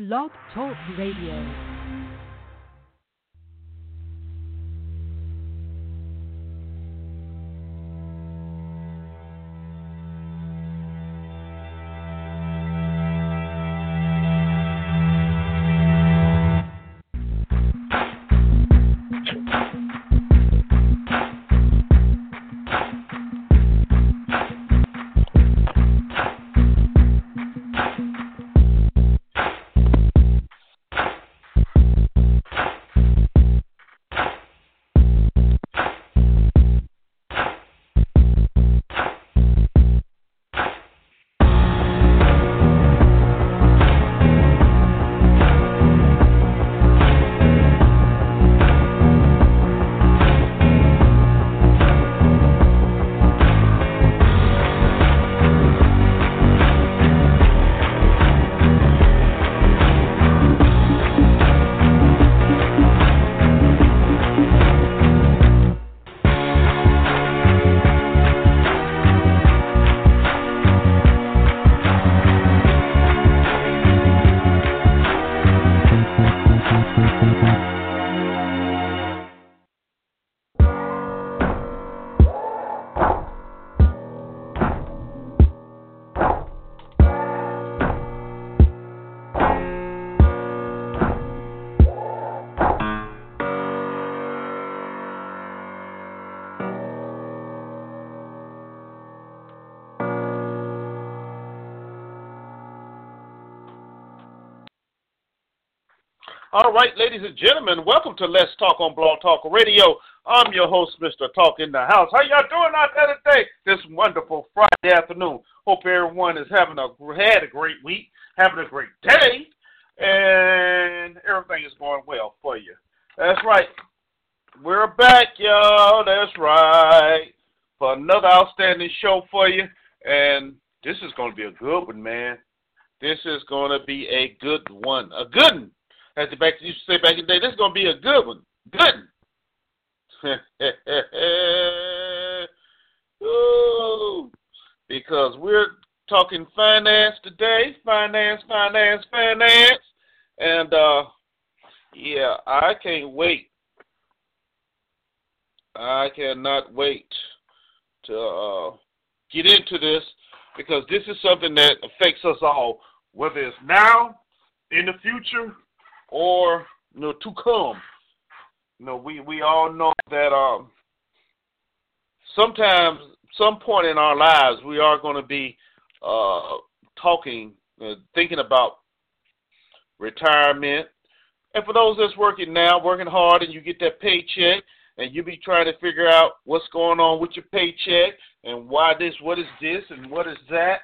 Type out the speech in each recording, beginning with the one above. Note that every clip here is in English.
Blog Talk Radio. All right, ladies and gentlemen, welcome to Let's Talk on Blog Talk Radio. I'm your host, Mr. Talk in the House. How y'all doing out there today? This wonderful Friday afternoon. Hope everyone is having a had a great week, having a great day, and everything is going well for you. That's right. We're back, y'all. That's right. For another outstanding show for you, and this is going to be a good one, man. This is going to be a good one, a good one as the back used to say back in the day, this is gonna be a good one. Good. Ooh, because we're talking finance today, finance, finance, finance, and uh, yeah, I can't wait. I cannot wait to uh, get into this because this is something that affects us all, whether it's now, in the future, or you know to come. You know, we we all know that um sometimes some point in our lives we are going to be uh talking uh, thinking about retirement. And for those that's working now, working hard and you get that paycheck and you be trying to figure out what's going on with your paycheck and why this, what is this and what is that.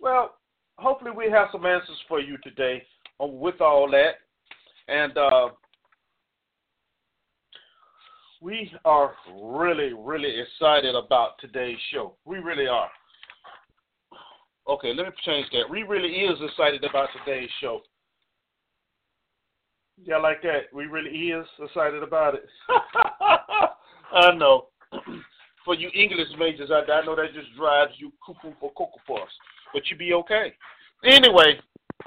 Well, hopefully we have some answers for you today with all that. And uh, we are really, really excited about today's show. We really are. Okay, let me change that. We really is excited about today's show. Yeah, like that. We really is excited about it. I know. for you English majors out there, I know that just drives you cuckoo for cocoa puffs. But you be okay. Anyway,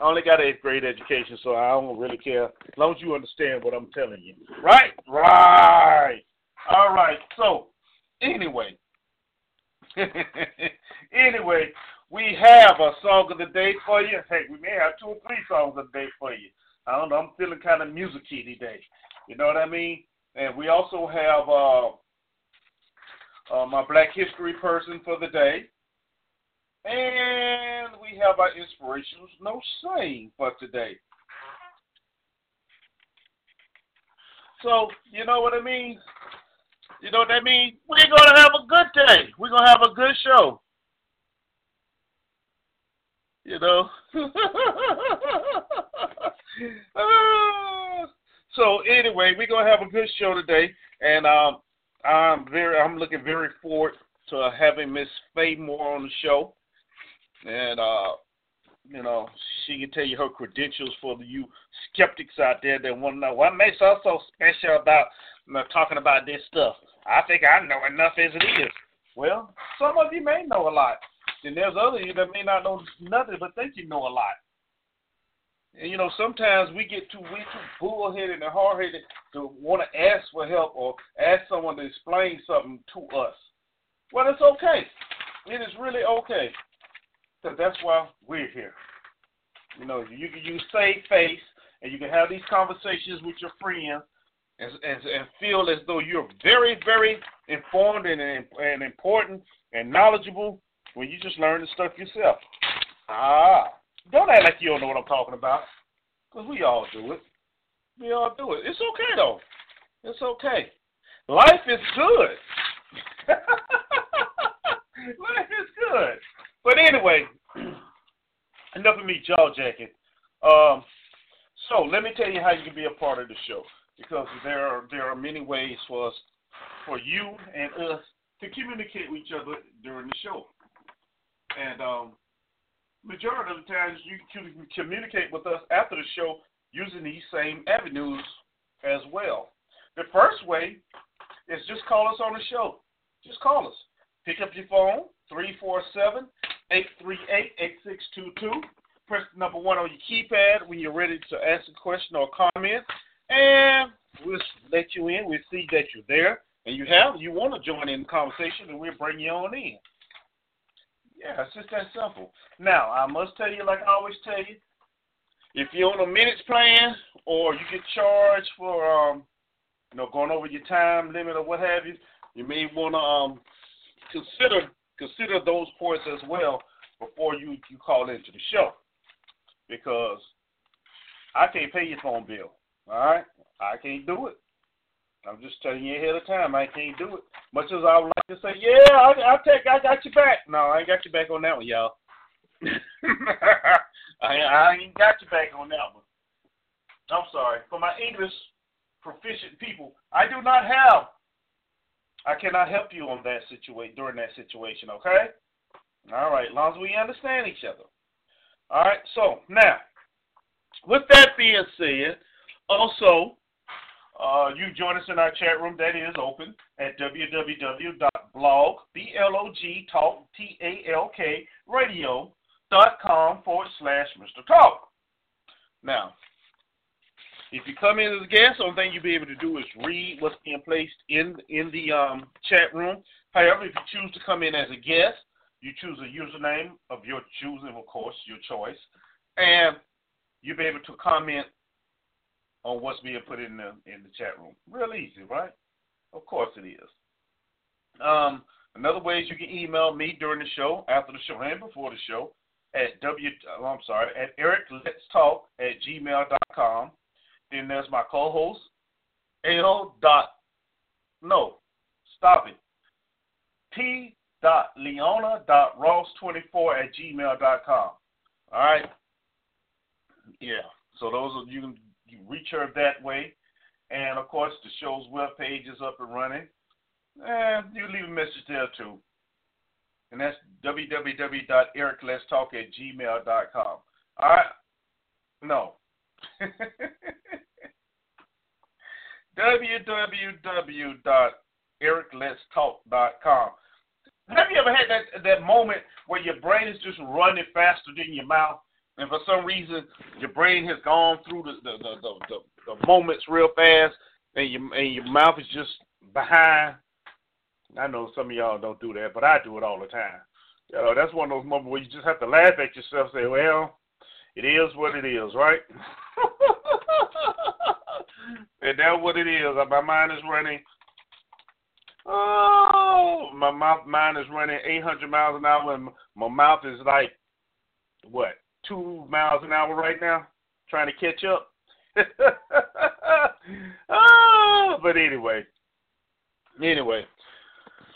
I only got eighth grade education, so I don't really care as long as you understand what I'm telling you. Right? Right. All right. So, anyway, anyway, we have a song of the day for you. Hey, we may have two or three songs of the day for you. I don't know. I'm feeling kind of musicy today. You know what I mean? And we also have uh, uh, my Black History person for the day. And we have our inspirations, no saying for today. So, you know what I mean? You know what I mean? We're going to have a good day. We're going to have a good show. You know? so anyway, we're gonna have a good show today, and um, I'm very, I'm looking very forward to having Miss Faye Moore on the show and uh, you know she can tell you her credentials for you skeptics out there that want to know what makes her so special about you know, talking about this stuff. I think I know enough as it is. Well, some of you may know a lot, and there's other you that may not know nothing but think you know a lot. And you know, sometimes we get too we too bullheaded and hard headed to want to ask for help or ask someone to explain something to us. Well, it's okay. It is really okay. Because that's why we're here. You know, you can use save face and you can have these conversations with your friends and, and, and feel as though you're very, very informed and, and important and knowledgeable when you just learn the stuff yourself. Ah, don't act like you don't know what I'm talking about, because we all do it. We all do it. It's okay, though. It's okay. Life is good. Life is good. But anyway, enough of me jaw jacking. Um, so let me tell you how you can be a part of the show because there are there are many ways for us, for you and us to communicate with each other during the show. And um, majority of the times you can communicate with us after the show using these same avenues as well. The first way is just call us on the show. Just call us. Pick up your phone, 347 838 8622. Press number one on your keypad when you're ready to ask a question or comment. And we'll let you in. We'll see that you're there. And you have, you want to join in the conversation, and we'll bring you on in. Yeah, it's just that simple. Now, I must tell you, like I always tell you, if you're on a minutes plan or you get charged for, um, you know, going over your time limit or what have you, you may want to um, consider consider those points as well before you you call into the show, because I can't pay your phone bill. All right, I can't do it. I'm just telling you ahead of time. I can't do it. Much as I would like to say, yeah, I, I'll take, I got you back. No, I ain't got you back on that one, y'all. I, I ain't got you back on that one. I'm sorry. For my English proficient people, I do not have. I cannot help you on that situation during that situation. Okay. All right. As long as we understand each other. All right. So now, with that being said, also, uh, you join us in our chat room that is open at www.blog, B-L-O-G, talk, T-A-L-K, radio.com forward slash Mr. Talk. Now, if you come in as a guest, only thing you'll be able to do is read what's being placed in in the um, chat room. However, if you choose to come in as a guest, you choose a username of your choosing, of course, your choice, and you'll be able to comment on what's being put in the in the chat room. Real easy, right? Of course it is. Um, another way is you can email me during the show, after the show, and before the show at w. I'm sorry at Eric Let's Talk at gmail.com. Then there's my co-host L. Dot. No, stop it. T. Dot Leona. Dot Ross 24 at gmail.com. All right. Yeah. So those are you can reach her that way. And of course, the show's web page is up and running. And you leave a message there too. And that's www.ericletstalk at gmail.com. All right? No. www.ericletstalk.com. Have you ever had that that moment where your brain is just running faster than your mouth? and for some reason your brain has gone through the the the, the, the, the moments real fast, and your and your mouth is just behind. I know some of y'all don't do that, but I do it all the time. You know, that's one of those moments where you just have to laugh at yourself, say, "Well, it is what it is, right?" and that's what it is. Uh, my mind is running. Oh, my mouth mind is running 800 miles an hour, and my mouth is like what two miles an hour right now, trying to catch up. oh, but anyway, anyway,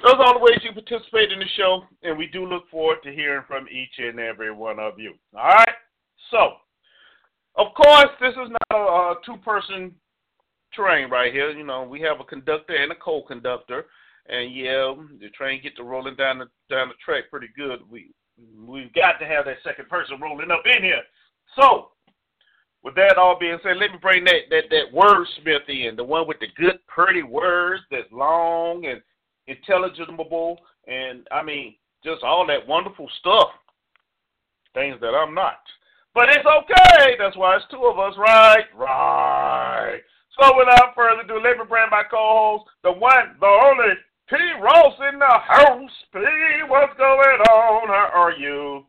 those are all the ways you participate in the show, and we do look forward to hearing from each and every one of you. All right, so of course this is not a, a two-person train right here. You know, we have a conductor and a co-conductor, and yeah, the train get to rolling down the down the track pretty good. We we've got to have that second person rolling up in here. So, with that all being said, let me bring that that that wordsmith in, the one with the good, pretty words that's long and intelligible, and I mean just all that wonderful stuff. Things that I'm not. But it's okay. That's why it's two of us, right? Right. So without further ado, let me bring my co-host, the one, the only P. Ross in the house. P, what's going on? How are you?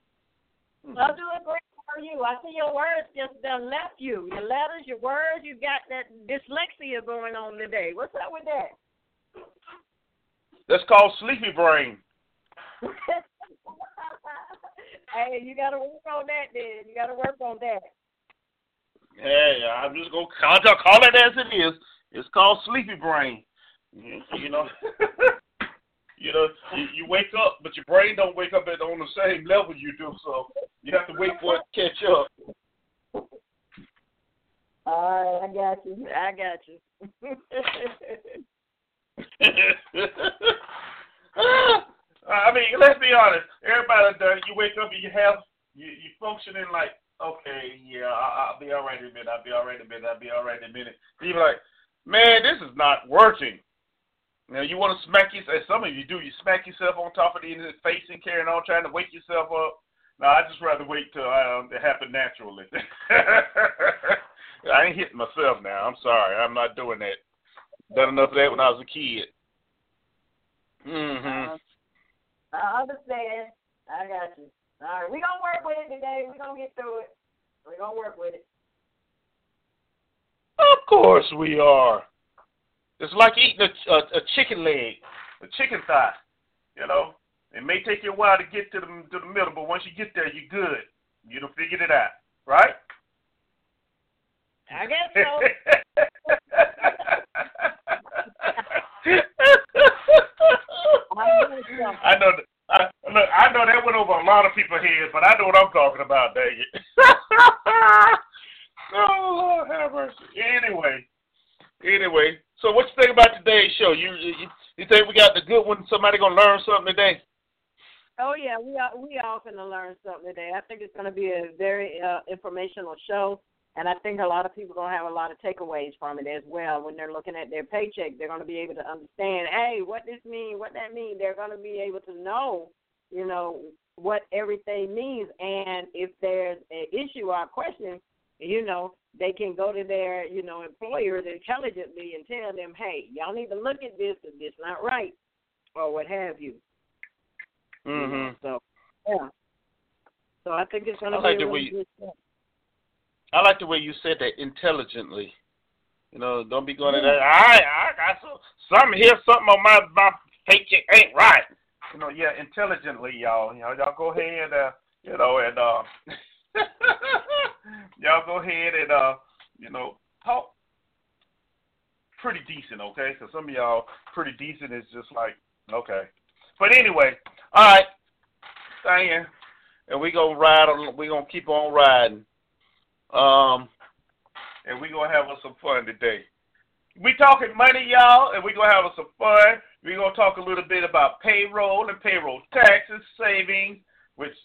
Hmm. I'm doing great. How are you? I see your words just done left you. Your letters, your words, you got that dyslexia going on today. What's up with that? That's called sleepy brain. hey, you got to work on that then. You got to work on that. Hey, I'm just gonna call, call it as it is. It's called sleepy brain. You know, you know, you, you wake up, but your brain don't wake up at on the same level you do. So you have to wait for it to catch up. All right, I got you. I got you. I mean, let's be honest. Everybody does. You wake up and you have you you functioning like okay, yeah, I, I'll be all right in a minute. I'll be all right in a minute. I'll be all right in a minute. you be like, man, this is not working. Now you want to smack yourself. Some of you do. You smack yourself on top of the end face and carrying on, trying to wake yourself up. No, I just rather wait till um, it happen naturally. I ain't hitting myself now. I'm sorry. I'm not doing that. Done enough of that when I was a kid. Mhm. Uh, I understand. I got you. All right, we gonna work with it today. We gonna get through it. We gonna work with it. Of course we are. It's like eating a, a, a chicken leg, a chicken thigh. You know, it may take you a while to get to the to the middle, but once you get there, you're good. You done figured it out, right? I guess so. I know. Look, I know that went over a lot of people's heads, but I know what I'm talking about, dang it. oh, Lord have mercy. Anyway, anyway, so what you think about today's show? You, you you think we got the good one? Somebody gonna learn something today? Oh yeah, we are we all gonna learn something today. I think it's gonna be a very uh, informational show, and I think a lot of people gonna have a lot of takeaways from it as well. When they're looking at their paycheck, they're gonna be able to understand, hey, what this mean, what that mean. They're gonna be able to know, you know, what everything means, and if there's an issue or a question, you know, they can go to their, you know, employers intelligently and tell them, hey, y'all need to look at this if this not right, or what have you. Mm-hmm. So, yeah. So I think it's going to be the way really you- good. I like the way you said that intelligently. You know, don't be going to that. I I got some something here, something on my my paycheck ain't right. You know, yeah, intelligently, y'all. You know, y'all go ahead, uh, you know, and uh, y'all go ahead and uh, you know, talk pretty decent, okay? Because some of y'all pretty decent is just like okay. But anyway, all right, Diane, and we gonna ride. We gonna keep on riding. Um, and we gonna have us some fun today. We talking money, y'all, and we gonna have us some fun. We gonna talk a little bit about payroll and payroll taxes, savings, which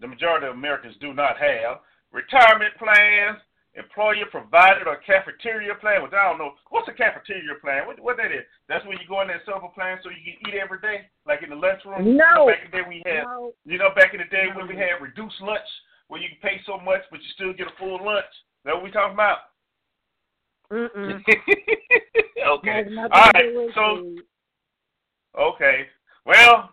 the majority of Americans do not have, retirement plans, employer provided or cafeteria plan, which I don't know. What's a cafeteria plan? What, what that is? That's when you go in there and a plan so you can eat every day, like in the lunchroom. You know, No. back in the day we had No. you know, back in the day when we had reduced lunch, where you can pay so much but you still get a full lunch. That what we talking about? Mm-mm. okay. All to right. So. Okay. Well,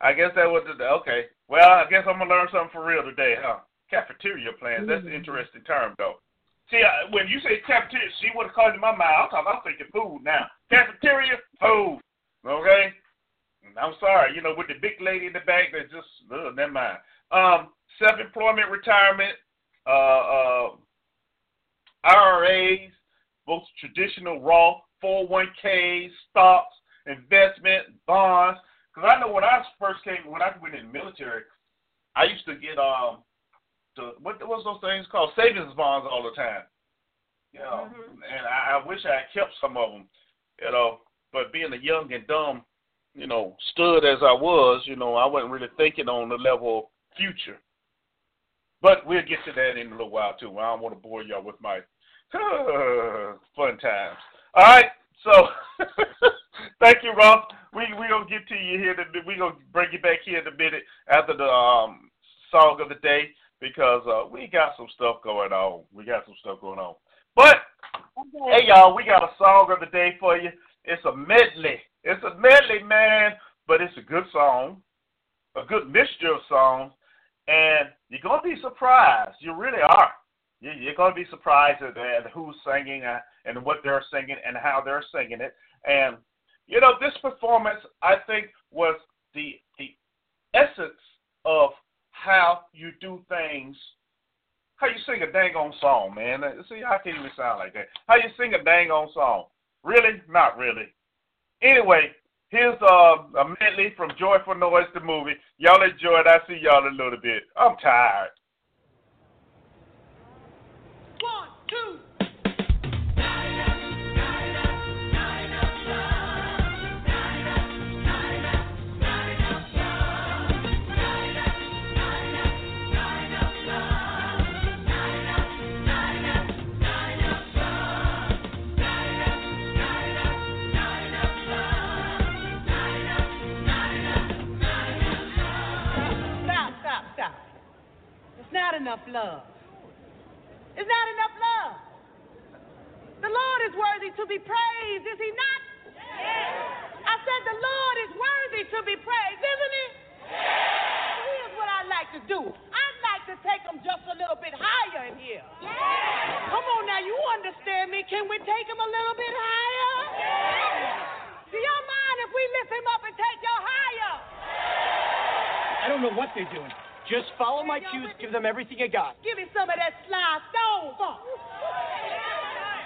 I guess that was the okay. Well, I guess I'm gonna learn something for real today, huh? Cafeteria plans. That's an Mhm. interesting term, though. See, I, when you say cafeteria, see what it comes to my mind. I'm talking. I'm thinking food now. Cafeteria, food. Okay. I'm sorry. You know, with the big lady in the back, that just ugh, never mind. Um, self-employment, retirement, uh, uh, IRAs, both traditional Roth, 401ks, stocks, investment, bonds. Because I know when I first came, when I went in the military, I used to get um, the what was those things called savings bonds all the time. You know, Mhm. and I, I wish I had kept some of them. You know, but being a young and dumb, you know, stood as I was, you know, I wasn't really thinking on the level of future. But we'll get to that in a little while too. I don't want to bore y'all with my fun times. All right, so thank you, Ross. We we gonna get to you here. We gonna bring you back here in a minute after the um song of the day because uh, we got some stuff going on. We got some stuff going on. But okay. hey, y'all, we got a song of the day for you. It's a medley. It's a medley, man, but it's a good song, a good mixture of songs, and you're gonna be surprised. You really are. You're gonna be surprised at, at who's singing uh, and what they're singing and how they're singing it. And you know, this performance, I think, was the the essence of how you do things. How you sing a dang on song, man. See, I can't even sound like that. How you sing a dang on song. Really? Not really. Anyway, here's uh, a medley from Joyful Noise, the movie. Y'all enjoy it. I see y'all in a little bit. I'm tired. One, two, not enough love. It's not enough. The Lord is worthy to be praised, is he not? Yes. I said the Lord is worthy to be praised, isn't he? Yes. Here's what I like to do. I'd like to take them just a little bit higher in here. Yes. Come on now, you understand me. Can we take them a little bit higher? Yes. Do y'all mind if we lift him up and take y'all higher? I don't know what they're doing. Just follow my cues, give them everything you got. Give me some of that Sly Stone.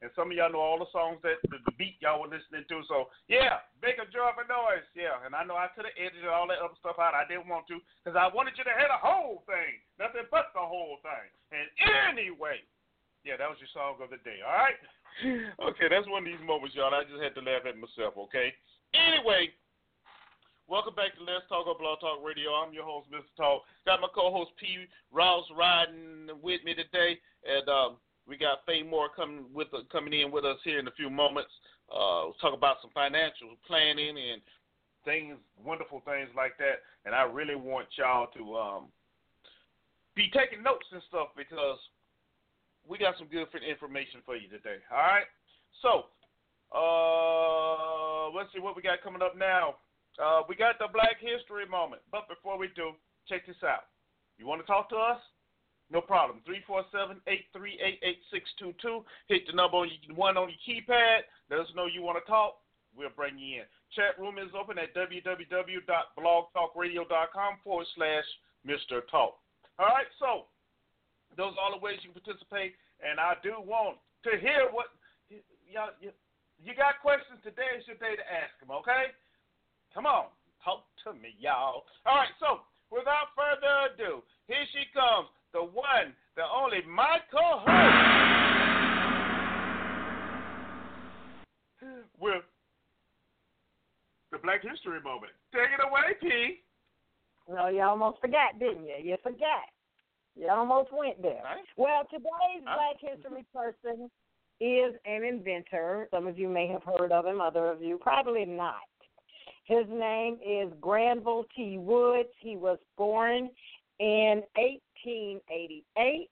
And some of y'all know all the songs that the, the beat y'all were listening to. So yeah, make a joyful noise. Yeah, and I know I could have edited all that other stuff out. I didn't want to because I wanted you to hear the whole thing, nothing but the whole thing. And anyway, yeah, that was your song of the day. All right. Okay, that's one of these moments, y'all. I just had to laugh at myself. Okay. Anyway. Welcome back to Let's Talk on Blog Talk Radio. I'm your host, Mr. Talk. Got my co-host P. Rouse riding with me today, and um, we got Faye Moore coming with uh, coming in with us here in a few moments. Uh, we'll talk about some financial planning and things, wonderful things like that. And I really want y'all to um, be taking notes and stuff because we got some good information for you today. All right. So uh, let's see what we got coming up now. Uh, we got the Black History moment. But before we do, check this out. You want to talk to us? No problem. 347-838-8622. Hit the number on your, one on your keypad. Let us know you want to talk. We'll bring you in. Chat room is open at www.blogtalkradio.com forward slash Mr. Talk. All right, so those are all the ways you can participate. And I do want to hear what y'all, you, you got questions. Today is your day to ask them, okay? Come on, talk to me, y'all. All right, so without further ado, here she comes, the one, the only, my co-host with the Black History Moment. Take it away, P. Well, you almost forgot, didn't you? You forgot. You almost went there. Right. Well, today's Huh? Black History person is an inventor. Some of you may have heard of him, other of you probably not. His name is Granville T. Woods. He was born in 1888.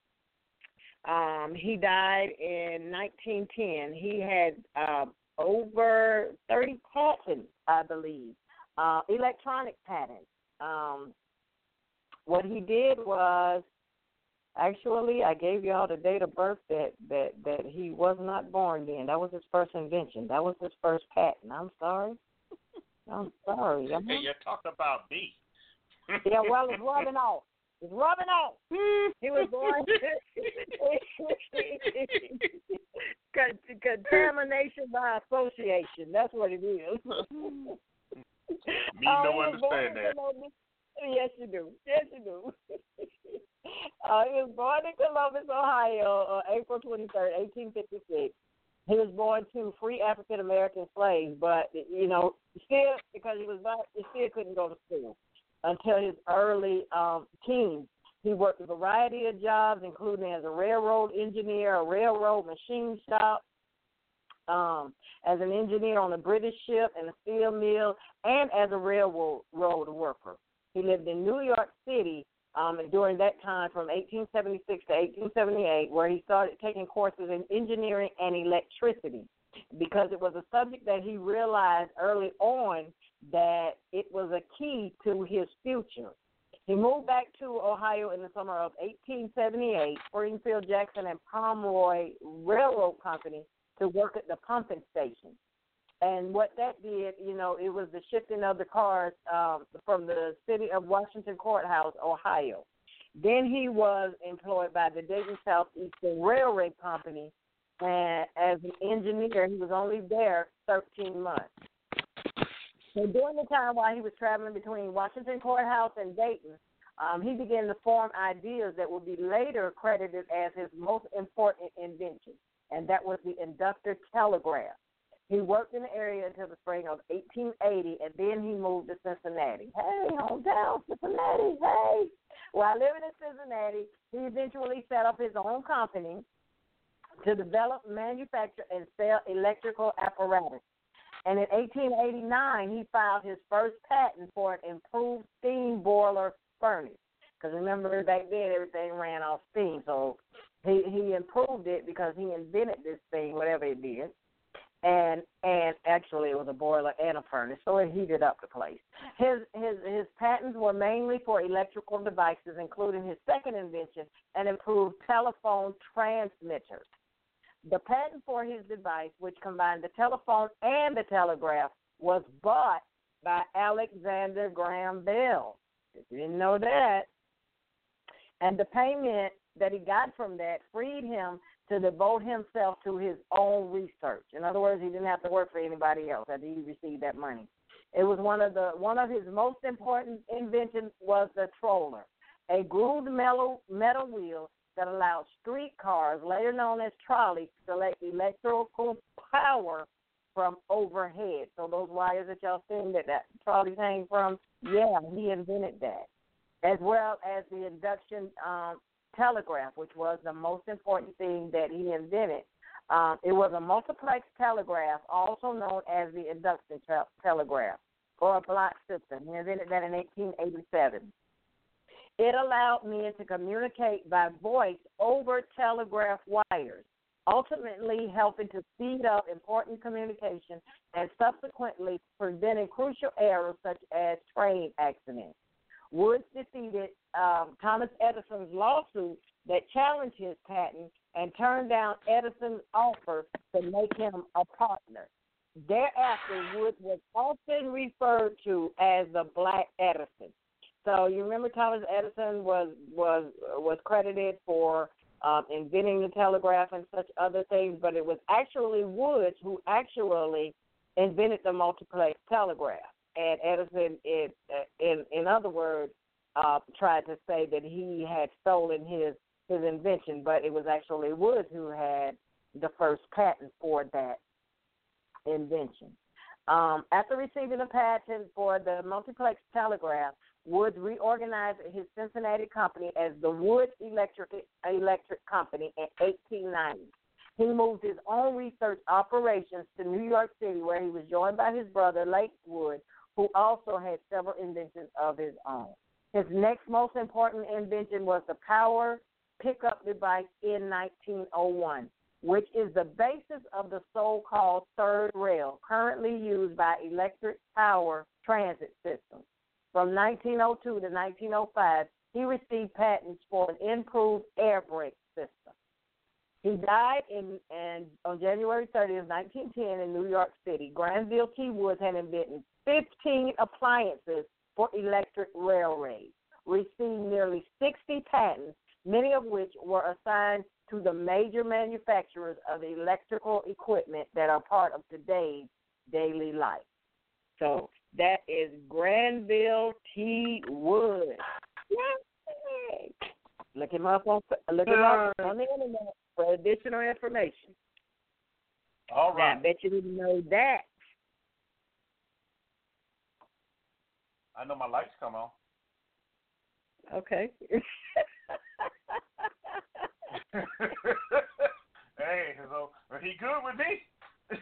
Um, he died in 1910. He had um, over 30 patents, I believe, uh, electronic patents. Um, what he did was actually I gave y'all the date of birth that that that he was not born then. That was his first invention. That was his first patent. I'm sorry. I'm sorry. I'm Hey, you're talking about me. yeah, well, it's rubbing off. It's rubbing off. He was born. Con- Contamination by association. That's what it is. Me Uh, no he understand in that. Columbus. Yes, you do. Yes, you do. uh, he was born in Columbus, Ohio, uh, April 23rd, 1856. He was born to free African American slaves, but you know, still because he was black, he still couldn't go to school until his early um, teens. He worked a variety of jobs, including as a railroad engineer, a railroad machine shop, um, as an engineer on a British ship and a steel mill, and as a railroad worker. He lived in New York City um, during that time from 1876 to 1878, where he started taking courses in engineering and electricity because it was a subject that he realized early on that it was a key to his future. He moved back to Ohio in the summer of 1878, Springfield Jackson and Pomeroy Railroad Company, to work at the pumping station. And what that did, you know, it was the shifting of the cars um, from the city of Washington Courthouse, Ohio. Then he was employed by the Dayton Southeastern Railway Company and as an engineer. He was only there 13 months. So during the time while he was traveling between Washington Courthouse and Dayton, um, he began to form ideas that would be later credited as his most important invention, and that was the inductor telegraph. He worked in the area until the spring of 1880, and then he moved to Cincinnati. Hey, hometown, Cincinnati, hey. While living in Cincinnati, he eventually set up his own company to develop, manufacture, and sell electrical apparatus. And in 1889, he filed his first patent for an improved steam boiler furnace. Because remember, back then everything ran off steam, so he he improved it because he invented this thing, whatever it did. And and actually, it was a boiler and a furnace, so it heated up the place. His his his patents were mainly for electrical devices, including his second invention, an improved telephone transmitter. The patent for his device, which combined the telephone and the telegraph, was bought by Alexander Graham Bell. If you didn't know that. And the payment that he got from that freed him to devote himself to his own research. In other words, he didn't have to work for anybody else after he received that money. It was one of the one of his most important inventions was the troller, a grooved metal metal wheel that allowed streetcars, later known as trolleys, to collect electrical power from overhead. So those wires that y'all seen that that trolley hang from, yeah, he invented that, as well as the induction um, telegraph, which was the most important thing that he invented. Um, it was a multiplex telegraph, also known as the induction te- telegraph, or a block system. He invented that in 1887. It allowed men to communicate by voice over telegraph wires, ultimately helping to speed up important communication and subsequently preventing crucial errors such as train accidents. Woods defeated um, Thomas Edison's lawsuit that challenged his patent and turned down Edison's offer to make him a partner. Thereafter, Woods was often referred to as the Black Edison. So you remember Thomas Edison was was was credited for um, inventing the telegraph and such other things, but it was actually Woods who actually invented the multiplex telegraph and Edison, in in in other words, uh, tried to say that he had stolen his his invention, but it was actually Woods who had the first patent for that invention. Um, after receiving a patent for the multiplex telegraph, Woods reorganized his Cincinnati company as the Woods Electric Electric Company in 1890. He moved his own research operations to New York City, where he was joined by his brother Lake Wood, who also had several inventions of his own. His next most important invention was the power pickup device in 1901, which is the basis of the so called third rail currently used by electric power transit systems. From 1902 to 1905, he received patents for an improved air brake system. He died in, on January 30th, 1910, in New York City. Granville T. Woods had invented 15 appliances for electric railways, received nearly 60 patents, many of which were assigned to the major manufacturers of electrical equipment that are part of today's daily life. So that is Granville T. Wood. Yay! Look him up on look him up on the internet for additional information. All right. Now, I bet you didn't know that. I know my lights come on. Okay. hey, so he good with me.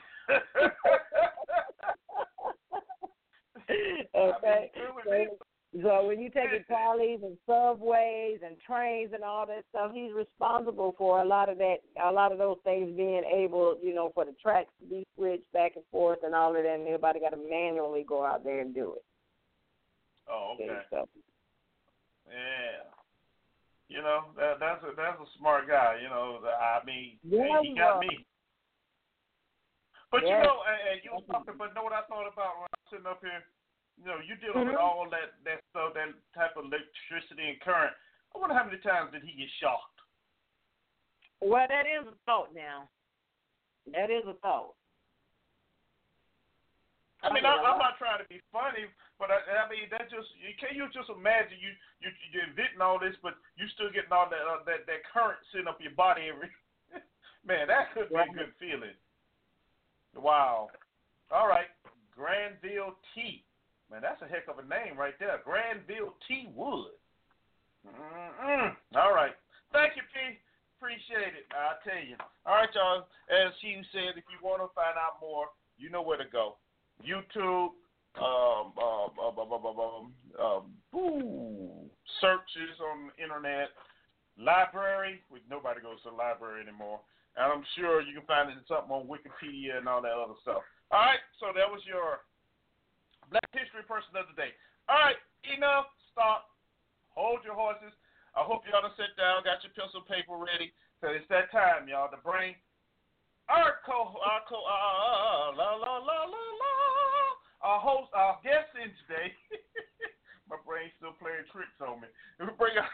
okay. So, so when you take the trolleys and subways and trains and all that stuff, he's responsible for a lot of that, a lot of those things being able, you know, for the tracks to be switched back and forth and all of that. And everybody got to manually go out there and do it. Oh, okay. So, Yeah. You know that that's a that's a smart guy. You know, I mean, Yeah, he got me. But Yeah. you know, and, and you was talking. But know what I thought about when I was sitting up here? You know, you're dealing with Mhm. all that that stuff, that type of electricity and current. I wonder how many times did he get shocked? well, that is a thought now. That is a thought. I mean, Okay, I, I'm not trying to be funny, but I, I mean, that just you can you just imagine you you you're inventing all this, but you're still getting all that uh, that that current sitting up your body every. Man, that could be a good feeling. Wow. All right, Granville T. Man, that's a heck of a name right there, Granville T. Wood. Mm-mm. All right. Thank you, P. Appreciate it. I'll tell you. All right, y'all. As Hugh said, if you want to find out more, you know where to go. YouTube, um, um, um, um, um, um, um, ooh, searches on the internet, library. Which nobody goes to the library anymore. And I'm sure you can find it something on Wikipedia and all that other stuff. All right, so that was your Black History Person of the Day. All right, enough. Stop. Hold your horses. I hope y'all done sit down, got your pencil paper ready, because it's that time, y'all, to bring our co, our co, uh, uh, uh, uh, la, la, la, la, la, our host, our guest in today. My brain's still playing tricks on me. Me bring.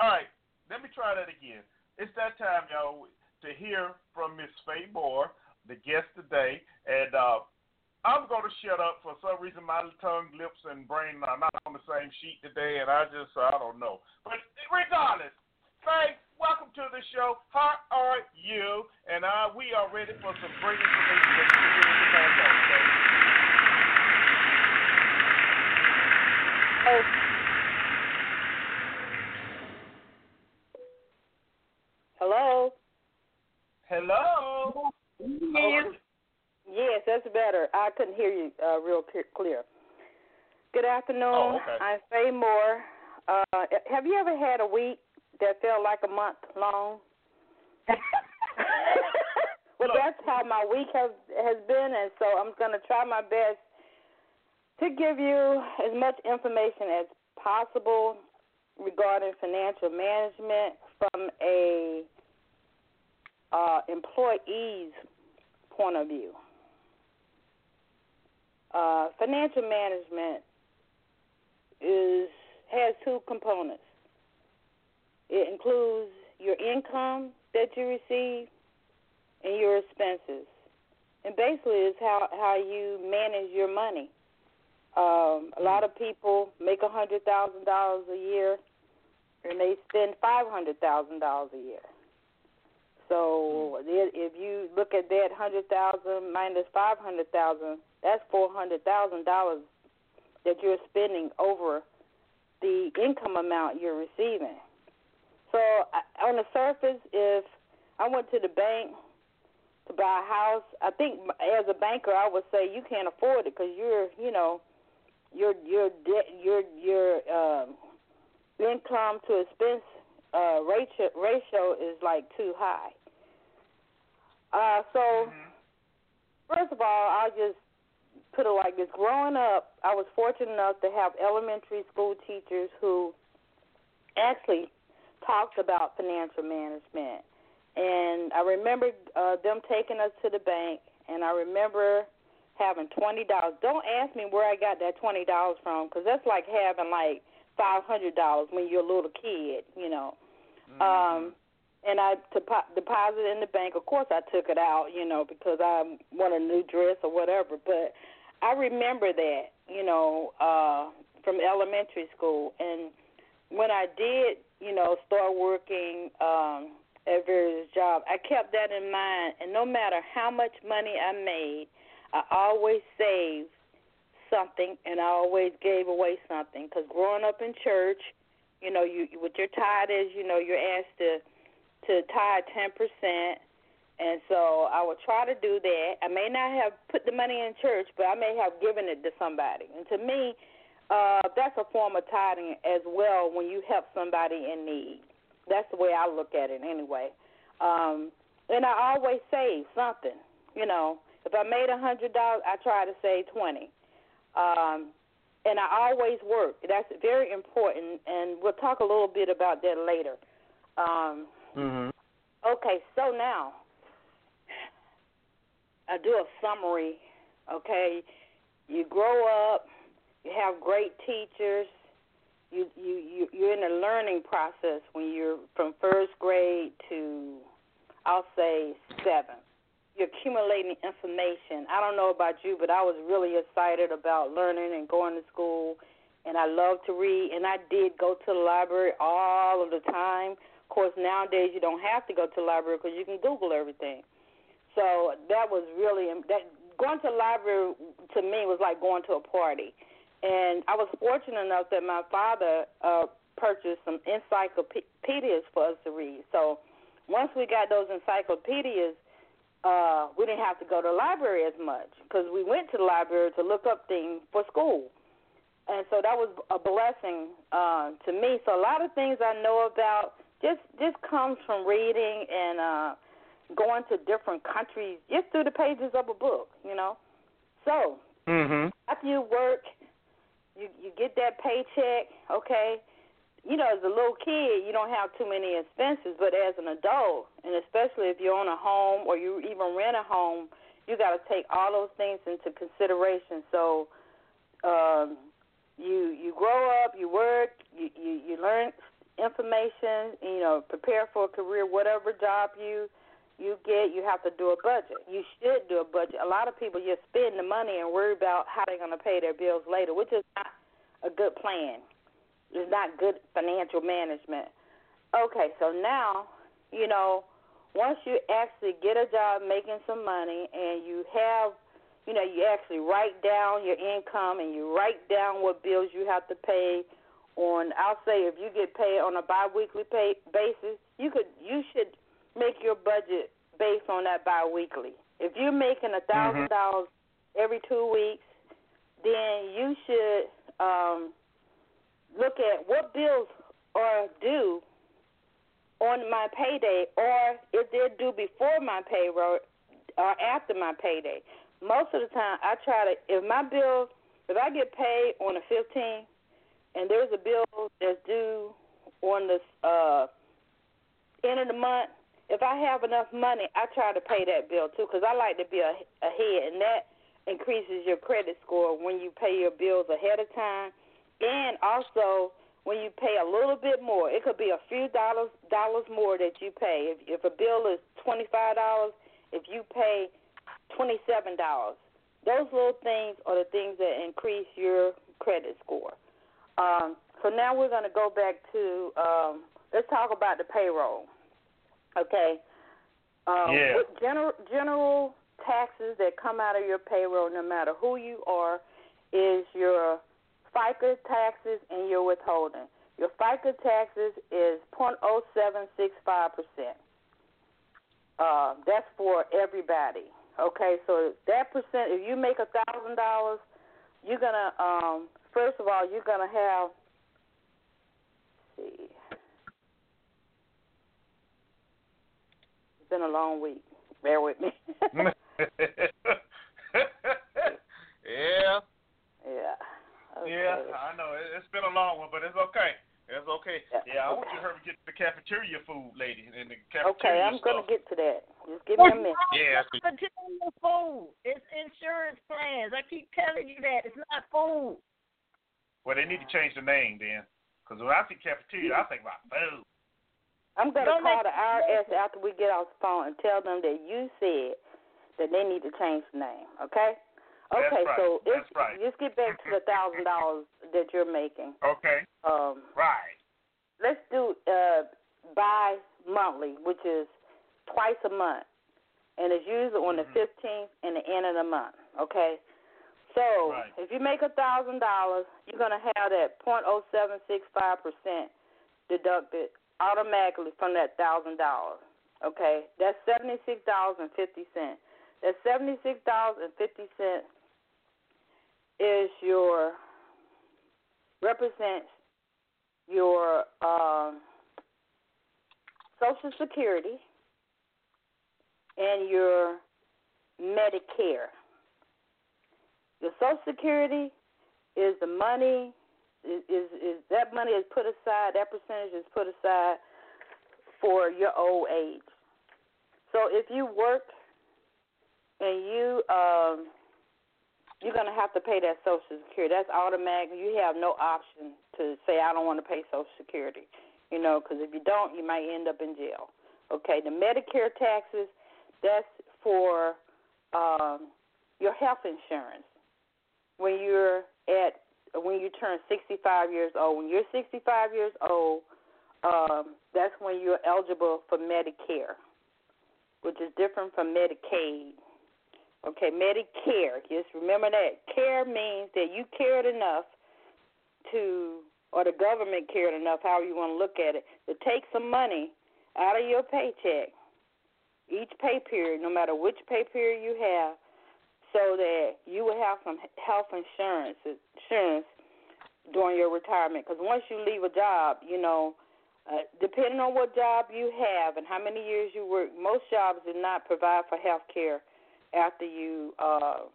All right, let me try that again. It's that time, y'all, to hear from Miss Faye Moore, the guest today, and uh, I'm going to shut up. For some reason, my tongue, lips, and brain are not on the same sheet today, and I just, I don't know. But regardless, Faye, welcome to the show. How are you? And uh, we are ready for some great information that you're going to pass on today. Oh. Hello. Hello. Yes. Yes, that's better. I couldn't hear you uh, real clear. Good afternoon. Oh, okay. I'm Faye Moore. Uh, have you ever had a week that felt like a month long? well, Look. that's how my week has has been, and so I'm going to try my best to give you as much information as possible regarding financial management from a uh, employee's point of view. Uh, financial management is has two components. It includes your income that you receive and your expenses, and basically it's how how you manage your money. Um, a lot of people make a hundred thousand dollars a year, and they spend five hundred thousand dollars a year. So if you look at that hundred thousand minus five hundred thousand, that's four hundred thousand dollars that you're spending over the income amount you're receiving. So on the surface, if I went to the bank to buy a house, I think as a banker I would say you can't afford it because you're, you know, your your debt your your um, income to expense uh, ratio ratio is like too high. Uh, so first of all, I'll just put it like this: growing up, I was fortunate enough to have elementary school teachers who actually talked about financial management. And I remember uh, them taking us to the bank, and I remember having twenty dollars. Don't ask me where I got that twenty dollars from, because that's like having like five hundred dollars when you're a little kid, you know. Um, and I depo- deposited in the bank. Of course, I took it out, you know, because I want a new dress or whatever. But I remember that, you know, uh, from elementary school. And when I did, you know, start working um, at various jobs, I kept that in mind. And no matter how much money I made, I always saved something, and I always gave away something. Because growing up in church, you know, you with your is, you know, you're asked to to tithe ten percent, and so I would try to do that. I may not have put the money in church, but I may have given it to somebody. And to me, uh, that's a form of tithing as well when you help somebody in need. That's the way I look at it anyway. Um, and I always save something. You know, if I made a hundred dollars, I try to save twenty. Um, and I always work. That's very important, and we'll talk a little bit about that later. Um, Mm-hmm. Okay, so now I do a summary. Okay, you grow up, you have great teachers. You you you you're in a learning process when you're from first grade to I'll say seven. You're accumulating information. I don't know about you, but I was really excited about learning and going to school, and I love to read. And I did go to the library all of the time. Of course, nowadays you don't have to go to the library because you can Google everything. So that was really that going to the library to me was like going to a party. And I was fortunate enough that my father uh, purchased some encyclopedias for us to read. So once we got those encyclopedias, uh, we didn't have to go to the library as much because we went to the library to look up things for school. And so that was a blessing uh, to me. So a lot of things I know about just just comes from reading and uh, going to different countries just through the pages of a book, you know. So Mm-hmm. after you work, you you get that paycheck, okay. You know, as a little kid, you don't have too many expenses, but as an adult, and especially if you own a home or you even rent a home, you got to take all those things into consideration. So, um, you you grow up, you work, you you, you learn information, you know, prepare for a career, whatever job you you get, you have to do a budget. You should do a budget. A lot of people just spend the money and worry about how they're going to pay their bills later, which is not a good plan. It's not good financial management. Okay, so now, you know, once you actually get a job making some money and you have, you know, you actually write down your income and you write down what bills you have to pay on I'll say if you get paid on a biweekly pay basis, you could you should make your budget based on that biweekly. If you're making a thousand dollars every two weeks, then you should um, look at what bills are due on my payday, or if they're due before my payroll or after my payday. Most of the time, I try to if my bill if I get paid on the 15th and there's a bill that's due on the uh, end of the month, if I have enough money, I try to pay that bill too because I like to be a, ahead, and that increases your credit score when you pay your bills ahead of time, and also when you pay a little bit more. It could be a few dollars dollars more that you pay. If if a bill is twenty five dollars, if you pay twenty seven dollars, those little things are the things that increase your credit score. Um, so now we're going to go back to um, let's talk about the payroll. Okay. Um, Yeah. what General general taxes that come out of your payroll, no matter who you are, is your FICA taxes and your withholding. Your FICA taxes is point oh seven six five percent. Uh, that's for everybody. Okay, so that percent, if you make a thousand dollars, you're gonna um, first of all you're gonna have. Let's see, it's been a long week. Bear with me. yeah, yeah. Okay. yeah, I know. It- It's been a long one, but it's okay. It's okay. Yeah. Yeah, I want you to hurry get the cafeteria food, lady, and the cafeteria Okay, I'm stuff. gonna get to that. Just give me a minute. Yeah, Material food. It's insurance plans. I keep telling you that. It's not food. Well, they need to change the name then, because when I see cafeteria, I think about food. I'm gonna Don't call the IRS after we get off the phone and tell them that you said that they need to change the name. Okay. That's Okay, right. so That's right. let's get back to the thousand dollars that you're making. Okay, Um, right. let's do uh bi monthly, which is twice a month, and it's usually on the Mhm. 15th and the end of the month. Okay. So Right. if you make a thousand dollars, you're gonna have that point oh seven six five percent deducted automatically from that thousand dollars. Okay, that's seventy six dollars and fifty cents. That seventy six dollars and fifty cents is your represents your um, Social Security and your Medicare. Your Social Security is the money is, is is that money is put aside. That percentage is put aside for your old age. So if you work and you um, you're gonna have to pay that Social Security. That's automatic. You have no option to say I don't want to pay Social Security. You know, because if you don't, you might end up in jail. Okay, the Medicare taxes. That's for um, your health insurance when you're at when you turn 65 years old. When you're 65 years old, um, that's when you're eligible for Medicare, which is different from Medicaid. Okay, Medicare. Just remember that. Care means that you cared enough to, or the government cared enough, however you want to look at it, to take some money out of your paycheck each pay period, no matter which pay period you have, so that you will have some health insurance insurance during your retirement. Because once you leave a job, you know, uh, depending on what job you have and how many years you work, most jobs do not provide for health care after you uh,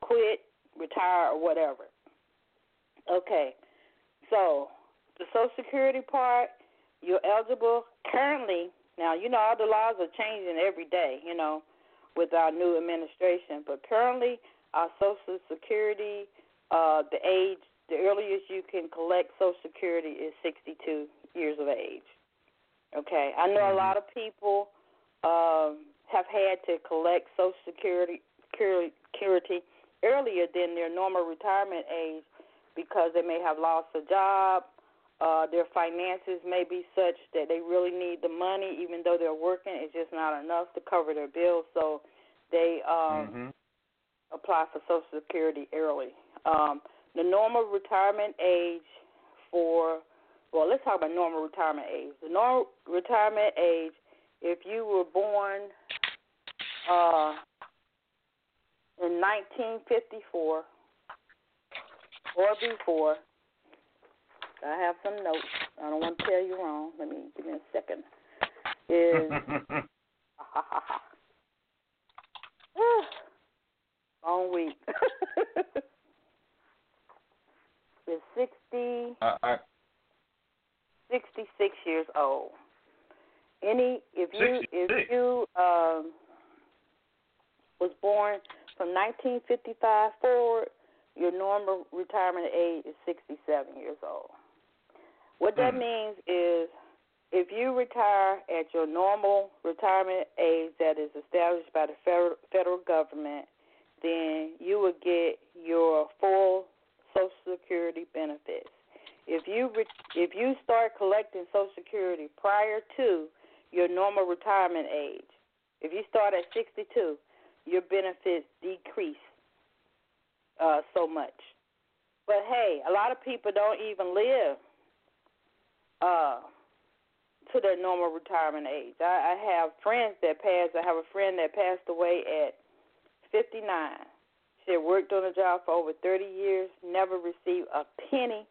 quit, retire, or whatever. Okay, so the Social Security part, you're eligible currently. Now you know all the laws are changing every day. You know, with our new administration. But currently, our Social Security, uh, the age, the earliest you can collect Social Security is 62 years of age. Okay, I know a lot of people um, have had to collect Social Security, Security earlier than their normal retirement age because they may have lost a job. Uh, their finances may be such that they really need the money, even though they're working. It's just not enough to cover their bills, so they um, Mhm. apply for Social Security early. Um, the normal retirement age for, well, let's talk about normal retirement age. The normal retirement age, if you were born uh, in 1954 or before, I have some notes. I don't want to tell you wrong. Let me give me a second. Is long week. is 60, I, I, 66 years old. Any if you if you um was born from 1955 forward, your normal retirement age is 67 years old. What that Hmm. means is if you retire at your normal retirement age that is established by the federal, federal government, then you will get your full Social Security benefits. If you re- if you start collecting Social Security prior to your normal retirement age, if you start at 62, your benefits decrease uh, so much. But hey, a lot of people don't even live uh, to their normal retirement age. I, I have friends that passed. I have a friend that passed away at 59. She had worked on a job for over 30 years, never received a penny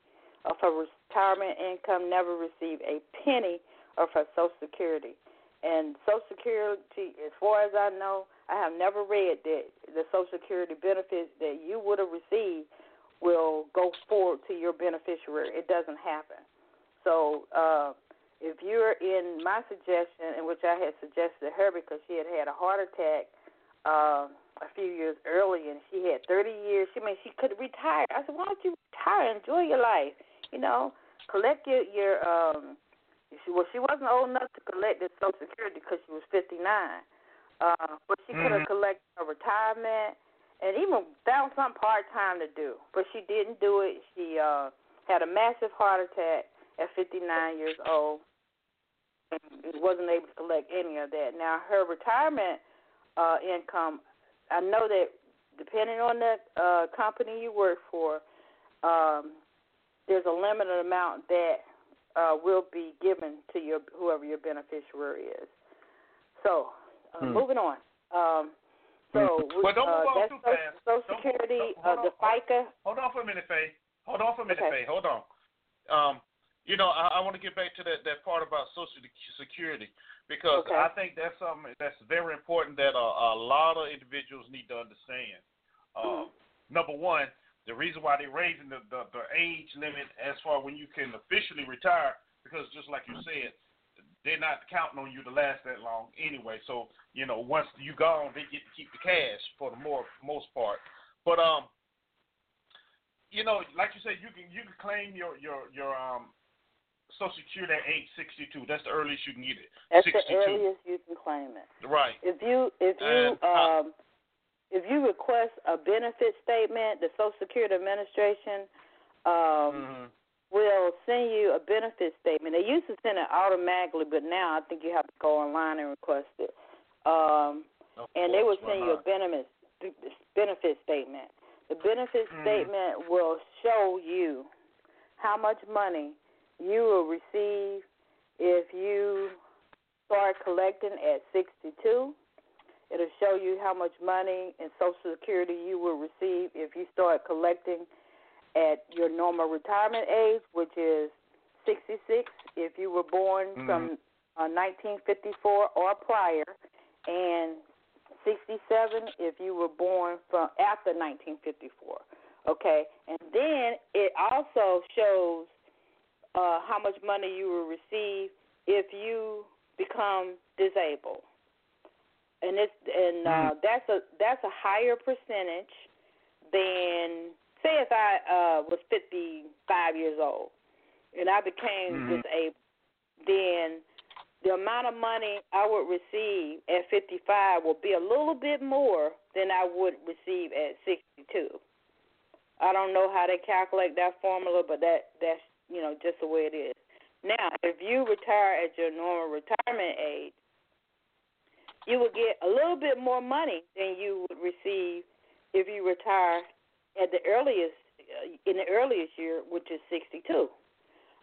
of her retirement income, never received a penny of her Social Security. And Social Security, as far as I know, I have never read that the Social Security benefits that you would have received will go forward to your beneficiary. It doesn't happen. So uh, if you're in my suggestion, in which I had suggested to her because she had had a heart attack uh, a few years earlier, and she had 30 years. She I mean she could retire. I said, why don't you retire? Enjoy your life. You know, collect your your. Um, she, well, she wasn't old enough to collect the Social Security because she was 59. Uh, but she could have collected her retirement and even found something part time to do. But she didn't do it. She uh, had a massive heart attack at 59 years old and wasn't able to collect any of that. Now her retirement uh, income, I know that depending on the uh, company you work for, um, there's a limited amount that uh, will be given to your whoever your beneficiary is. So, uh, Hmm. moving on. Um, so, Hmm. Well, don't uh, move on that's too Social, fast. Social Don't- Security, don't- hold uh, the on, hold- FICA. Hold on for a minute, Faye. Hold on for a minute, Okay. Faye. Hold on. Um, you know, I, I want to get back to that, that part about Social Security because Okay. I think that's something that's very important that a, a lot of individuals need to understand. Uh, Mhm. Number one, the reason why they're raising the, the, the age limit as far when you can officially retire, because just like you said, they're not counting on you to last that long anyway. So you know, once you gone, they get to keep the cash for the more most part. But um, you know, like you said, you can you can claim your your your um Social Security at age 62. That's the earliest you can get it. That's 62. the earliest you can claim it. Right. If you if you And, uh, um if you request a benefit statement, the Social Security Administration um hmm will send you a benefit statement. They used to send it automatically, but now I think you have to go online and request it. Um and they will send you a benefit benefit statement. The benefit Mhm. statement will show you how much money you will receive if you start collecting at 62. It'll show you how much money in Social Security you will receive if you start collecting at your normal retirement age, which is 66 if you were born Mhm. from uh, 1954 or prior, and 67 if you were born from after 1954. Okay, and then it also shows uh, how much money you will receive if you become disabled. and it's and uh, that's a that's a higher percentage than say if I uh, was 55 years old and I became Mhm. disabled, then the amount of money I would receive at 55 will be a little bit more than I would receive at 62. I don't know how they calculate that formula, but that that's you know just the way it is. Now, if you retire at your normal retirement age, you will get a little bit more money than you would receive if you retire at the earliest uh, in the earliest year, which is 62.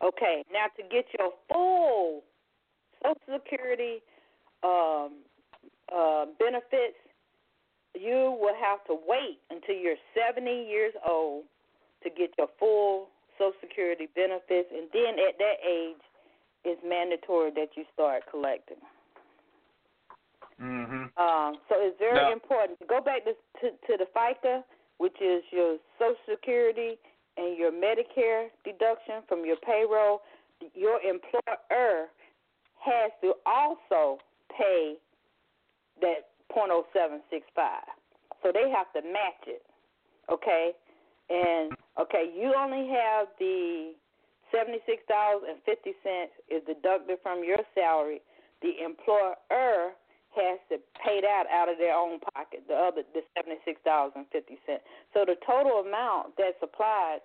Okay, now to get your full Social Security um, uh, benefits, you will have to wait until you're 70 years old to get your full Social Security benefits, and then at that age, it's mandatory that you start collecting. Mm-hmm. Um, so it's very Now- important go back to, to to the FICA, which is your Social Security and your Medicare deduction from your payroll. Your employer has to also pay that .0765, so they have to match it. Okay, and okay, you only have the seventy-six dollars and fifty cents is deducted from your salary. The employer has to pay that out of their own pocket, the other the seventy six dollars and fifty cents. So the total amount that's applied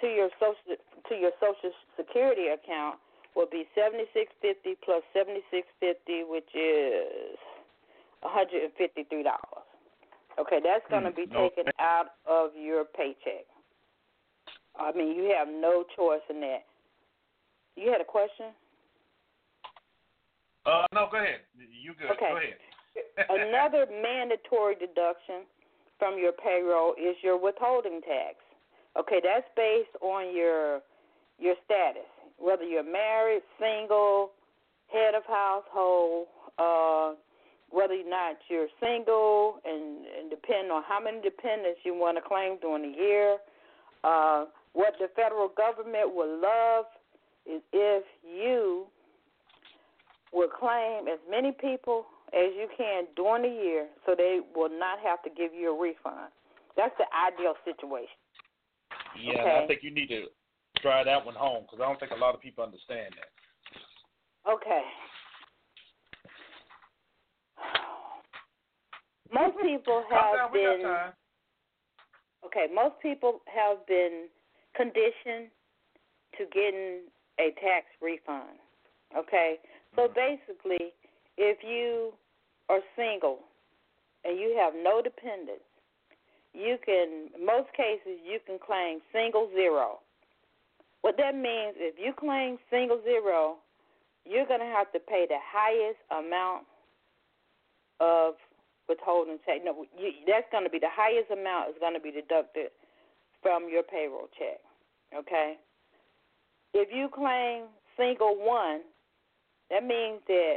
to your social to your social security account will be seventy six fifty plus seventy six fifty, which is one hundred and fifty three dollars. Okay, that's gonna Hmm, be taken out of your paycheck. I mean you have no choice in that. You had a question? Uh, no, go ahead. You good? Okay. Go ahead. Another mandatory deduction from your payroll is your withholding tax. Okay, that's based on your your status, whether you're married, single, head of household, uh, whether or not you're single, and, and depending on how many dependents you want to claim during the year. Uh, what the federal government would love is if you will claim as many people as you can during the year so they will not have to give you a refund. That's the ideal situation. Yeah, and Okay. I think you need to try that one home because I don't think a lot of people understand that. Okay. Most people have down, we got been okay, most people have been conditioned to getting a tax refund. Okay? So mm-hmm. basically, if you are single and you have no dependents, you can most cases you can claim single zero. What that means if you claim single zero, you're going to have to pay the highest amount of withholding tax. No, you, that's going to be the highest amount is going to be deducted from your payroll check. Okay. If you claim single one, that means that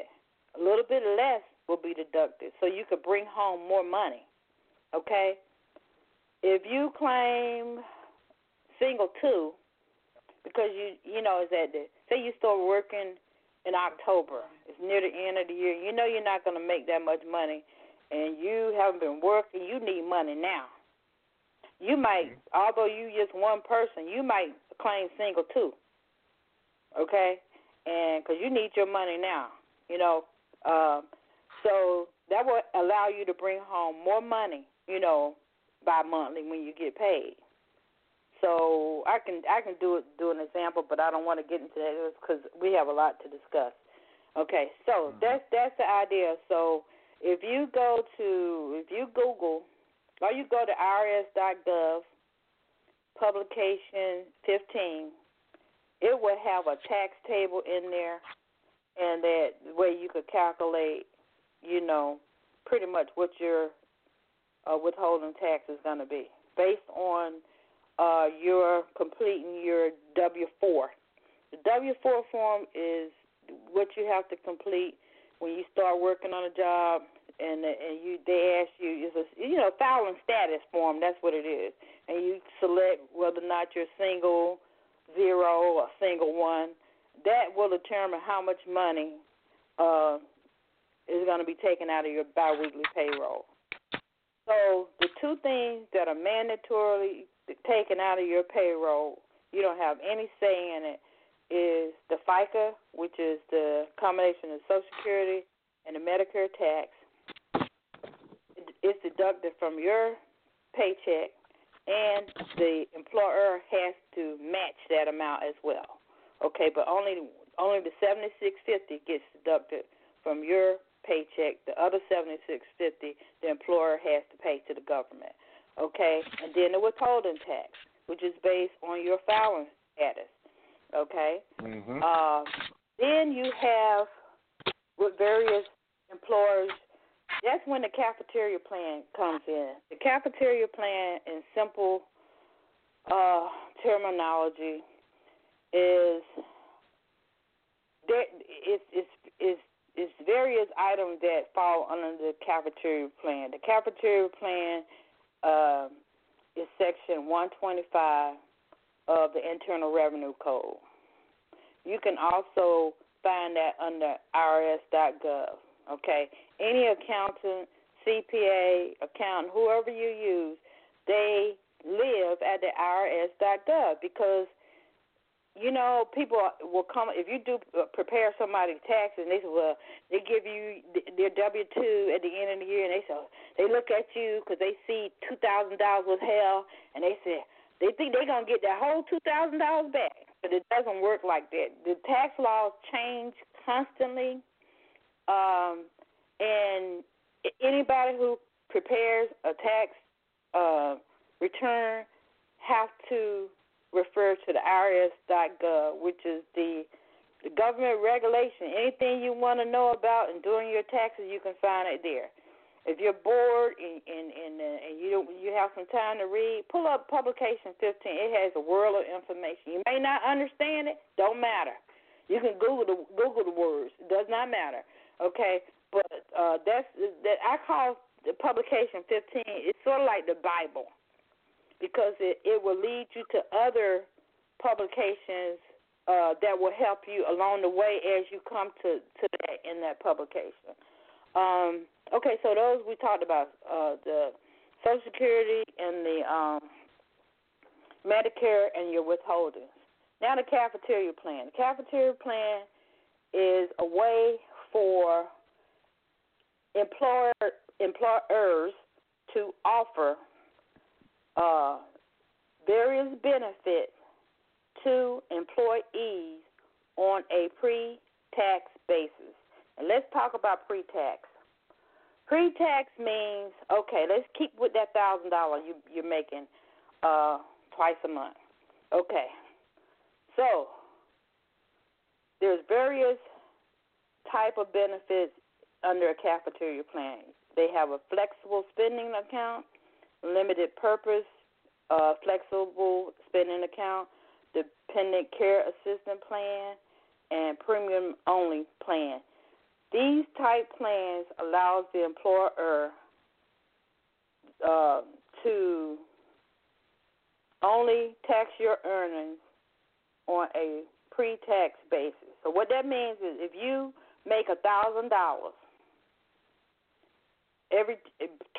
a little bit less will be deducted, so you could bring home more money. Okay. If you claim single two, because you you know is at the say you start working in October, it's near the end of the year, you know you're not going to make that much money, and you haven't been working, you need money now. You might, although you just one person, you might claim single two. Okay, and because you need your money now, you know, um, so that will allow you to bring home more money, you know, bi monthly when you get paid. So I can I can do it do an example, but I don't want to get into that because we have a lot to discuss. Okay, so that's that's the idea. So if you go to if you Google or you go to IRS.gov publication 15, it will have a tax table in there, and that way you could calculate, you know, pretty much what your uh, withholding tax is going to be based on uh, your completing your W four. The W four form is what you have to complete when you start working on a job, and and you they ask you it's a you know filing status form. That's what it is, and you select whether or not you're single, zero, or single one. That will determine how much money uh, is going to be taken out of your biweekly payroll. So the two things that are mandatorily taken out of your payroll, you don't have any say in it, is the FICA, which is the combination of Social Security and the Medicare tax. It's deducted from your paycheck, and the employer has to match that amount as well. Okay, but only only the seventy six fifty gets deducted from your paycheck. The other seventy six fifty the employer has to pay to the government. Okay, and then the withholding tax, which is based on your filing status. Okay. Mm-hmm. Uh, then you have with various employers. That's when the cafeteria plan comes in. The cafeteria plan, in simple uh, terminology, is there. It's it's it's it's various items that fall under the cafeteria plan. The cafeteria plan uh, is section 125 of the Internal Revenue Code. You can also find that under IRS.gov. Okay, any accountant, CPA, accountant, whoever you use, they live at the IRS.gov because you know people will come if you do uh, prepare somebody's taxes and they say well they give you their W two at the end of the year and they say they look at you because they see two thousand dollars was hell and they say they think they're gonna get that whole two thousand dollars back but it doesn't work like that. The tax laws change constantly, um, and anybody who prepares a tax uh, return have to refer to the IRS.gov, which is the the government regulation. Anything you want to know about and doing your taxes, you can find it there. If you're bored and and and, uh, and you you have some time to read, pull up publication 15. It has a world of information. You may not understand it, don't matter. You can Google the Google the words. It does not matter. Okay, but uh, that's that I call the publication 15. It's sort of like the Bible because it it will lead you to other publications uh, that will help you along the way as you come to to that in that publication. Um, okay, so those we talked about uh, the Social Security and the um, Medicare and your withholdings. Now the cafeteria plan. The cafeteria plan is a way for employer employers to offer uh, various benefits to employees on a pre-tax basis. And let's talk about pre-tax. Pre-tax means okay. Let's keep with that thousand dollars you you're making uh, twice a month. Okay. So there's various type of benefits under a cafeteria plan. They have a flexible spending account, limited purpose, uh, flexible spending account, dependent care assistant plan, and premium only plan. These type plans allows the employer uh, to only tax your earnings on a pre-tax basis. So what that means is if you make a thousand dollars every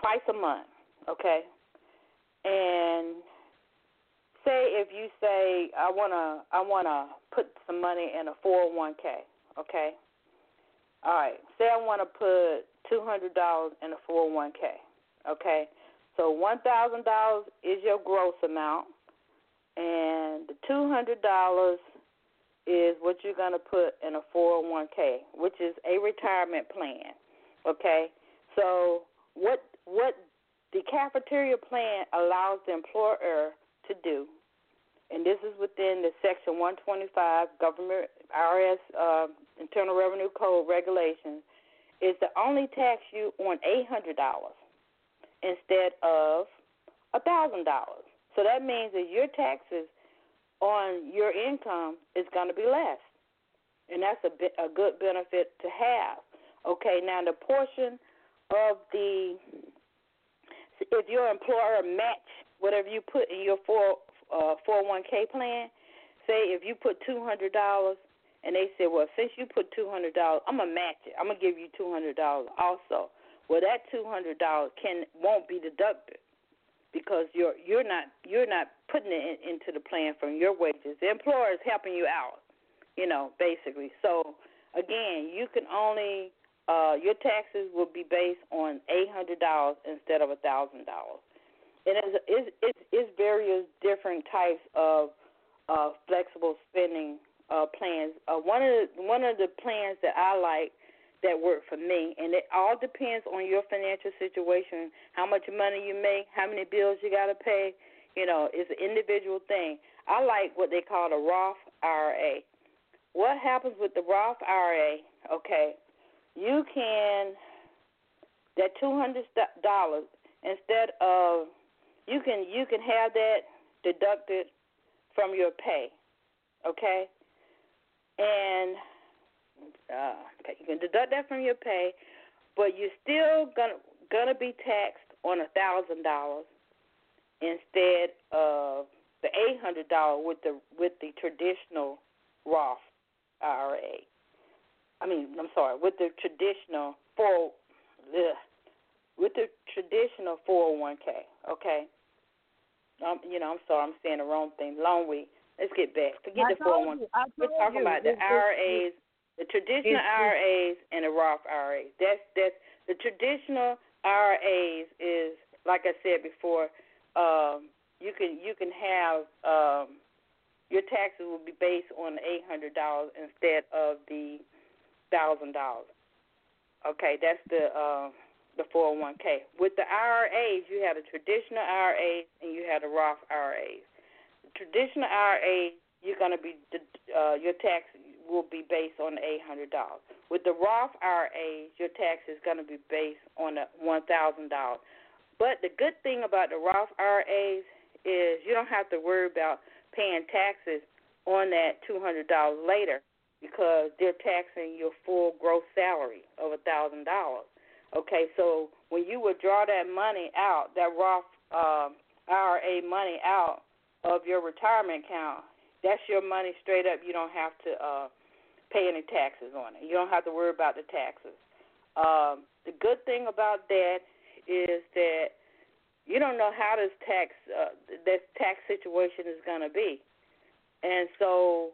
twice a month, okay, and say if you say I wanna I wanna put some money in a 401k, okay, all right. Say I want to put two hundred dollars in a four hundred oh one k. Okay. So one thousand dollars is your gross amount, and the two hundred dollars is what you're to put in a 401k, which is a retirement plan. Okay? So what what the cafeteria plan allows the employer to do, and this is within the section 125 government IRS uh, Internal Revenue Code regulations is to only tax you on eight hundred dollars instead of thousand dollars. So that means that your taxes on your income is going to be less, and that's a bit, a good benefit to have. Okay, now the portion of the if your employer match whatever you put in your four uh, 401k plan, say if you put two hundred dollars and they said, well, since you put two hundred dollars, I'm gonna match it. I'm gonna give you two hundred dollars also. Well, that two hundred dollars can won't be deducted because you're you're not you're not putting it in, into the plan from your wages. The employer is helping you out, you know, basically. So again, you can only uh, your taxes will be based on eight hundred dollars instead of a thousand dollars. And it's, it's, it's various different types of uh, flexible spending uh, plans. Uh, one of the, one of the plans that I like that work for me, and it all depends on your financial situation, how much money you make, how many bills you got to pay. You know, it's an individual thing. I like what they call the Roth IRA. What happens with the Roth IRA? Okay, you can that two hundred dollars instead of you can you can have that deducted from your pay. Okay, and uh, okay, you can deduct that from your pay, but you're still gonna gonna be taxed on a thousand dollars instead of the eight hundred dollar with the with the traditional Roth IRA. I mean, I'm sorry, with the traditional four, ugh, with the traditional 401k. Okay. Um, you know, I'm sorry, I'm saying the wrong thing. Long week. Let's get back. Forget I the 401k. We're talking you, about the IRAs, the traditional IRAs, and the Roth IRAs. That's that's the traditional IRAs is like I said before. Um, you can you can have um, your taxes will be based on eight hundred dollars instead of the thousand dollars. Okay, that's the uh, the 401k. With the IRAs, you have the traditional IRAs and you have the Roth. The traditional IRA, you're going to be uh, your tax will be based on the eight hundred dollars. With the Roth IRAs, your tax is going to be based on the one thousand dollars. But the good thing about the Roth IRAs is you don't have to worry about paying taxes on that two hundred dollars later because they're taxing your full gross salary of a thousand dollars. Okay, so when you withdraw that money out, that Roth uh, IRA money out of your retirement account, that's your money straight up. You don't have to uh, pay any taxes on it. You don't have to worry about the taxes. Um, the good thing about that is that you don't know how this tax uh, this tax situation is going to be, and so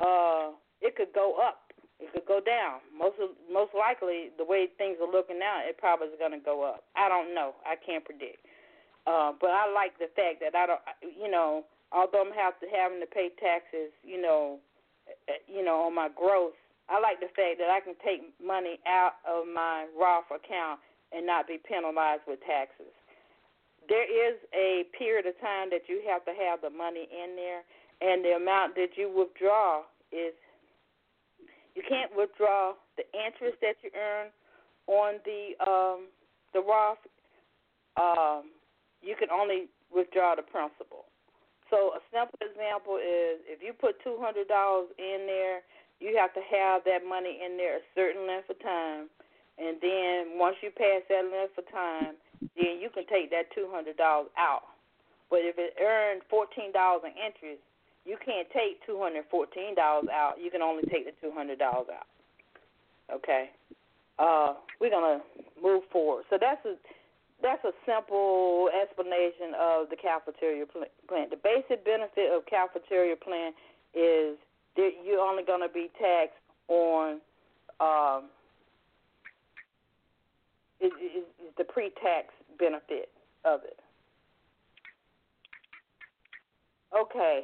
uh, it could go up it could go down. Most of, most likely, the way things are looking now, it probably is going to go up. I don't know. I can't predict. Uh, but I like the fact that I don't, you know, although I'm have to having to pay taxes, you know, eh, you know, on my gross. I like the fact that I can take money out of my Roth account and not be penalized with taxes. There is a period of time that you have to have the money in there, and the amount that you withdraw is you can't withdraw the interest that you earn on the um, the Roth. Um, you can only withdraw the principal. So a simple example is if you put two hundred dollars in there, you have to have that money in there a certain length of time, and then once you pass that length of time, then you can take that two hundred dollars out. But if it earned fourteen dollars in interest, you can't take two hundred fourteen dollars out. You can only take the two hundred dollars out. Okay. Uh, we're gonna move forward. So that's a that's a simple explanation of the cafeteria plan. The basic benefit of cafeteria plan is that you're only going to be taxed on um, is, is, is the pre-tax benefit of it. Okay,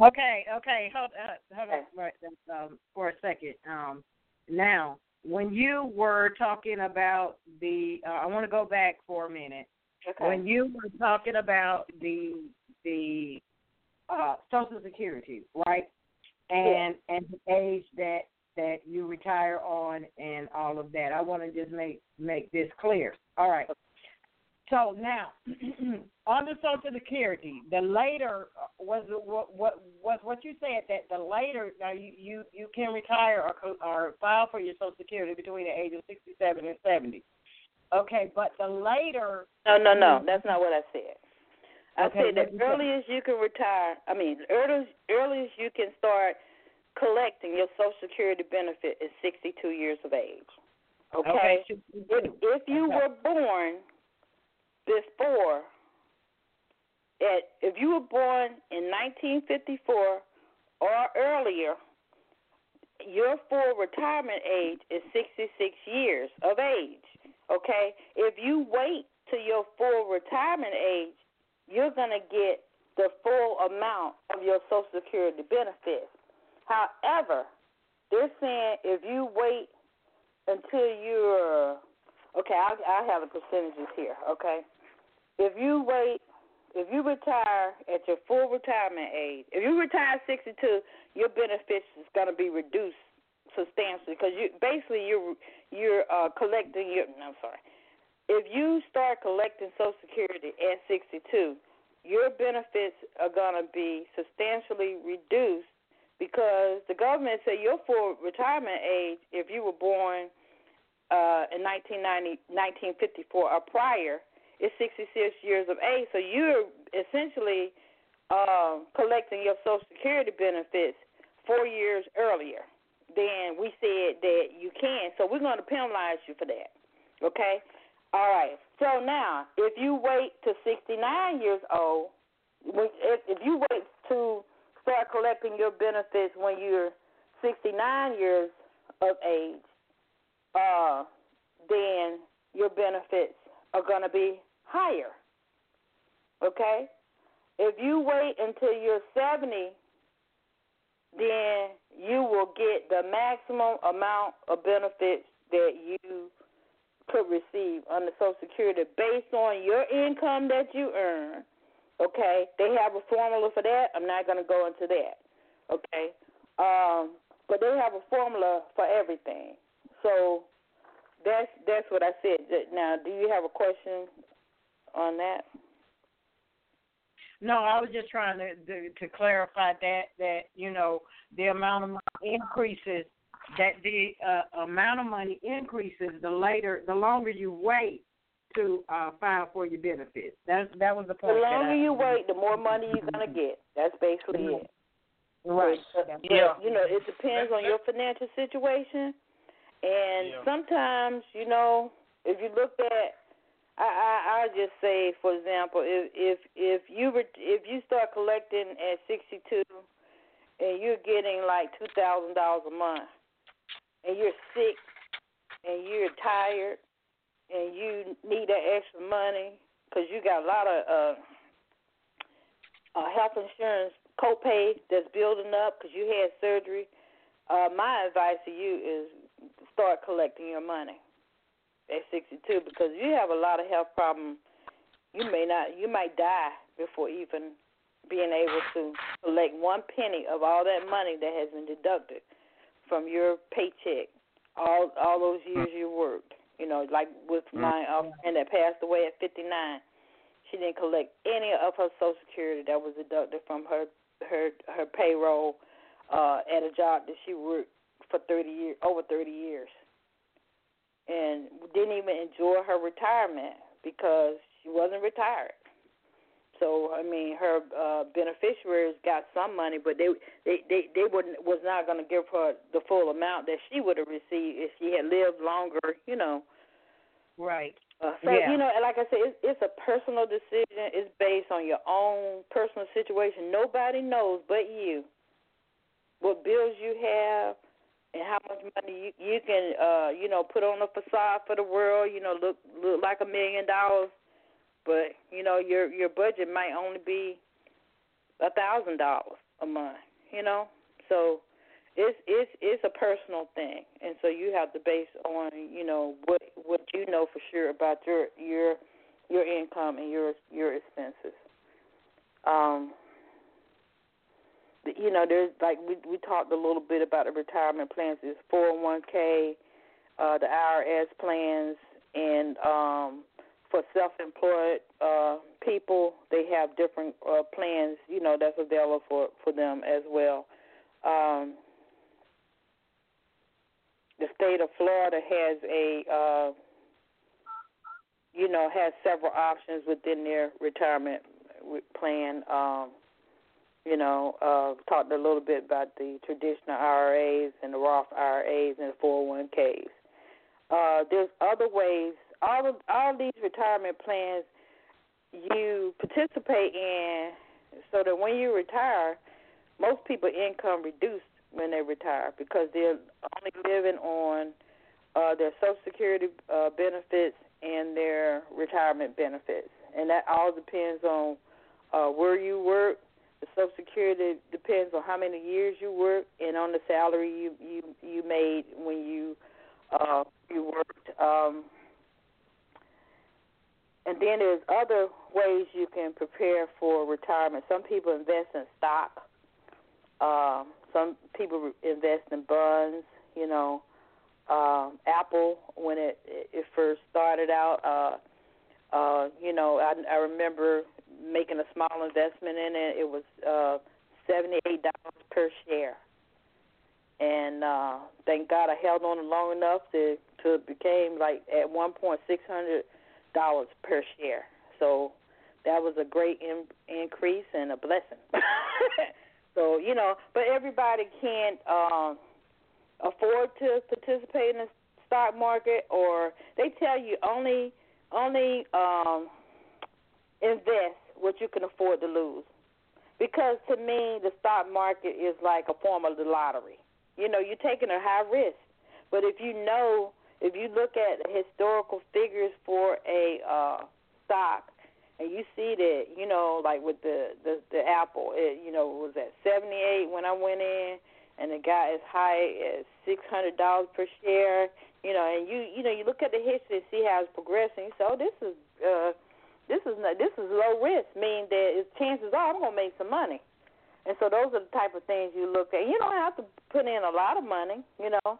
Okay, okay, hold, uh, hold on right, um, for a second. Um, now, when you were talking about the, uh, I want to go back for a minute. Okay. When you were talking about the the uh, Social Security, right, and yeah. and the age that that you retire on and all of that, I want to just make make this clear. All right. So now, on the Social Security, the later uh, was what what was what you said that the later now you you, you can retire or or file for your Social Security between the age of sixty seven and seventy. Okay, but the later. No, no, no. That's not what I said. I okay, said the earliest you can retire. I mean, earliest earliest you can start collecting your Social Security benefit is 62 years of age. Okay. Okay. If, if you Okay. were born before, at, if you were born in 1954 or earlier, your full retirement age is 66 years of age. Okay? If you wait to your full retirement age, you're going to get the full amount of your Social Security benefits. However, they're saying if you wait until you're okay, I I have the percentages here. Okay, if you wait, if you retire at your full retirement age, if you retire at 62, your benefits is going to be reduced substantially because you basically you're you're uh, collecting your. No, I'm sorry. If you start collecting Social Security at 62, your benefits are going to be substantially reduced because the government said your full retirement age, if you were born uh, in 1990, 1954 or prior, is 66 years of age. So you're essentially uh, collecting your Social Security benefits four years earlier than we said that you can. So we're going to penalize you for that. Okay? All right. So now, if you wait to 69 years old, if, if you wait to start collecting your benefits when you're 69 years of age, uh, then your benefits are going to be higher. Okay? If you wait until you're 70, then you will get the maximum amount of benefits that you could receive under Social Security based on your income that you earn. Okay? They have a formula for that. I'm not going to go into that. Okay? Um, but they have a formula for everything. So that's that's what I said. Now, do you have a question on that? No, I was just trying to, to to clarify that that you know the amount of money increases that the uh, amount of money increases the later the longer you wait to uh, file for your benefits. That that was the The point. that longer I- you wait, the more money you're gonna get. That's basically it. Right. But, Yeah. You know, it depends on your financial situation, and Yeah. sometimes, you know, if you look at, I I I just say, for example, if if if you re- if you start collecting at 62, and you're getting like two thousand dollars a month, and you're sick, and you're tired, and you need that extra money because you got a lot of uh, uh, health insurance copay that's building up because you had surgery. Uh, my advice to you is start collecting your money at 62 because you have a lot of health problems. You may not, you might die before even being able to collect one penny of all that money that has been deducted from your paycheck all all those years you worked. You know, like with my uh, friend that passed away at 59, she didn't collect any of her Social Security that was deducted from her her her payroll uh, at a job that she worked for 30 years, over 30 years, and didn't even enjoy her retirement because she wasn't retired. So I mean, her uh, beneficiaries got some money, but they they they they wouldn't was not going to give her the full amount that she would have received if she had lived longer. You know. Right. Uh, so Yeah. you know, like I said, it's, it's a personal decision. It's based on your own personal situation. Nobody knows but you what bills you have and how much money you you can uh you know put on a facade for the world. You know, look look like a million dollars, but you know your your budget might only be a thousand dollars a month. You know, so it's it's it's a personal thing, and so you have to base on you know what what you know for sure about your your your income and your your expenses. Um, you know, there's like we we talked a little bit about the retirement plans. There's 401k, uh, the IRS plans, and um, for self-employed uh, people, they have different uh, plans. You know, that's available for for them as well. Um, the state of Florida has a uh, you know has several options within their retirement plan. Um, You know, uh, talked a little bit about the traditional IRAs and the Roth IRAs and the 401ks. Uh, there's other ways. All of all these retirement plans you participate in, so that when you retire, most people income reduced when they retire because they're only living on uh, their Social Security uh, benefits and their retirement benefits, and that all depends on uh, where you work. The Social Security depends on how many years you work and on the salary you you you made when you uh, you worked. Um, and then there's other ways you can prepare for retirement. Some people invest in stock. Um, some people invest in bonds. You know, um, Apple when it it first started out. Uh, uh, you know, I, I remember making a small investment in it. It was uh, seventy eight dollars per share, and uh, thank God I held on long enough to to it became like at one point six hundred dollars per share. So that was a great in, increase and a blessing. so you know, but everybody can't. Um, afford to participate in the stock market, or they tell you only only um, invest what you can afford to lose. Because to me, the stock market is like a form of the lottery. You know, you're taking a high risk, but if you know, if you look at historical figures for a uh, stock, and you see that, you know, like with the the, the Apple, it, you know, was at 78 when I went in and it got as high as six hundred dollars per share. You know, and you you know you look at the history and see how it's progressing. So this is uh, this is not, this is low risk, meaning that chances are I'm gonna make some money. And so those are the type of things you look at. You don't have to put in a lot of money, you know.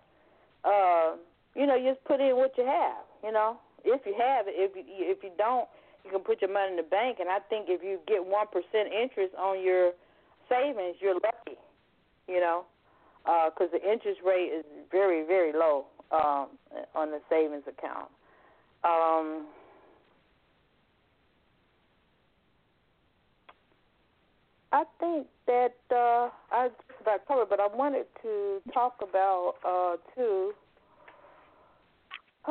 Uh, you know, you just put in what you have, you know. If you have it, if you if you don't, you can put your money in the bank. And I think if you get one percent interest on your savings, you're lucky, you know because uh, the interest rate is very, very low um, on the savings account. Um, I think that uh, I just about covered, but I wanted to talk about uh, too.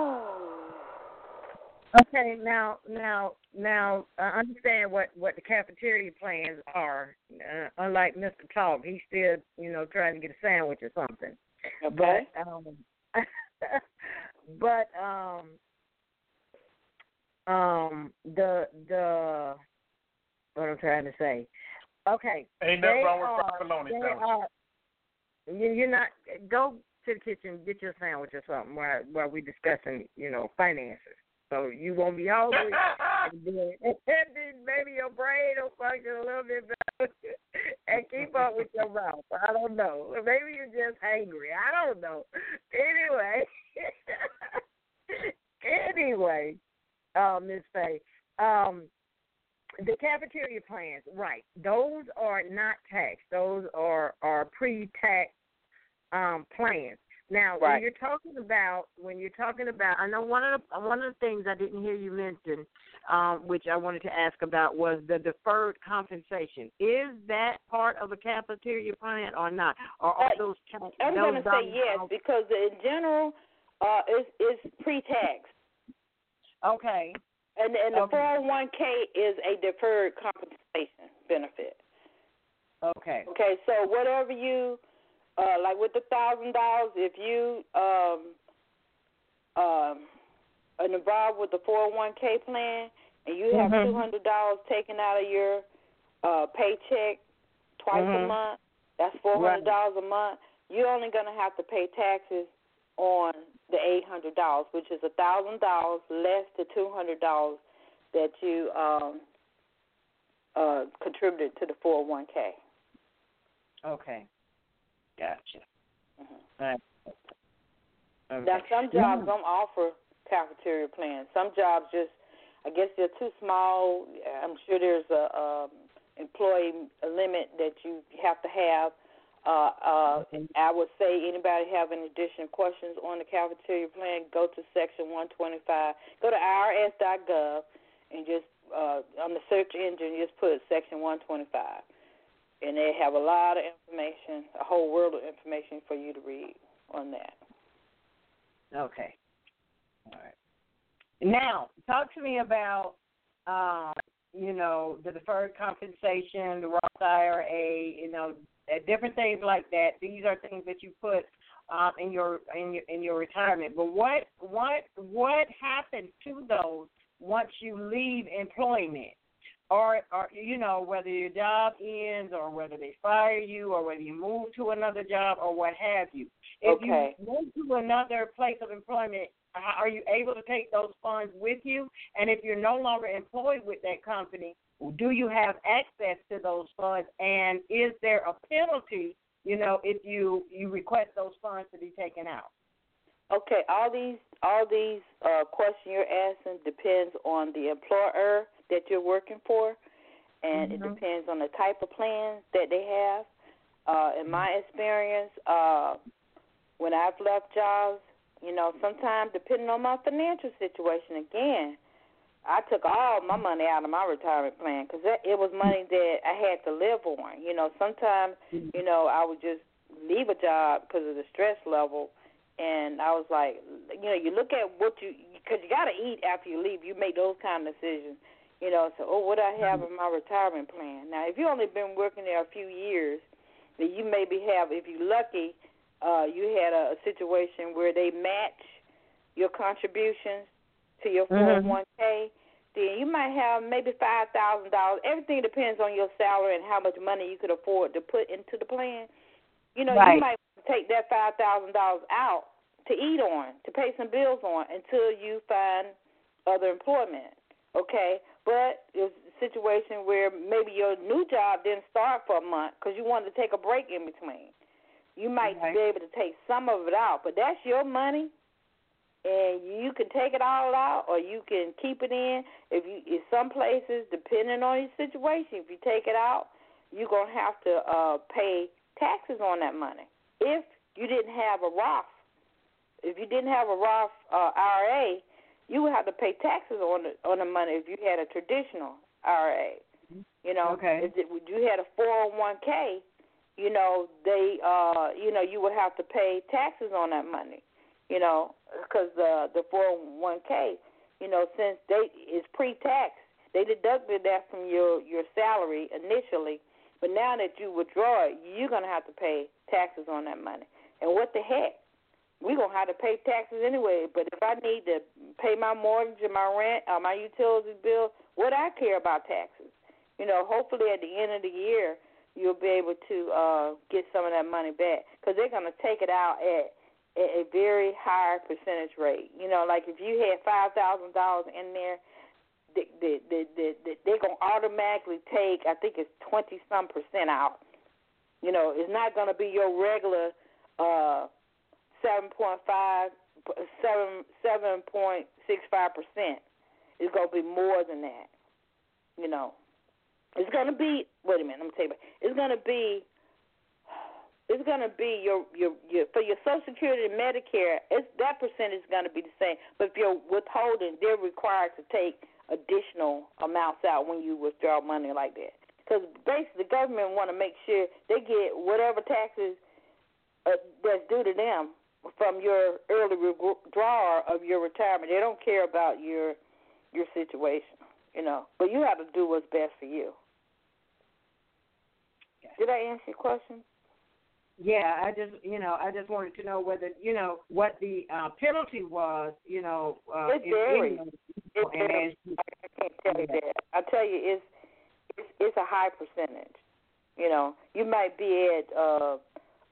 okay, now, now, now, I understand what what the cafeteria plans are. Uh, unlike Mr. Talk, he's still, you know, trying to get a sandwich or something. Okay. But, um, but um, um, the the what I'm trying to say. Okay. Ain't nothing wrong with are, bologna sandwich. You, you're not go to the kitchen, get your sandwich or something while while we discussing, you know, finances. So you won't be hungry, and, then, and then maybe your brain will function a little bit better, and keep up with your mouth. I don't know. Maybe you're just hungry. I don't know. Anyway, anyway, uh, Miss Faye, um, the cafeteria plans, right? Those are not taxed. Those are are pre-tax um, plans. Now, right. when you're talking about when you're talking about, I know one of the one of the things I didn't hear you mention, um, which I wanted to ask about, was the deferred compensation. Is that part of a cafeteria plan or not? Or are those? I'm going to say yes because in general, uh, it's, it's pre-tax. Okay. And and the 401k is a deferred compensation benefit. Okay. Okay, so whatever you uh, like with the thousand dollars, if you um, um, are involved with the 401k plan and you have mm-hmm. two hundred dollars taken out of your uh, paycheck twice mm-hmm. a month, that's four hundred dollars right. a month. You're only going to have to pay taxes on the eight hundred dollars, which is a thousand dollars less the two hundred dollars that you um, uh, contributed to the 401k. Okay. Gotcha. Mm-hmm. Right. Okay. Now, some jobs don't offer cafeteria plans. Some jobs just, I guess they're too small. I'm sure there's a, a employee limit that you have to have. Uh, uh, I would say anybody have any additional questions on the cafeteria plan, go to section 125. Go to irs.gov and just uh, on the search engine, just put section 125. and they have a lot of information, a whole world of information for you to read on that. Okay. All right. Now, talk to me about, um, you know, the deferred compensation, the Roth IRA, you know, different things like that. These are things that you put um, in your in your in your retirement. But what what what happens to those once you leave employment? Or, or you know whether your job ends, or whether they fire you, or whether you move to another job, or what have you. If Okay. you move to another place of employment, are you able to take those funds with you? And if you're no longer employed with that company, do you have access to those funds? And is there a penalty, you know, if you you request those funds to be taken out? Okay, all these all these uh, questions you're asking depends on the employer that you're working for, and it Mhm. depends on the type of plan that they have. Uh, in my experience, uh, when I've left jobs, you know, sometimes depending on my financial situation, again, I took all my money out of my retirement plan because it was money that I had to live on. You know, sometimes, you know, I would just leave a job because of the stress level and I was like, you know, you look at what you because you got to eat after you leave. You make those kind of decisions, you know. So, oh, what do I have in my retirement plan? Now, if you only been working there a few years, then you maybe have. If you're lucky, uh, you had a, a situation where they match your contributions to your Mhm. 401k. Then you might have maybe five thousand dollars. Everything depends on your salary and how much money you could afford to put into the plan. You know, Right. you might take that five thousand dollars out to eat on, to pay some bills on until you find other employment. Okay, but it's a situation where maybe your new job didn't start for a month because you wanted to take a break in between. You might Okay. be able to take some of it out, but that's your money, and you can take it all out or you can keep it in. If you, in some places, depending on your situation, if you take it out, you're gonna have to uh, pay taxes on that money. If you didn't have a Roth, if you didn't have a Roth uh, IRA, you would have to pay taxes on the on the money if you had a traditional IRA. You know, Okay. if it, you had a 401k, you know they, uh, you know, you would have to pay taxes on that money. You know, because the the 401k, you know, since they is pre-tax, they deducted that from your your salary initially. But now that you withdraw it, you're gonna have to pay taxes on that money. And what the heck? We're gonna have to pay taxes anyway. But if I need to pay my mortgage and my rent or my utility bill, what I care about taxes? You know, hopefully at the end of the year you'll be able to uh get some of that money back because they're gonna take it out at a very high percentage rate. You know, like if you had five thousand dollars in there, they, they, they, they, they, they're gonna automatically take I think it's twenty some percent out. You know, it's not gonna be your regular uh seven point five seven seven point six five percent. It's gonna be more than that. You know. It's gonna be wait a minute, let me tell you about it's gonna be it's gonna be your your your for your Social Security and Medicare. It's that percentage is gonna be the same, but if you're withholding, they're required to take additional amounts out when you withdraw money like that. Because basically, the government want to make sure they get whatever taxes uh, that's due to them from your early withdrawal of your retirement. They don't care about your your situation, you know. But you have to do what's best for you. Did I answer your question? Yeah, I just you know I just wanted to know whether you know what the uh, penalty was. You know, uh, It varies. It varies. I can't tell you that. I tell you, it's it's it's a high percentage. You know, you might be at uh,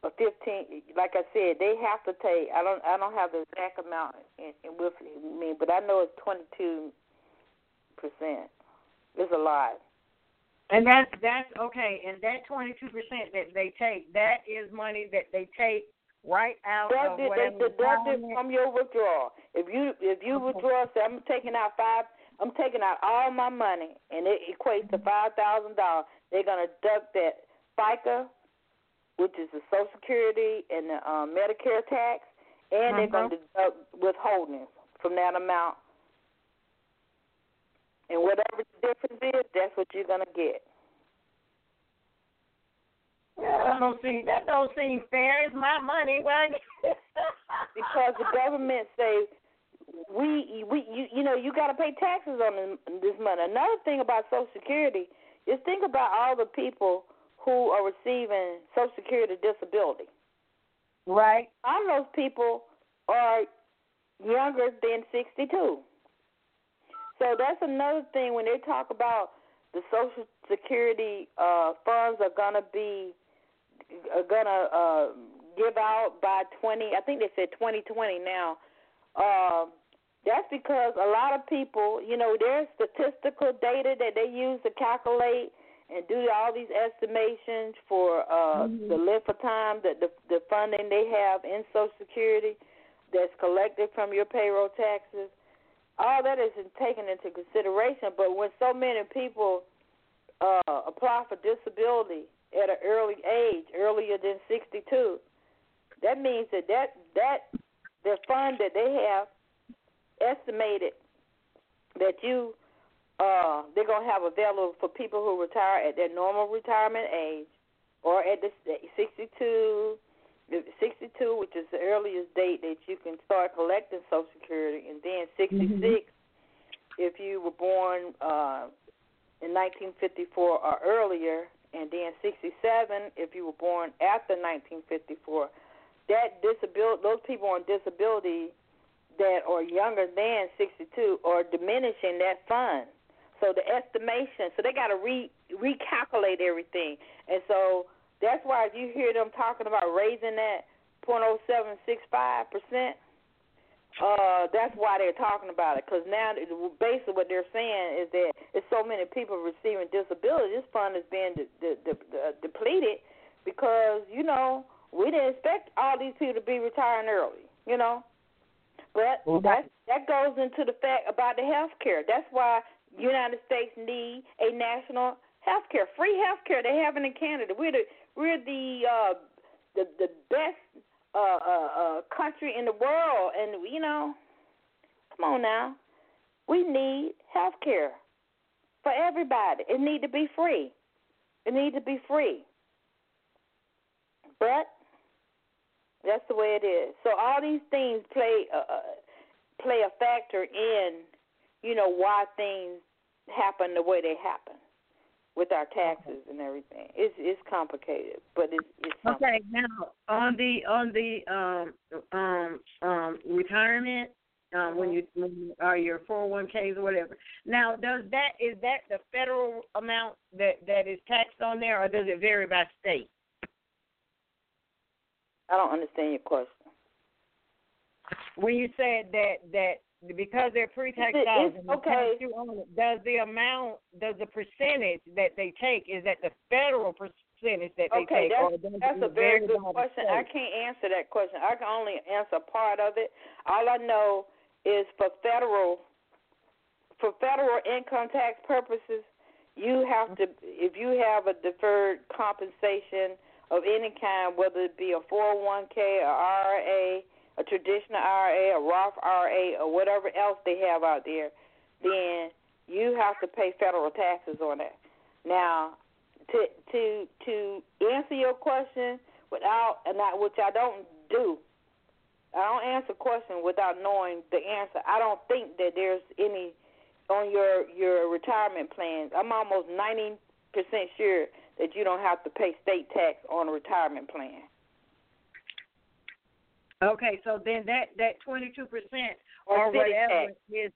a fifteen. Like I said, they have to take. I don't. I don't have the exact amount in, in with me, but I know it's twenty two percent. It's a lot. And that's that's okay. And that twenty two percent that they take, that is money that they take right out of they whatever deduct it from your withdrawal. If you if you Okay. withdraw, say I'm taking out five, I'm taking out all my money, and it equates to five thousand dollars. They're gonna deduct that FICA, which is the Social Security and the um, Medicare tax, and they're gonna deduct withholdings from that amount. And whatever the difference is, that's what you're gonna get. That don't seem that don't seem fair. It's my money. Why? because the government say we we you you know you got to pay taxes on this money. Another thing about Social Security is think about all the people who are receiving Social Security disability. Right. All those people are younger than 62. So that's another thing when they talk about the Social Security uh, funds are gonna be are gonna uh, give out by 20. I think they said 2020 now. Uh, that's because a lot of people, you know, there's statistical data that they use to calculate and do all these estimations for uh, mm-hmm. the length of time that the, the funding they have in Social Security that's collected from your payroll taxes. All that is taken into consideration. But when so many people uh, apply for disability at an early age, earlier than 62, that means that that that the fund that they have estimated that you uh, they're gonna have available for people who retire at their normal retirement age or at the 62 62, which is the earliest date that you can start collecting Social Security, and then 66 mm-hmm. if you were born uh, in 1954 or earlier, and then 67 if you were born after 1954. That disability, those people on disability that are younger than 62 are diminishing that fund. So the estimation, so they got to re recalculate everything, and so that's why if you hear them talking about raising that 0.0765 percent, uh, that's why they're talking about it. Because now, basically, what they're saying is that it's so many people receiving disability. This fund is being de- de- de- depleted because you know we didn't expect all these people to be retiring early. You know, but well, that that goes into the fact about the health care. That's why United States need a national health care, free health care. They have it in Canada. We're the we're the uh, the the best uh, uh, uh, country in the world, and you know, come on now, we need health care for everybody. It need to be free. It need to be free. But that's the way it is. So all these things play uh, uh play a factor in, you know, why things happen the way they happen with our taxes and everything. It's it's complicated, but it's it's okay. Now on the on the um um um retirement. Um, when you when you are your 401ks or whatever. Now, does that is that the federal amount that that is taxed on there, or does it vary by state? I don't understand your question. When you said that that because they're pre-tax dollars okay. you own it, does the amount, does the percentage that they take, is that the federal percentage that they okay, take? Okay, that's, that's a very good question. I can't answer that question. I can only answer part of it. All I know is for federal, for federal income tax purposes, you have to, if you have a deferred compensation of any kind, whether it be a 401k or IRA, a traditional IRA, a Roth IRA, or whatever else they have out there, then you have to pay federal taxes on that. Now, to to to answer your question without and that which I don't do, I don't answer question without knowing the answer. I don't think that there's any on your your retirement plans. I'm almost ninety percent sure that you don't have to pay state tax on a retirement plan. Okay, so then that that twenty two percent or whatever is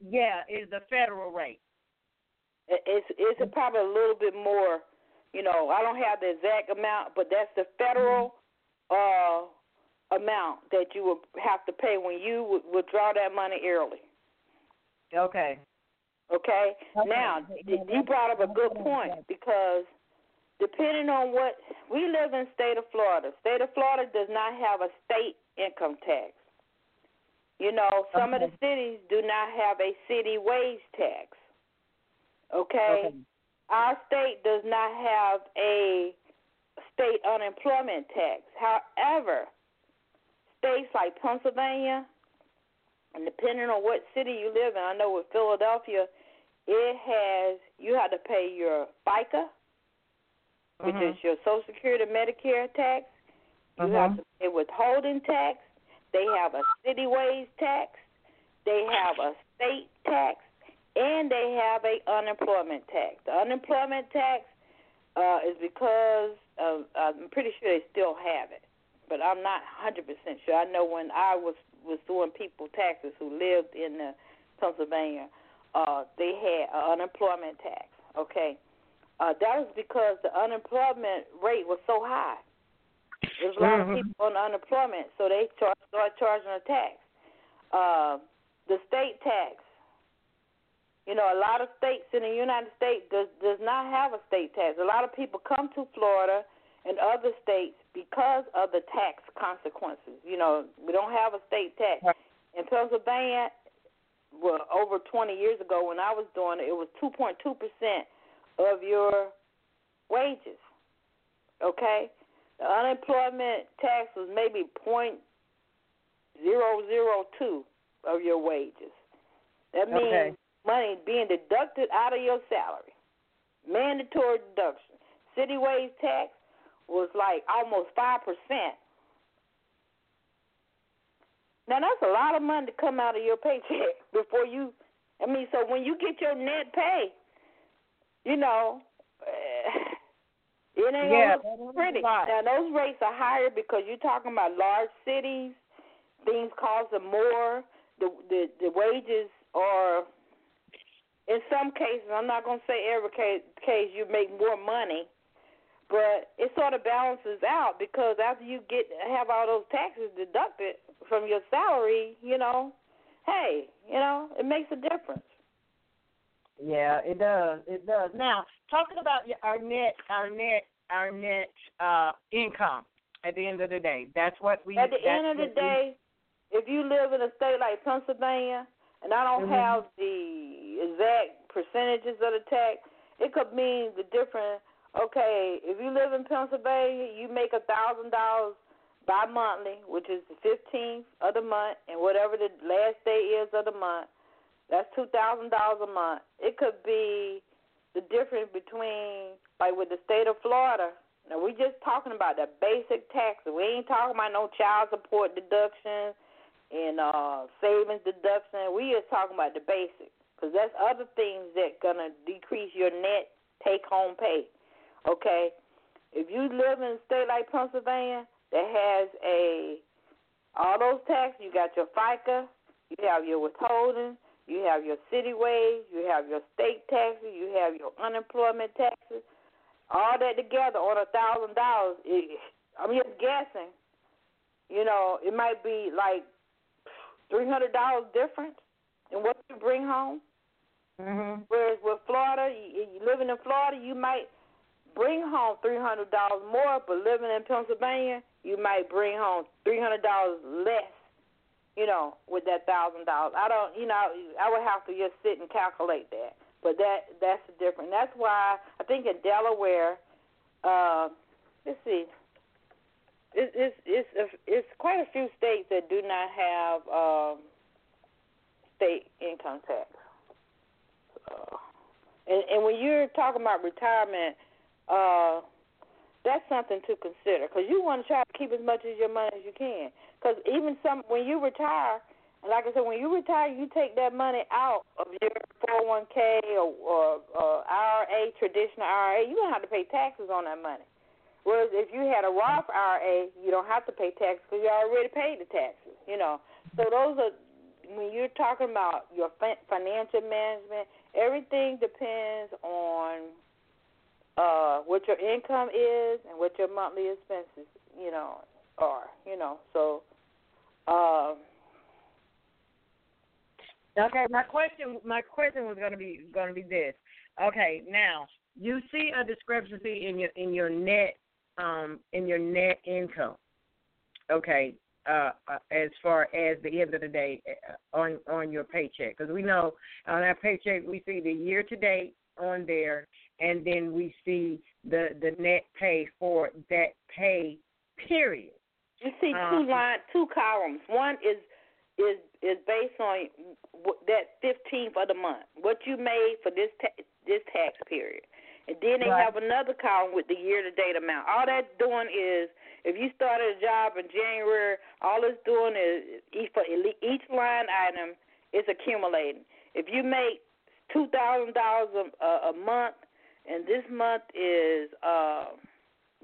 yeah is the federal rate. It's it's probably a little bit more. You know, I don't have the exact amount, but that's the federal uh, amount that you will have to pay when you withdraw that money early. Okay. Okay. okay. Now, you brought up a good point because depending on what we live in state of Florida. State of Florida does not have a state income tax. You know, some okay. of the cities do not have a city wage tax. Okay? okay? Our state does not have a state unemployment tax. However, states like Pennsylvania, and depending on what city you live in, I know with Philadelphia, it has you have to pay your FICA which Mhm. is your Social Security Medicare tax. You Mhm. have to pay withholding tax. They have a city wage tax. They have a state tax, and they have a unemployment tax. The unemployment tax uh, is because of, I'm pretty sure they still have it, but I'm not 100% sure. I know when I was was doing people taxes who lived in the Pennsylvania, uh, they had an unemployment tax. Okay, uh, that was because the unemployment rate was so high. There's a lot of people on unemployment, so they char- start charging a tax. Uh, the state tax. You know, a lot of states in the United States does does not have a state tax. A lot of people come to Florida and other states because of the tax consequences. You know, we don't have a state tax. In Pennsylvania, well, over 20 years ago when I was doing it, it was 2.2 percent of your wages. Okay, the unemployment tax was maybe point zero zero two of your wages. That means Okay. money being deducted out of your salary, mandatory deduction. City wage tax was like almost five percent. Now that's a lot of money to come out of your paycheck before you. I mean, so when you get your net pay, you know, eh, it ain't Yeah, gonna that look is pretty. Now those rates are higher because you're talking about large cities. Things cost them more. The the the wages are. In some cases, I'm not gonna say every case, case you make more money, but it sort of balances out because after you get have all those taxes deducted from your salary, you know, hey, you know, it makes a difference. Yeah, it does. It does. Now, talking about our net, our net, our net uh, income at the end of the day. That's what we. At the end of the what we- day, if you live in a state like Pennsylvania, and I don't Mhm. have the exact percentages of the tax, it could mean the different. Okay, if you live in Pennsylvania, you make a thousand dollars bi-monthly, which is the fifteenth of the month, and whatever the last day is of the month, that's two thousand dollars a month. It could be the difference between, like with the state of Florida. Now we just talking about the basic taxes. We ain't talking about no child support deductions and uh savings deduction. We just talking about the basic, because that's other things that gonna decrease your net take home pay. Okay, if you live in a state like Pennsylvania that has a all those taxes, you got your FICA, you have your withholding, you have your city wage, you have your state taxes, you have your unemployment taxes, all that together on a thousand dollars. I'm just guessing. You know, it might be like three hundred dollars difference in what you bring home. Mhm. Whereas with Florida, you, you living in Florida, you might bring home three hundred dollars more, but living in Pennsylvania, you might bring home three hundred dollars less. You know, with that thousand dollars, I don't. You know, I would have to just sit and calculate that. But that that's the difference. That's why I think in Delaware, uh, let's see, it, it's it's it's quite a few states that do not have um, state income tax. Uh, and and when you're talking about retirement, uh, that's something to consider because you want to try to keep as much of your money as you can. Because even some when you retire, like I said, when you retire, you take that money out of your 401k or, or, or IRA, traditional IRA. You don't have to pay taxes on that money. Whereas if you had a Roth IRA, you don't have to pay taxes because you already paid the taxes. You know, so those are when you're talking about your financial management. Everything depends on uh what your income is and what your monthly expenses, you know, are. You know, so. Um, Okay, my question my question was gonna be gonna be this. Okay, now you see a discrepancy in your in your net um in your net income. Okay, uh, uh as far as the end of the day uh, on on your paycheck because we know on our paycheck we see the year to date on there and then we see the the net pay for that pay period. You see two line, two columns. One is is is based on that fifteenth of the month, what you made for this ta- this tax period, And then they Right. have another column with the year to date amount. All that's doing is if you started a job in January, all it's doing is for each line item is accumulating. If you make two thousand dollars a month, and this month is uh,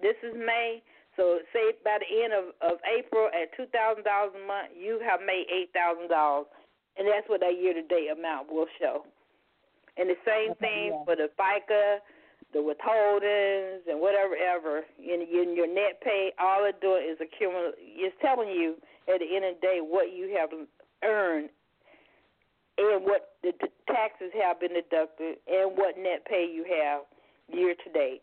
this is May, so say by the end of, of April at two thousand dollars a month, you have made eight thousand dollars, and that's what that year to date amount will show. And the same thing yeah. for the FICA, the withholdings, and whatever ever in, in your net pay. All it doing is accumulate. It's telling you at the end of the day what you have earned and what the taxes have been deducted and what net pay you have year to date.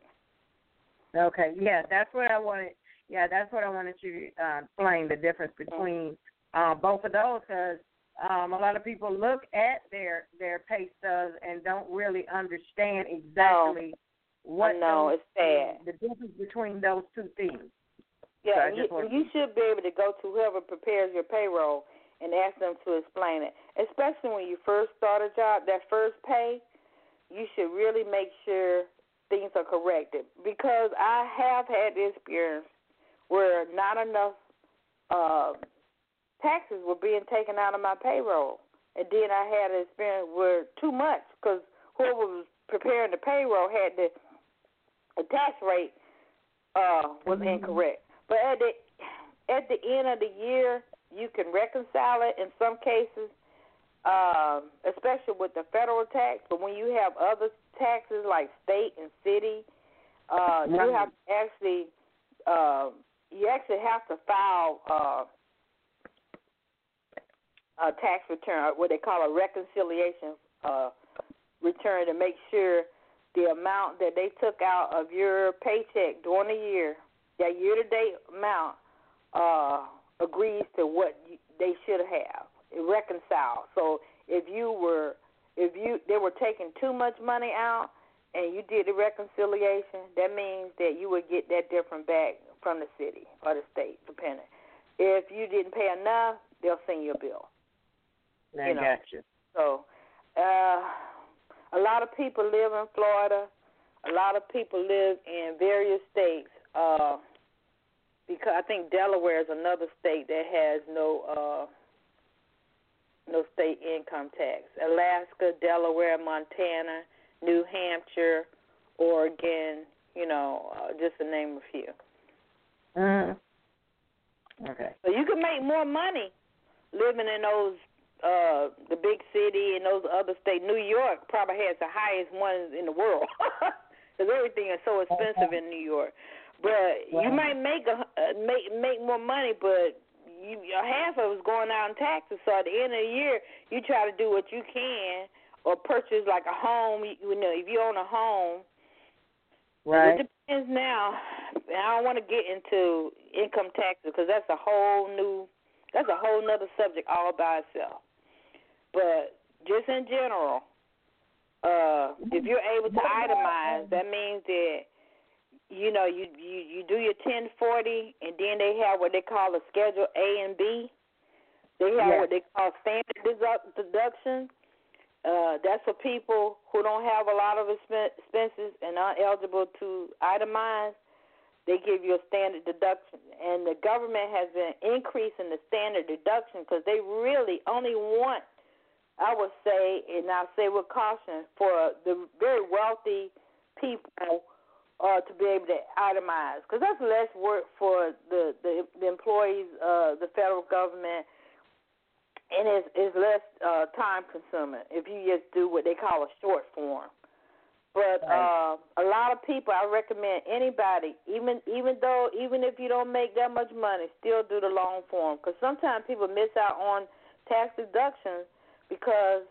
Okay, yeah, that's what I wanted. Yeah, that's what I wanted to uh, explain the difference between uh, both of those, because um, a lot of people look at their their pay stubs and don't really understand exactly what. I know, those- it's sad. The difference between those two things. Yeah, So you, you should be able to go to whoever prepares your payroll and ask them to explain it. Especially when you first start a job, that first pay, you should really make sure things are corrected. Because I have had the experience where not enough uh, taxes were being taken out of my payroll, and then I had an experience where too much because whoever was preparing the payroll had the the tax rate uh, was Mhm. incorrect. But at the at the end of the year, you can reconcile it in some cases, um, especially with the federal tax. But when you have other taxes like state and city, uh, you have to actually uh, you actually have to file uh, a tax return, what they call a reconciliation uh, return, to make sure the amount that they took out of your paycheck during the year, that year to date amount, uh, agrees to what they should have. It reconciled. So if you were, if you they were taking too much money out, and you did the reconciliation, that means that you would get that different back from the city or the state, depending. If you didn't pay enough, they'll send you a bill. I You know. got you. So, uh, a lot of people live in Florida. A lot of people live in various states. Uh, because I think Delaware is another state that has no uh, no state income tax. Alaska, Delaware, Montana, New Hampshire, Oregon. You know, uh, just to name a few. Mhm. Okay. So you can make more money living in those uh the big city and those other states. New York probably has the highest ones in the world because everything is so expensive in New York. But you might make a uh, make make more money, but you half of it's going out in taxes. So at the end of the year, you try to do what you can or purchase like a home. You know, if you own a home, Right. it depends now. And I don't want to get into income taxes because that's a whole new, that's a whole nother subject all by itself. But just in general, uh, if you're able to itemize, that means that you know you you you do your 1040, and then they have what they call a Schedule A and B. They have Yeah. what they call standard deduct- deduction. Uh, that's for people who don't have a lot of expenses and aren't eligible to itemize. They give you a standard deduction, and the government has been increasing the standard deduction because they really only want, I would say, and I'll say with caution, for the very wealthy people uh, to be able to itemize. Because that's less work for the the, the employees, uh, the federal government, and it's, it's less uh, time consuming if you just do what they call a short form. But uh, a lot of people, I recommend anybody, even even though even if you don't make that much money, still do the long form because sometimes people miss out on tax deductions because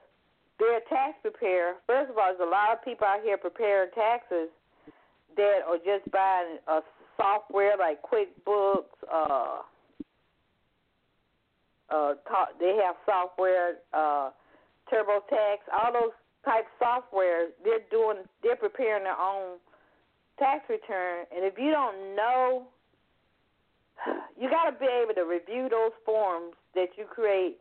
they're a tax preparer. First of all, there's a lot of people out here preparing taxes that are just buying a software like QuickBooks. Uh, uh, they have software, uh, TurboTax, all those type software. They're doing, they're preparing their own tax return, and if you don't know, you got to be able to review those forms that you create,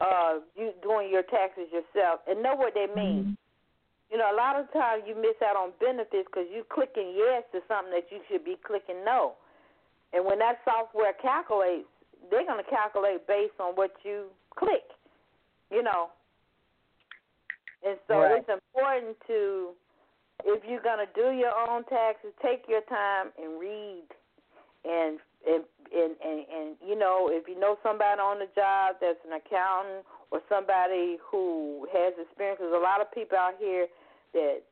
uh, you doing your taxes yourself, and know what they mean. You know, a lot of times you miss out on benefits because you clicking yes to something that you should be clicking no. And when that software calculates, they're going to calculate based on what you click. You know, and so Right. it's important to, if you're going to do your own taxes, take your time and read, and and and and, and you know, if you know somebody on the job that's an accountant or somebody who has experience, there's a lot of people out here that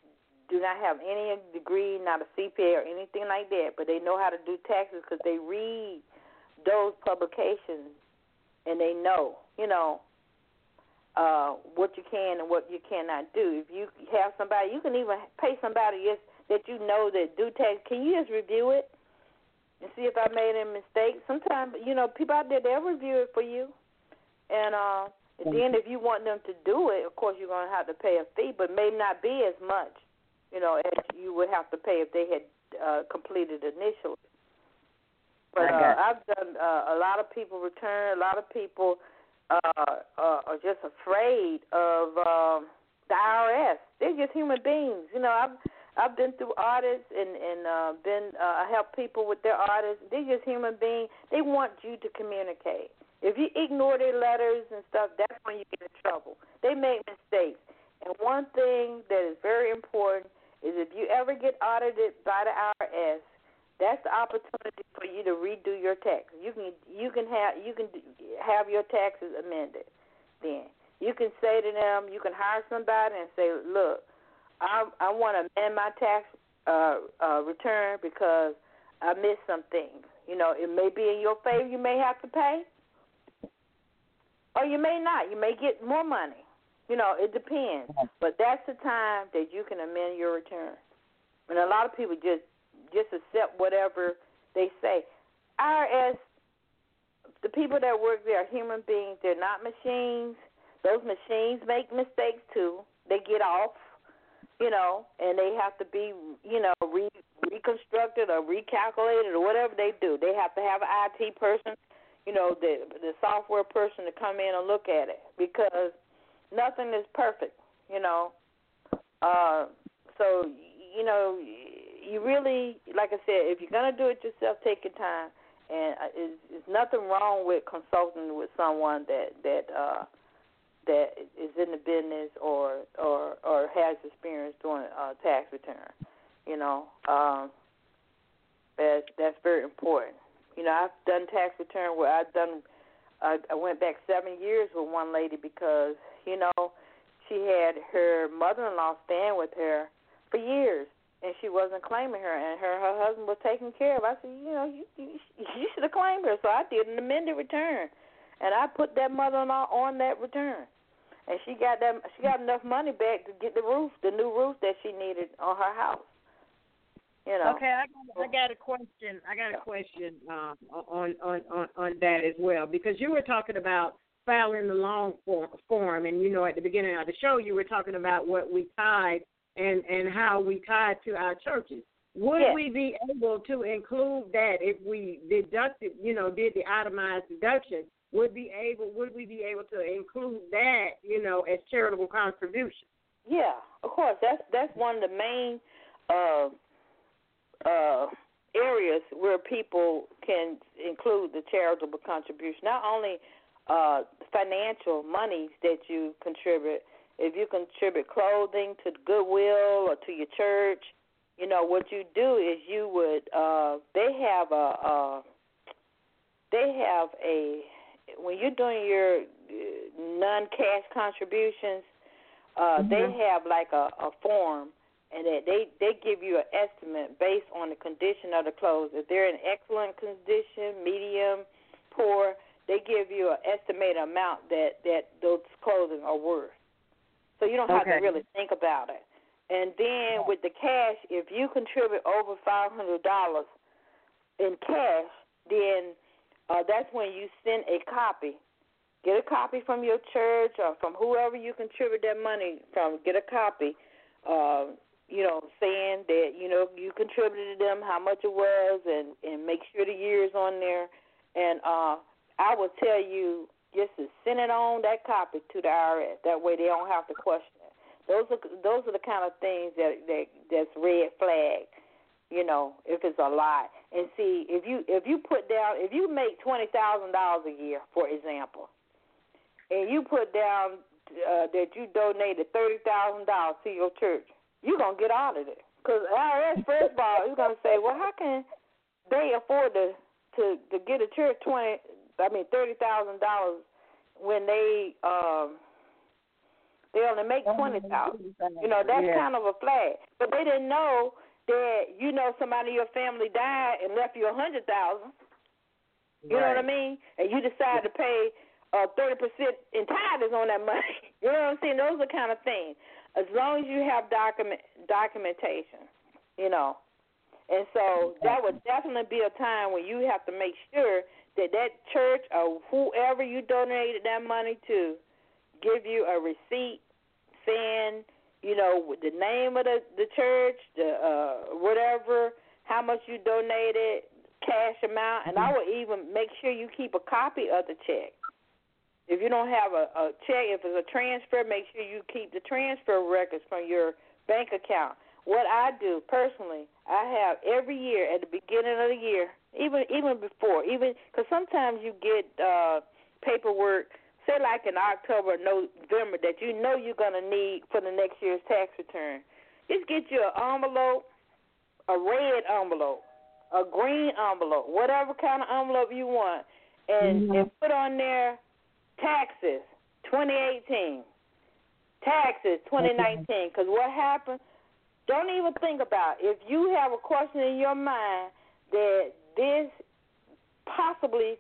do not have any degree, not a CPA or anything like that, but they know how to do taxes because they read those publications and they know, you know, uh, what you can and what you cannot do. If you have somebody, you can even pay somebody just that you know that do tax. Can you just review it and see if I made any mistakes? Sometimes, you know, people out there they'll review it for you, and uh, and then if you want them to do it, of course you're going to have to pay a fee, but may not be as much, you know, as you would have to pay if they had uh, completed initially. But uh, I've done uh, a lot of people return. A lot of people uh, uh, are just afraid of um, the IRS. They're just human beings. You know, I've I've been through audits and and uh, been uh, help people with their audits. They're just human beings. They want you to communicate. If you ignore their letters and stuff, that's when you get in trouble. They make mistakes. And one thing that is very important is if you ever get audited by the IRS, that's the opportunity for you to redo your taxes. You can you can have you can have your taxes amended. Then you can say to them, you can hire somebody and say, look, I I want to amend my tax uh, uh, return because I missed some things. You know, it may be in your favor. You may have to pay, or you may not. You may get more money. You know, it depends. But that's the time that you can amend your return. And a lot of people just just accept whatever they say. IRS, the people that work there are human beings. They're not machines. Those machines make mistakes too. They get off, you know, and they have to be, you know, re- reconstructed or recalculated or whatever they do. They have to have an IT person, you know, the the software person to come in and look at it because nothing is perfect, you know. Uh, so you know, you really, like I said, if you're gonna do it yourself, take your time. And uh, there's, there's nothing wrong with consulting with someone that that uh, that is in the business or or or has experience doing uh, tax return. You know, um, that's that's very important. You know, I've done tax return where I've done. I, I went back seven years with one lady because you know she had her mother-in-law staying with her for years, and she wasn't claiming her, and her her husband was taking care of. I said, you know, you you, you should have claimed her. So I did an amended return, and I put that mother-in-law on that return, and she got that she got enough money back to get the roof, the new roof that she needed on her house. You know. Okay, I got, I got a question. I got a question uh, on, on on on that as well because you were talking about filing the long form, form, and you know at the beginning of the show you were talking about what we tied and and how we tie to our churches. Would Yes. we be able to include that if we deducted, you know, did the itemized deduction? Would be able would we be able to include that, you know, as charitable contribution? Yeah, of course. That's that's one of the main uh, uh, areas where people can include the charitable contribution. Not only uh, financial monies that you contribute. If you contribute clothing to Goodwill or to your church, you know what you do is you would. Uh, they have a. Uh, they have a when you're doing your uh, non-cash contributions, uh, they have like a, a form, and that they they give you an estimate based on the condition of the clothes. If they're in excellent condition, medium, poor, they give you an estimated amount that that those clothing are worth. So you don't have Okay. to really think about it. And then with the cash, if you contribute over five hundred dollars in cash, then uh, that's when you send a copy. Get a copy from your church or from whoever you contribute that money from. Get a copy, uh, you know, saying that you know you contributed to them, how much it was, and and make sure the years on there. And uh, I will tell you just to send it on that copy to the IRS. That way they don't have to question it. those are those are the kind of things that that that's red flag. You know, if it's a lot. And see, if you if you put down if you make twenty thousand dollars a year, for example, and you put down uh, that you donated thirty thousand dollars to your church, you're gonna get out of it. Because IRS, first of all, is gonna say, well, how can they afford to to to get a church twenty? I mean, thirty thousand dollars when they um they only make twenty thousand. You know, that's Yeah. kind of a flag. But they didn't know that you know somebody in your family died and left you a hundred thousand. You know what I mean? And you decide to pay uh thirty percent in tithes on that money. You know what I'm saying? Those are the kind of things. As long as you have document documentation, you know. And so that would definitely be a time when you have to make sure that that church or whoever you donated that money to give you a receipt saying, you know, the name of the the church, the uh whatever, how much you donated, cash amount, and I would even make sure you keep a copy of the check. If you don't have a, a check, if it's a transfer, make sure you keep the transfer records from your bank account. What I do personally, I have every year at the beginning of the year, even even before, even because sometimes you get uh paperwork, say like in October, or November, that you know you're gonna need for the next year's tax return. Just get you an envelope, a red envelope, a green envelope, whatever kind of envelope you want, and and put on there taxes 2018, taxes 2019. Because what happened? Don't even think about it. if you have a question in your mind that this possibly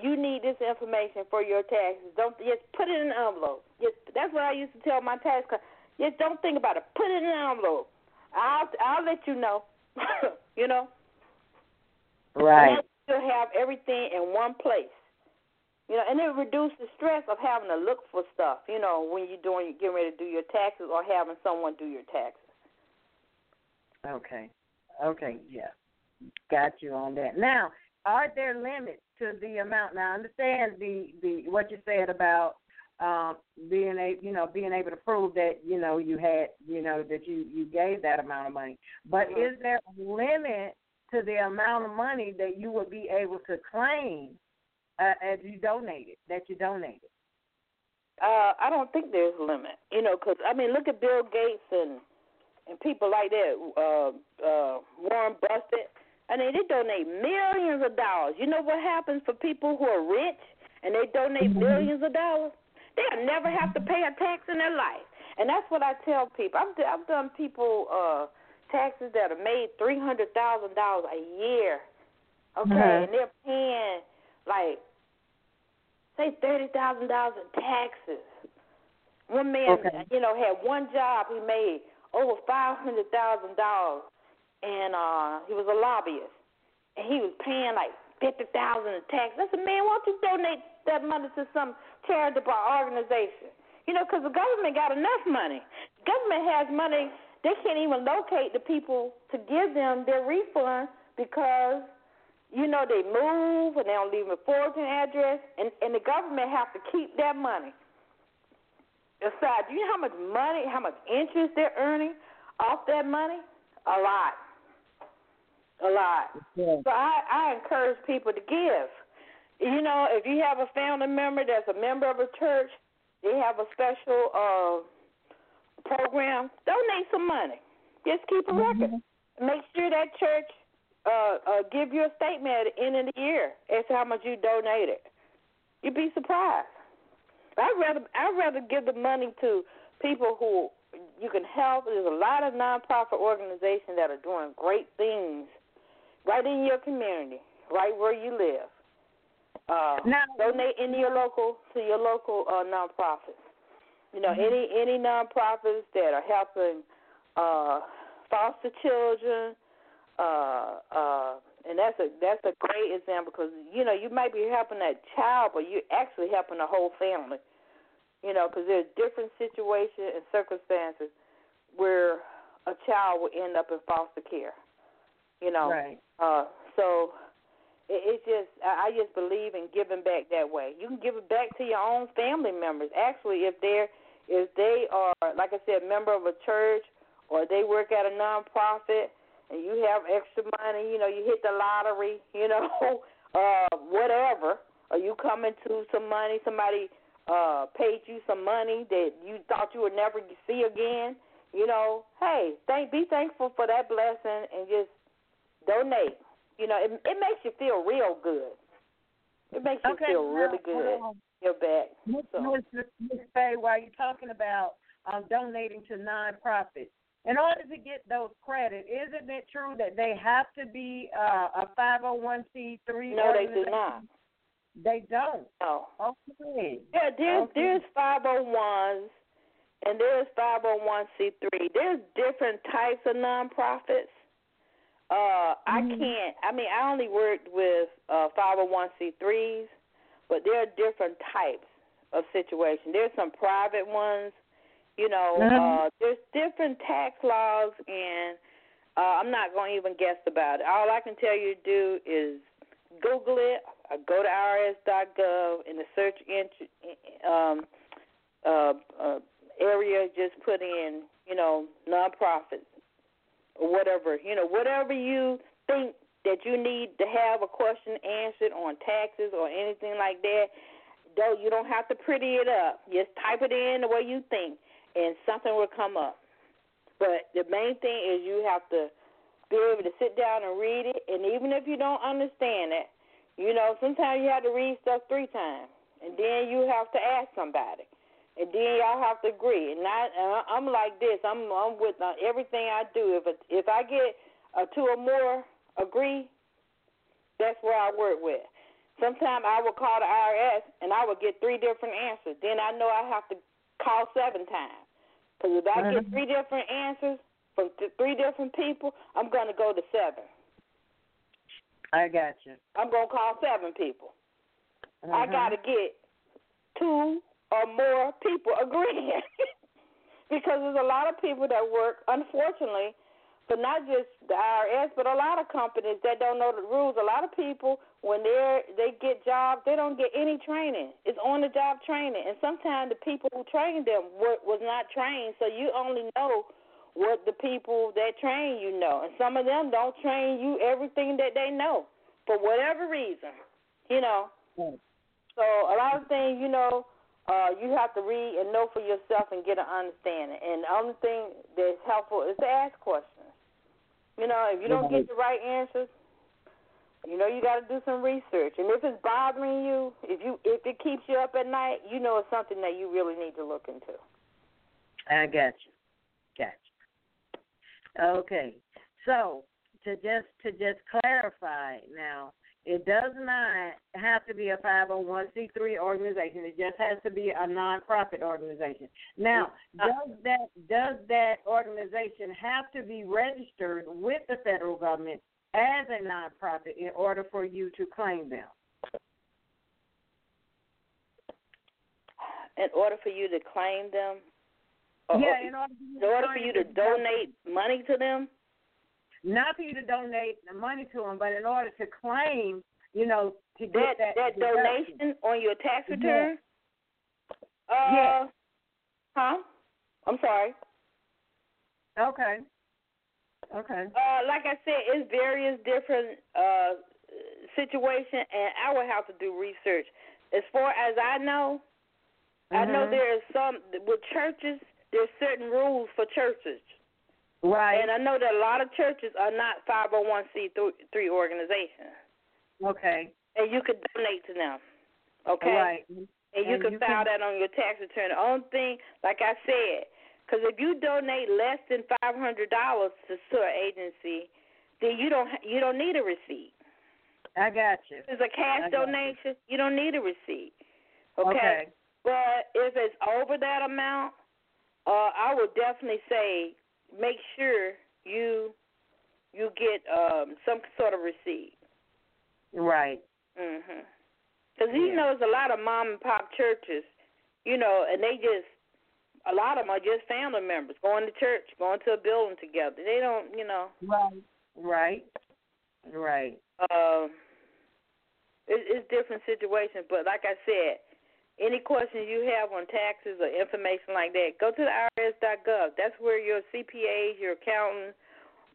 you need this information for your taxes. Don't just put it in an envelope. Just that's what I used to tell my tax. Just don't think about it. Put it in an envelope. I'll I'll let you know. you know. Right. You'll have everything in one place. You know, and it reduces the stress of having to look for stuff. You know, when you're doing, getting ready to do your taxes, or having someone do your taxes. Okay. Okay, yeah. Got you on that. Now, are there limits to the amount? Now, I understand the the what you said about um being a you know being able to prove that you know you had you know that you you gave that amount of money. But Mhm. is there a limit to the amount of money that you would be able to claim uh, as you donated that you donated? Uh, I don't think there's a limit. You know, because I mean, look at Bill Gates and and people like that. Uh, uh, Warren Buffett. I mean, they donate millions of dollars. You know what happens for people who are rich and they donate millions of dollars? They'll never have to pay a tax in their life. And that's what I tell people. I've I've done people uh taxes that have made three hundred thousand dollars a year. Okay, Mhm. and they're paying like say thirty thousand dollars in taxes. One man, Okay. you know, had one job. He made over five hundred thousand dollars, and uh he was a lobbyist, and he was paying like fifty thousand in taxes. I said, man, why don't you donate that money to some charitable organization? You know, because the government got enough money. The government has money. They can't even locate the people to give them their refund because you know they move and they don't leave a forwarding address, and and the government have to keep that money. Aside, do you know how much money, how much interest they're earning off that money? A lot, a lot. Yeah. So I, I encourage people to give. You know, if you have a family member that's a member of a church, they have a special uh, program. Donate some money. Just keep a record. Make sure that church uh, uh, give you a statement at the end of the year as to how much you donated. You'd be surprised. I'd rather I'd rather give the money to people who you can help. There's a lot of nonprofit organizations that are doing great things right in your community, right where you live. Uh, Now- donate into your local to your local uh, nonprofits. You know, any any nonprofits that are helping uh, foster children, uh, uh, and that's a that's a great example because you know you might be helping that child, but you're actually helping the whole family. You know, because there's different situations and circumstances where a child will end up in foster care. You know, Right. uh, so it, it's just I just believe in giving back that way. You can give it back to your own family members. Actually, if they're if they are, like I said, a member of a church or they work at a nonprofit and you have extra money, you know, you hit the lottery, you know, uh, whatever, or you come into some money, somebody uh paid you some money that you thought you would never see again, you know, hey, thank be thankful for that blessing and just donate. You know, it it makes you feel real good. It makes you Okay, feel now, really good. um, Your back. Miss So. Miss Faye, while you're talking about um, donating to nonprofits, in order to get those credit, isn't it true that they have to be uh, a 501c3? No, they do not. They don't. No. Okay. Yeah, there's Okay. there's five oh ones and there's five oh one C three. There's different types of nonprofits. Uh I Mhm. can't I mean I only worked with uh five oh one C threes, but there are different types of situations. There's some private ones, you know, Mhm. uh there's different tax laws and uh I'm not gonna even guess about it. All I can tell you to do is Google it, or go to irs.gov in the search entry, um, uh, uh, area. Just put in, you know, nonprofits or whatever. You know, whatever you think that you need to have a question answered on taxes or anything like that. Though you don't have to pretty it up. Just type it in the way you think, and something will come up. But the main thing is you have to be able to sit down and read it, and even if you don't understand it, you know, sometimes you have to read stuff three times, and then you have to ask somebody, and then y'all have to agree. And I, and I- I'm like this. I'm I'm with uh, everything I do. If it, if I get uh, two or more agree, that's where I work with. Sometimes I will call the IRS and I will get three different answers. Then I know I have to call seven times. Because if I get Mhm. three different answers from th- three different people, I'm going to go to seven. I got you. I'm going to call seven people. I Mhm. got to get two or more people agreeing. because there's a lot of people that work, unfortunately, for not just the IRS, but a lot of companies that don't know the rules. A lot of people, when they're they get jobs, they don't get any training. It's on the job training, and sometimes the people who trained them were, was not trained, so you only know what the people that train you know, and some of them don't train you everything that they know for whatever reason, you know. So a lot of things, you know, uh, you have to read and know for yourself and get an understanding. And the only thing that's helpful is to ask questions. You know, if you don't get the right answers, you know you got to do some research. And if it's bothering you, if you if it keeps you up at night, you know it's something that you really need to look into. I got you. Got you. Okay. So to just to just clarify now, it does not have to be a 501c3 organization. It just has to be a nonprofit organization. Now, uh, does that does that organization have to be registered with the federal government as a nonprofit in order for you to claim them? In order for you to claim them, or, yeah, in order, in order for you to donate money to them. Not for you to donate the money to them, but in order to claim, you know, to get that that that donation on your tax Yeah. return? Uh, Yeah. Huh? I'm sorry. Okay. Okay. Uh, like I said, it's various different uh situations, and I will have to do research. As far as I know, I know Mhm. there is some with churches. There's certain rules for churches, Right. and I know that a lot of churches are not 501c3 organizations, okay. and you could donate to them. Okay. Right. And you And can you file can- that on your tax return. The only thing, like I said, because if you donate less than five hundred dollars to an agency, then you don't you don't need a receipt. I got you. If it's a cash got you. donation, you don't need a receipt. Okay. Okay. But if it's over that amount, uh, I would definitely say make sure you you get um some sort of receipt. Right. Mhm. Because you Yeah. know, there's a lot of mom and pop churches, you know, and they just a lot of them are just family members going to church, going to a building together. They don't, you know, Right. Right. Right. um, it, it's different situations. But like I said, any questions you have on taxes or information like that, go to the IRS.gov. That's where your CPAs, your accountants,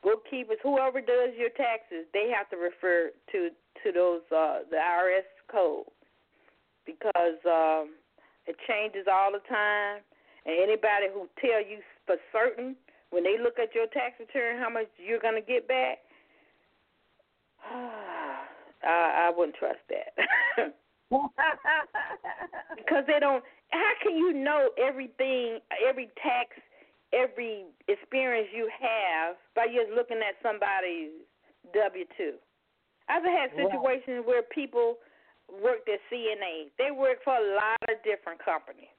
bookkeepers, whoever does your taxes, they have to refer to to those uh, the IRS code because um, it changes all the time. And anybody who tell you for certain when they look at your tax return how much you're gonna get back, I, I wouldn't trust that. because they don't. How can you know everything, every tax, every experience you have by just looking at somebody's W two? I've had situations where people worked at CNA. They worked for a lot of different companies.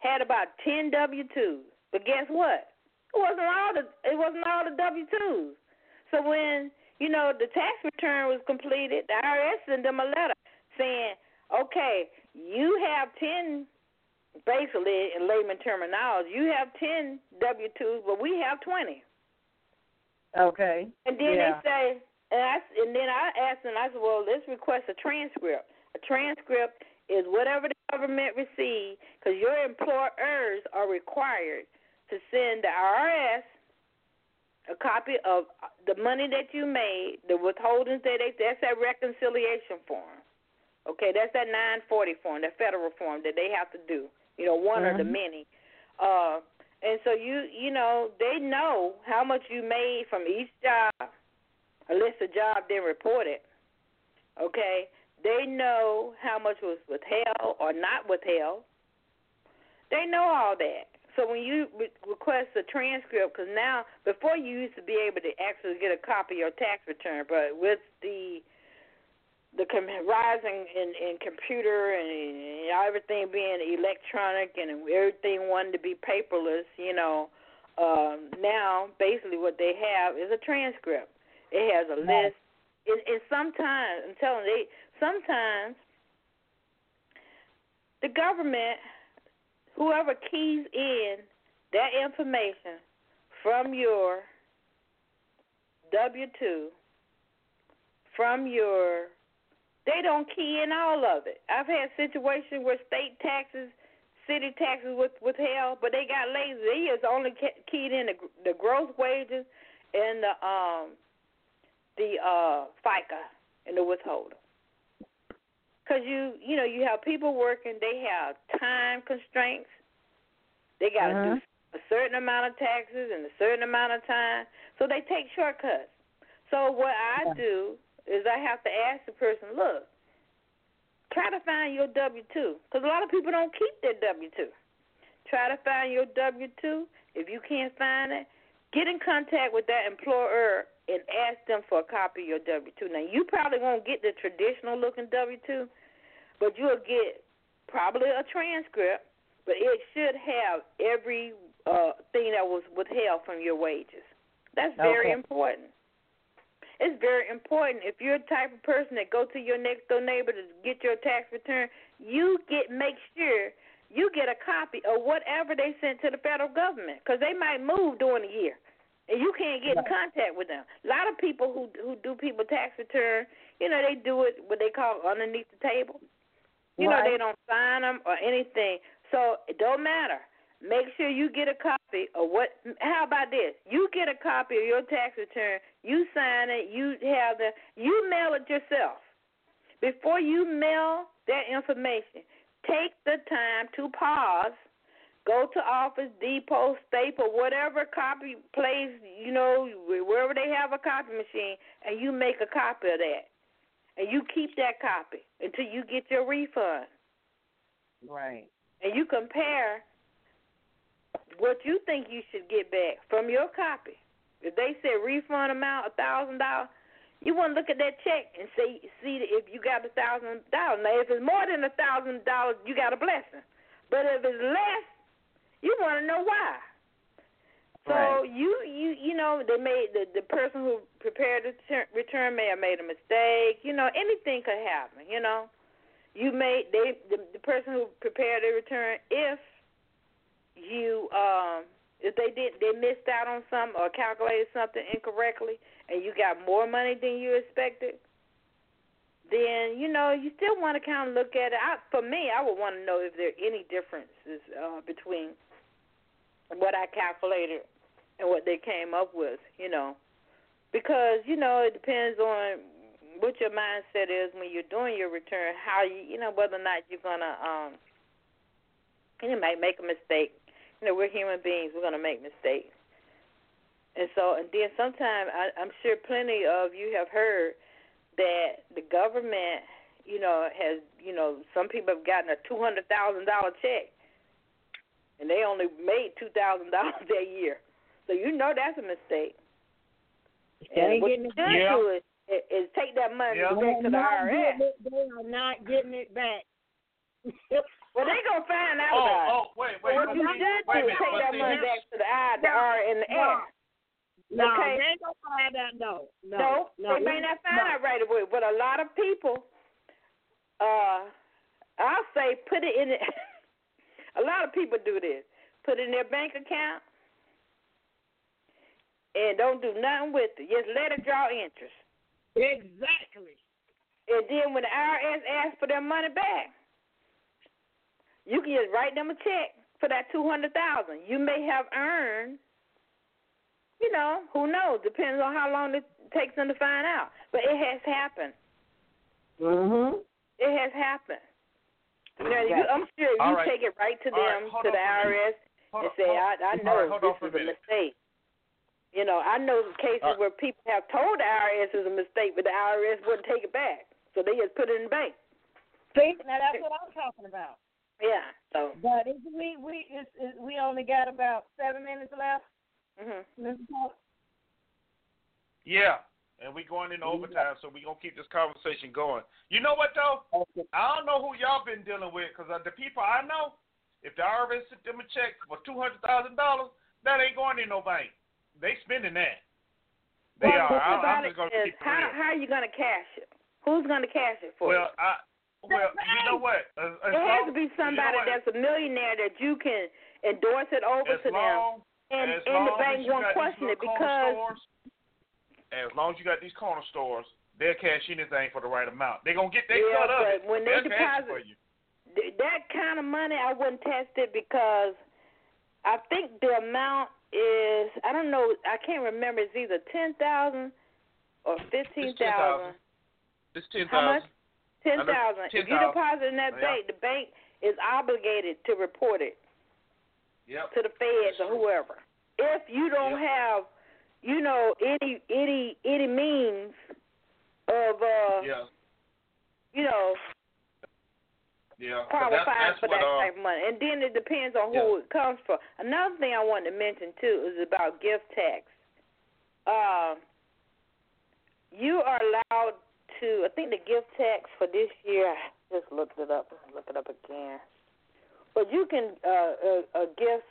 Had about ten W twos, but guess what? It wasn't all the it wasn't all the W twos. So when you know the tax return was completed, the IRS sent them a letter saying, "Okay, you have 10, Basically, in layman terminology, you have ten W twos, but we have twenty. Okay. And then yeah. they say, and I and then I asked them, I said, well, let's request a transcript. A transcript is whatever the government receives, because your employers are required to send the IRS a copy of the money that you made, the withholdings that they, that's that reconciliation form. Okay, that's that 940 form, that federal form that they have to do. You know, one mm-hmm. of the many. Uh, and so you, you know, they know how much you made from each job, unless the job didn't report it. Okay, they know how much was withheld or not withheld. They know all that. So when you re- request a transcript, because now before you used to be able to actually get a copy of your tax return, but with the the com- rising in, in computer and, and everything being electronic and everything wanting to be paperless, you know, um, now basically what they have is a transcript. It has a list. And, and sometimes, I'm telling you, they, sometimes the government whoever keys in that information from your W 2, from your, they don't key in all of it. I've had situations where state taxes, city taxes with withheld, but they got lazy. They just only keyed in the, the gross wages and the um the uh FICA and the withholder because you you know you have people working. They have time constraints. They got to uh-huh. do a certain amount of taxes in a certain amount of time, so they take shortcuts. So what I do is I have to ask the person, look, try to find your W two, because a lot of people don't keep their W two. Try to find your W two. If you can't find it, get in contact with that employer and ask them for a copy of your W two. Now you probably won't get the traditional looking W two, but you'll get probably a transcript, but it should have every uh, thing that was withheld from your wages. That's very okay. important. It's very important. If you're the type of person that go to your next door neighbor to get your tax return, you get make sure you get a copy of whatever they sent to the federal government because they might move during the year and you can't get in contact with them. A lot of people who who do people tax return, you know, they do it what they call underneath the table. You right. know, they don't sign them or anything. So it don't matter. Make sure you get a copy of what. How about this? You get a copy of your tax return. You sign it. You have the. You mail it yourself. Before you mail that information, take the time to pause. Go to Office Depot, Staple, whatever copy place you know, wherever they have a copy machine, and you make a copy of that and you keep that copy until you get your refund. Right. And you compare what you think you should get back from your copy. If they say refund amount a thousand dollars, you want to look at that check and see see if you got a thousand dollars. Now, if it's more than a thousand dollars, you got a blessing. But if it's less, you want to know why. So right. you you you know they made the the person who prepared the return may have made a mistake. You know anything could happen. You know, you made they the, the person who prepared the return if you um if they did they missed out on something or calculated something incorrectly and you got more money than you expected. then you know you still want to kind of look at it. I, for me, I would want to know if there are any differences uh, between what I calculated and what they came up with. You know, because you know it depends on what your mindset is when you're doing your return. How you you know whether or not you're gonna um you might make a mistake. You know, we're human beings. We're gonna make mistakes. And so, and then sometimes I, I'm sure plenty of you have heard that the government, you know, has, you know, some people have gotten a two hundred thousand dollar check, and they only made two thousand dollars that year. So you know that's a mistake. They and ain't what getting you should back. do is, is take that money Yeah. back to the IRS. They are not getting it back. Well, they gonna find out Oh, about it. oh, wait, wait, what but you see, should wait a do is minute, take but that see, money here's- back to the I, the R, and the No. S. No, Okay. they ain't gonna find out. No, no, No, no. they may not find no. out right away. But a lot of people, uh, I'll say put it in. It. a lot of people do this. Put it in their bank account and don't do nothing with it. Just let it draw interest. Exactly. And then when the IRS asks for their money back, you can just write them a check for that two hundred thousand. You may have earned, you know, who knows? Depends on how long it takes them to find out. But it has happened. Mhm. It has happened. Now, you, I'm sure you All right. take it right to All right, them, hold to the IRS. Hold and on, say, hold- I, I know right, this is a a mistake. You know, I know cases All right. where people have told the IRS it's a mistake, but the IRS wouldn't take it back. So they just put it in the bank. See, now that's what I'm talking about. Yeah. So. But if we we it's, it's, we only got about seven minutes left. Mm-hmm. Yeah, and we going in overtime, so we gonna keep this conversation going. You know what though? Okay. I don't know who y'all been dealing with, cause uh, the people I know, if the IRS sent them a check for two hundred thousand dollars, that ain't going in no bank. They spending that. They well, are. I, I'm about just it gonna is, keep it how real. how are you gonna cash it? Who's gonna cash it for? Well, you? I well, you know what? As, as it has to be you know somebody that's a millionaire that you can endorse it over as to them, and and the bank won't question it because stores, as long as you got these corner stores, they'll cash anything for the right amount. They're gonna get their Yeah, cut of it. when they deposit- it for you. that kind of money I wouldn't test it because I think the amount is I don't know I can't remember it's either ten thousand or fifteen thousand. It's ten How much? thousand. Ten thousand. If you deposit in that Yeah. bank, the bank is obligated to report it Yep. to the feds or whoever. If you don't Yep. have, you know, any any any means of uh Yeah. you know, Yeah. qualifying That, for what, that uh, type of money. And then it depends on who it comes from. Another thing I wanted to mention too is about gift tax. Um, you are allowed to. I think the gift tax for this year. I just looked it up. Look it up again. But you can uh, a, a gift,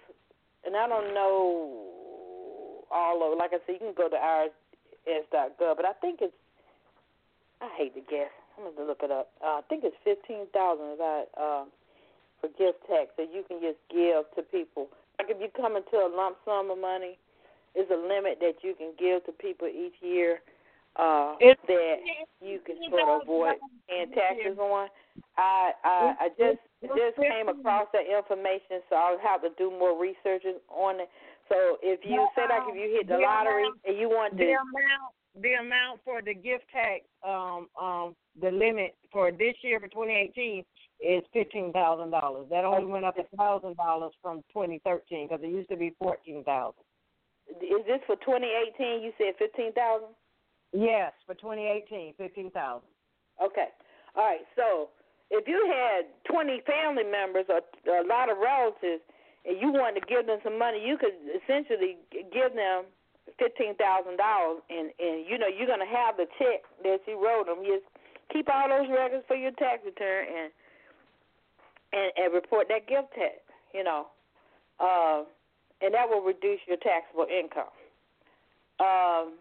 and I don't know all of. Like I said, you can go to irs.gov, but I think it's. I hate to guess. I'm gonna look it up. Uh, I think it's fifteen thousand that uh, for gift tax that you can just give to people. Like if you come into a lump sum of money, there's a limit that you can give to people each year uh, It's- that you can sort of avoid paying taxes on. I I, I just just came across that information, so I'll have to do more research on it. So if you say like if you hit the lottery and you want The to, amount the amount for the gift tax, um, um, the limit for this year for 2018 is fifteen thousand dollars. That only went up a thousand dollars from 2013 because it used to be fourteen thousand. is this for 2018? You said fifteen thousand. Yes, for 2018, fifteen thousand. Okay. All right. So if you had 20 family members or a lot of relatives and you wanted to give them some money, you could essentially give them fifteen thousand dollars, and and you know you're gonna have the check that you wrote them. Just keep all those records for your tax return and and, and report that gift tax. You know, uh, and that will reduce your taxable income. Um,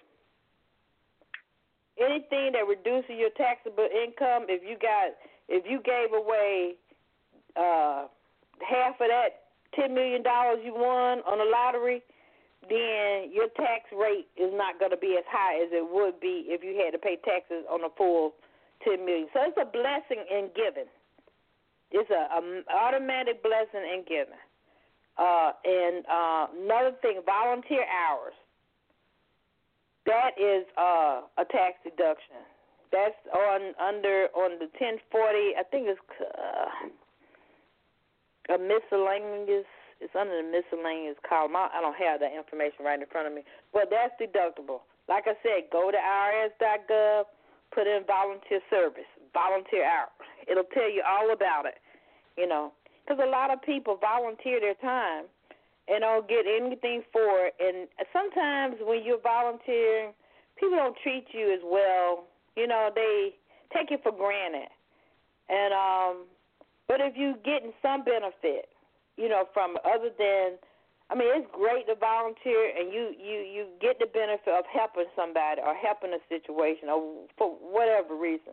anything that reduces your taxable income, if you got if you gave away uh half of that ten million dollars you won on the lottery, then your tax rate is not going to be as high as it would be if you had to pay taxes on the full ten million. So it's a blessing in giving. It's a, a automatic blessing in giving. Uh, and uh, another thing, volunteer hours. That is uh, a tax deduction. That's on under on the ten forty. I think it's uh, a miscellaneous. It's under the miscellaneous column. I, I don't have that information right in front of me, but that's deductible. Like I said, go to IRS.gov, put in volunteer service, volunteer hours. It'll tell you all about it. You know, because a lot of people volunteer their time and don't get anything for it. And sometimes when you're volunteering, people don't treat you as well. You know, they take it for granted. And um, but if you're getting some benefit, you know, from other than, I mean, it's great to volunteer, and you you you get the benefit of helping somebody or helping a situation or for whatever reason.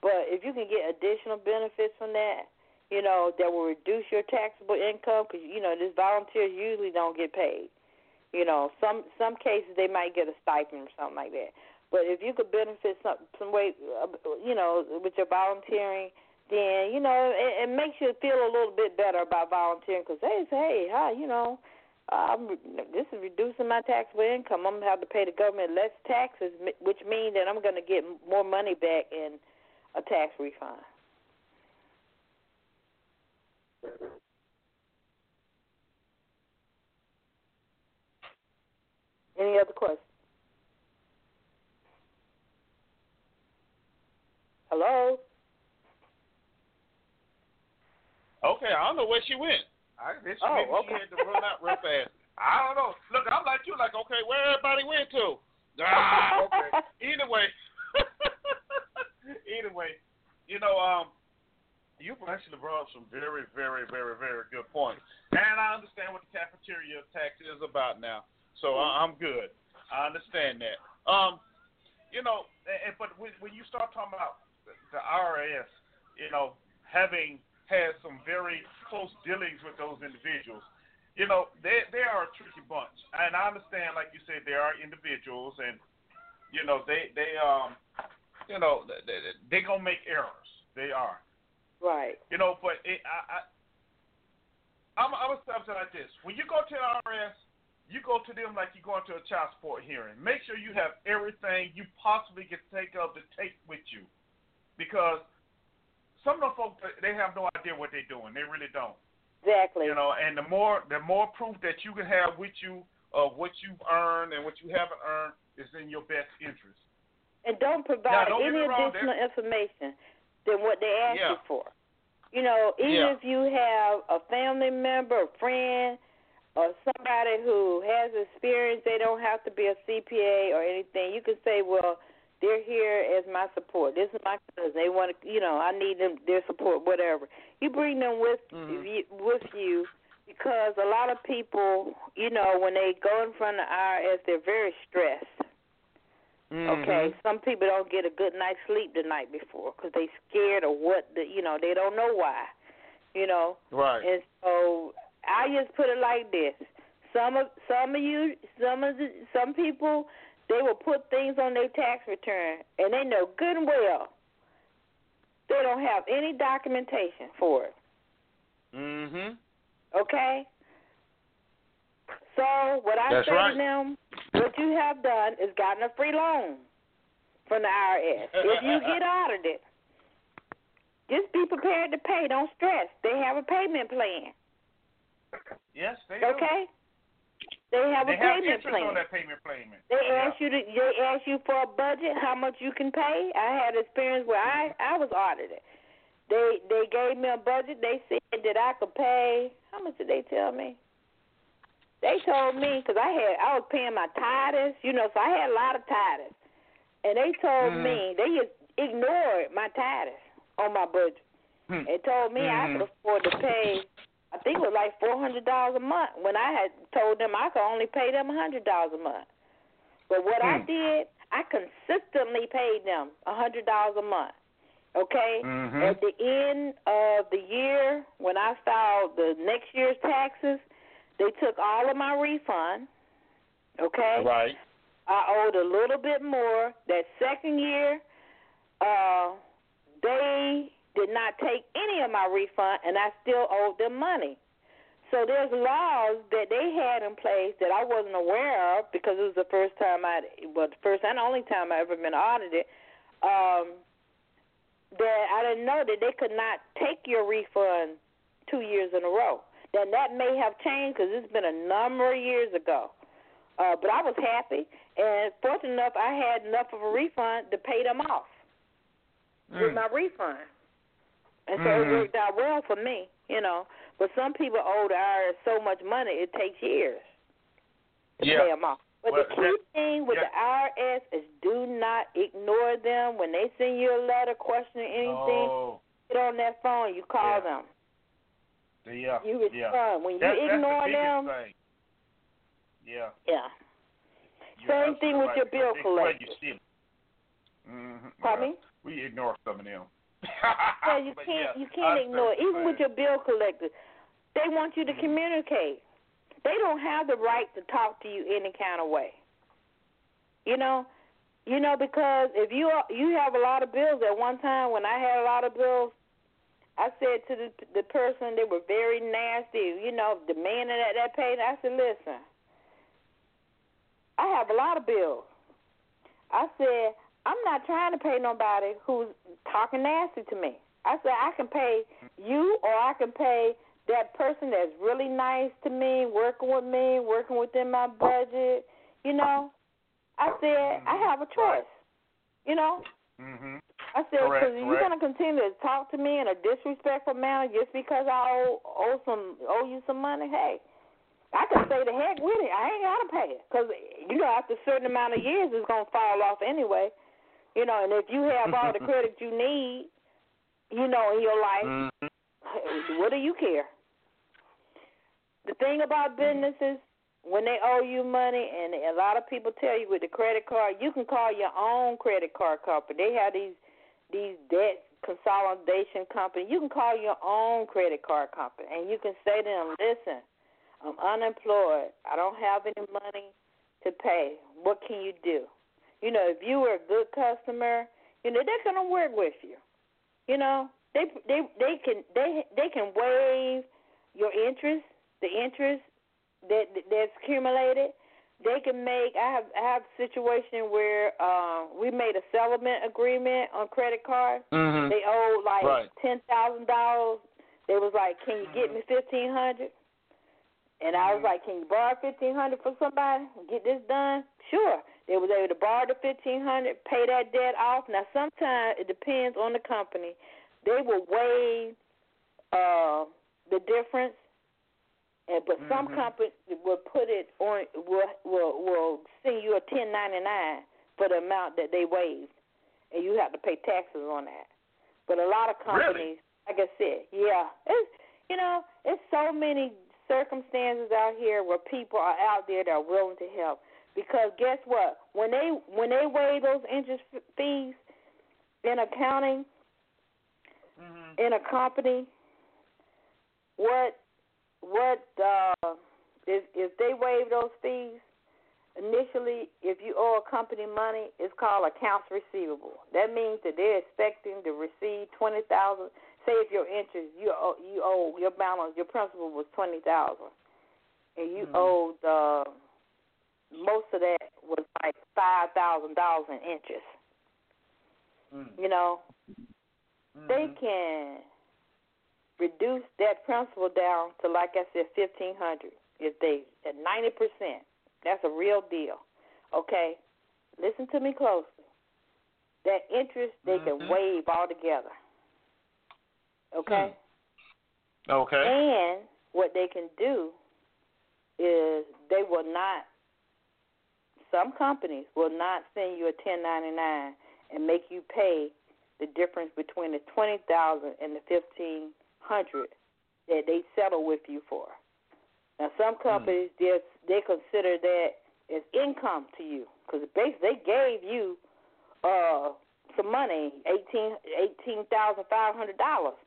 But if you can get additional benefits from that, you know, that will reduce your taxable income because you know these volunteers usually don't get paid. You know, some some cases they might get a stipend or something like that. But if you could benefit some some way, uh, you know, with your volunteering, then you know it, it makes you feel a little bit better about volunteering because say, hey, hi, you know, um, this is reducing my taxable income. I'm gonna have to pay the government less taxes, which means that I'm gonna get more money back in a tax refund. Any other questions? Hello? Okay, I don't know where she went. I guess she, oh, okay. she had to run out real fast. I don't know. Look, I'm like you, like, okay, where everybody went to? Ah, okay. anyway, anyway, you know, um, you actually brought up some very, very, very, very good points. And I understand what the cafeteria tax is about now. So mm-hmm. I'm good. I understand that. Um, you know, and, but when, when you start talking about the IRS, you know, having had some very close dealings with those individuals, you know, they they are a tricky bunch. And I understand, like you said, there are individuals, and you know, they they um, you know, they they gonna make errors. They are. Right. You know, but it, I, I, I'm, I'm say like this: when you go to the IRS, you go to them like you're going to a child support hearing. Make sure you have everything you possibly can think of to take with you, because some of the folks they have no idea what they're doing. They really don't. Exactly. You know, and the more the more proof that you can have with you of what you've earned and what you haven't earned is in your best interest. And don't provide now, don't any wrong, additional information than what they ask yeah. you for. You know, even yeah. if you have a family member, a friend, or somebody who has experience, they don't have to be a CPA or anything. You can say, well, they're here as my support. This is my cousin. They want to, you know, I need them their support, whatever. You bring them with mm-hmm. you, with you because a lot of people, you know, when they go in front of the IRS, they're very stressed Mm-hmm. Okay, some people don't get a good night's sleep the night before because they scared of what the you know they don't know why, you know. Right. And so I just put it like this: some of some of you, some of the, some people, they will put things on their tax return, and they know good and well they don't have any documentation for it. Mhm. Okay. So what I That's say right. to them, what you have done is gotten a free loan from the IRS. if you get audited, just be prepared to pay. Don't stress. They have a payment plan. Yes, they okay. Do. They have they a have payment plan. on that payment plan. They yeah. ask you to. They ask you for a budget, how much you can pay. I had experience where I mm-hmm. I was audited. They they gave me a budget. They said that I could pay. How much did they tell me? They told me because I had I was paying my tithes, you know, so I had a lot of tithes, and they told mm-hmm. me they just ignored my tithes on my budget. Hmm. They told me mm-hmm. I could afford to pay. I think it was like four hundred dollars a month when I had told them I could only pay them a hundred dollars a month. But what I Hmm. did, I consistently paid them a hundred dollars a month. Okay. Mm-hmm. At the end of the year, when I filed the next year's taxes, they took all of my refund. Okay. Right. I owed a little bit more. That second year, uh, they did not take any of my refund, and I still owed them money. So there's laws that they had in place that I wasn't aware of because it was the first time I, well, the first and only time I ever been audited. Um, that I didn't know that they could not take your refund two years in a row. Then that may have changed because it's been a number of years ago. Uh, but I was happy, and fortunate enough, I had enough of a refund to pay them off mm. with my refund, and so mm-hmm. it worked out well for me, you know. But some people owe the IRS so much money it takes years to yeah. pay them off. But well, the key that, thing with yeah. the IRS is do not ignore them when they send you a letter questioning anything. Oh. Get on that phone, you call yeah. them. Yeah. You respond. Yeah. When you that, ignore the them. Thing. Yeah. Yeah. You're Same thing with right, your bill collector. Mm-hmm. Pardon me? We ignore some of them. yeah, you can't yeah, you can't I ignore it. Even with your bill collector. They want you to Mm-hmm. communicate. They don't have the right to talk to you any kind of way. You know, you know because if you are, you have a lot of bills at one time when I had a lot of bills, I said to the the person they were very nasty, you know, demanding that that payment. I said, listen, I have a lot of bills. I said, I'm not trying to pay nobody who's talking nasty to me. I said I can pay you or I can pay that person that's really nice to me, working with me, working within my budget. You know, I said I have a choice. You know. Mhm. I said because you're gonna continue to talk to me in a disrespectful manner just because I owe owe some owe you some money. Hey, I can say the heck with it. I ain't gotta pay it because you know after a certain amount of years it's gonna fall off anyway. You know, and if you have all the credit you need, you know, in your life, mm-hmm. what do you care? The thing about businesses, when they owe you money, and a lot of people tell you with the credit card, you can call your own credit card company. They have these these debt consolidation company. You can call your own credit card company, and you can say to them, "Listen, I'm unemployed. I don't have any money to pay. What can you do?" You know, if you were a good customer, you know they're gonna work with you. You know, they they they can they they can waive your interest, the interest that that's accumulated. They can make. I have I have a situation where uh, we made a settlement agreement on credit card. Mm-hmm. They owed like right. ten thousand dollars. They was like, "Can you get me fifteen hundred? And I was like, "Can you borrow fifteen hundred for somebody? and Get this done?" Sure. They was able to borrow the fifteen hundred, pay that debt off. Now, sometimes it depends on the company. They will waive uh, the difference, and but some Mhm. companies will put it on will will will send you a ten ninety nine for the amount that they waived, and you have to pay taxes on that. But a lot of companies, like I said, yeah, it's you know, it's so many circumstances out here where people are out there that are willing to help. Because guess what? When they when they waive those interest fees in accounting Mhm. in a company, what what uh, if if they waive those fees initially? If you owe a company money, it's called accounts receivable. That means that they're expecting to receive twenty thousand. Say if your interest you owe, you owe your balance your principal was twenty thousand, and you Mhm. owed uh, most of that was like five thousand dollars in interest. Mm. You know, they Mhm. can reduce that principal down to like I said, fifteen hundred. If they at ninety percent, that's a real deal. Okay, listen to me closely. That interest they can Mhm. waive altogether. Okay, Okay. and what they can do is they will not. Some companies will not send you a ten ninety nine and make you pay the difference between the twenty thousand and the fifteen hundred that they settle with you for. Now, some companies they they consider that as income to you because they gave you uh some money eighteen eighteen thousand five hundred dollars.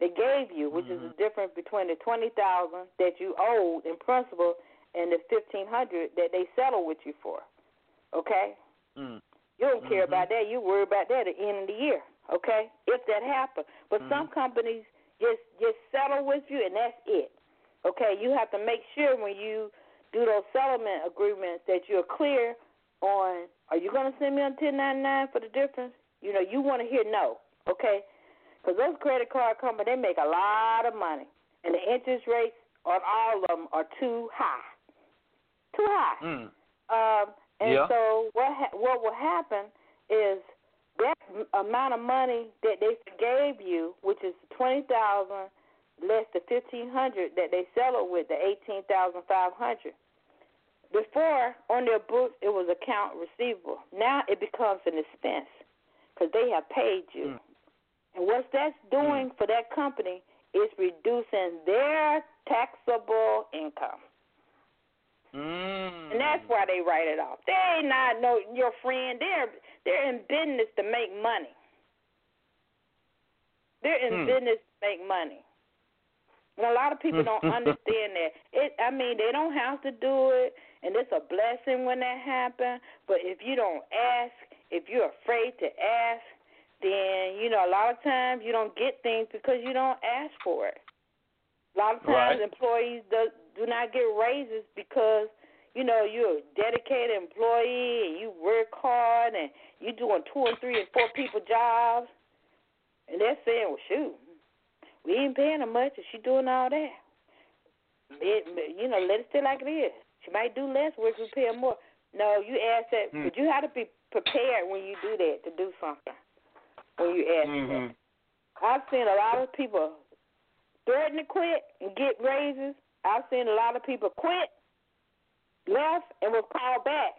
They gave you, which is the difference between the twenty thousand that you owed in principal and the fifteen hundred that they settle with you for. Okay. Mm. You don't care Mhm. about that. You worry about that at the end of the year. Okay, if that happens, but Mhm. some companies just just settle with you and that's it. Okay, you have to make sure when you do those settlement agreements that you're clear on are you going to send me on 1099 for the difference? You know, you want to hear no, okay? Because those credit card companies, they make a lot of money, and the interest rates on all of them are too high, too high. Mm. Um, and Yeah. so what ha- what will happen is that amount of money that they forgave you, which is twenty thousand less the fifteen hundred that they settled with, the eighteen thousand five hundred. Before on their books it was account receivable. Now it becomes an expense because they have paid you. Mm. And what that's doing for that company is reducing their taxable income. Mm. And that's why they write it off. They ain't not no your friend. They're they're in business to make money. They're in Hmm. business to make money. And a lot of people don't understand that. It I mean, they don't have to do it and it's a blessing when that happens. But if you don't ask, if you're afraid to ask, then, you know, a lot of times you don't get things because you don't ask for it. A lot of times Right. employees do, do not get raises because you know you're a dedicated employee and you work hard and you're doing two and three and four people jobs, and they're saying, "Well, shoot, we ain't paying her much, and she doing all that." It, you know, let it stay like it is. She might do less work, we pay her more. No, you ask that, Hmm. but you have to be prepared when you do that to do something. When you ask that. Mhm. I've seen a lot of people threaten to quit and get raises. I've seen a lot of people quit, left, and was called back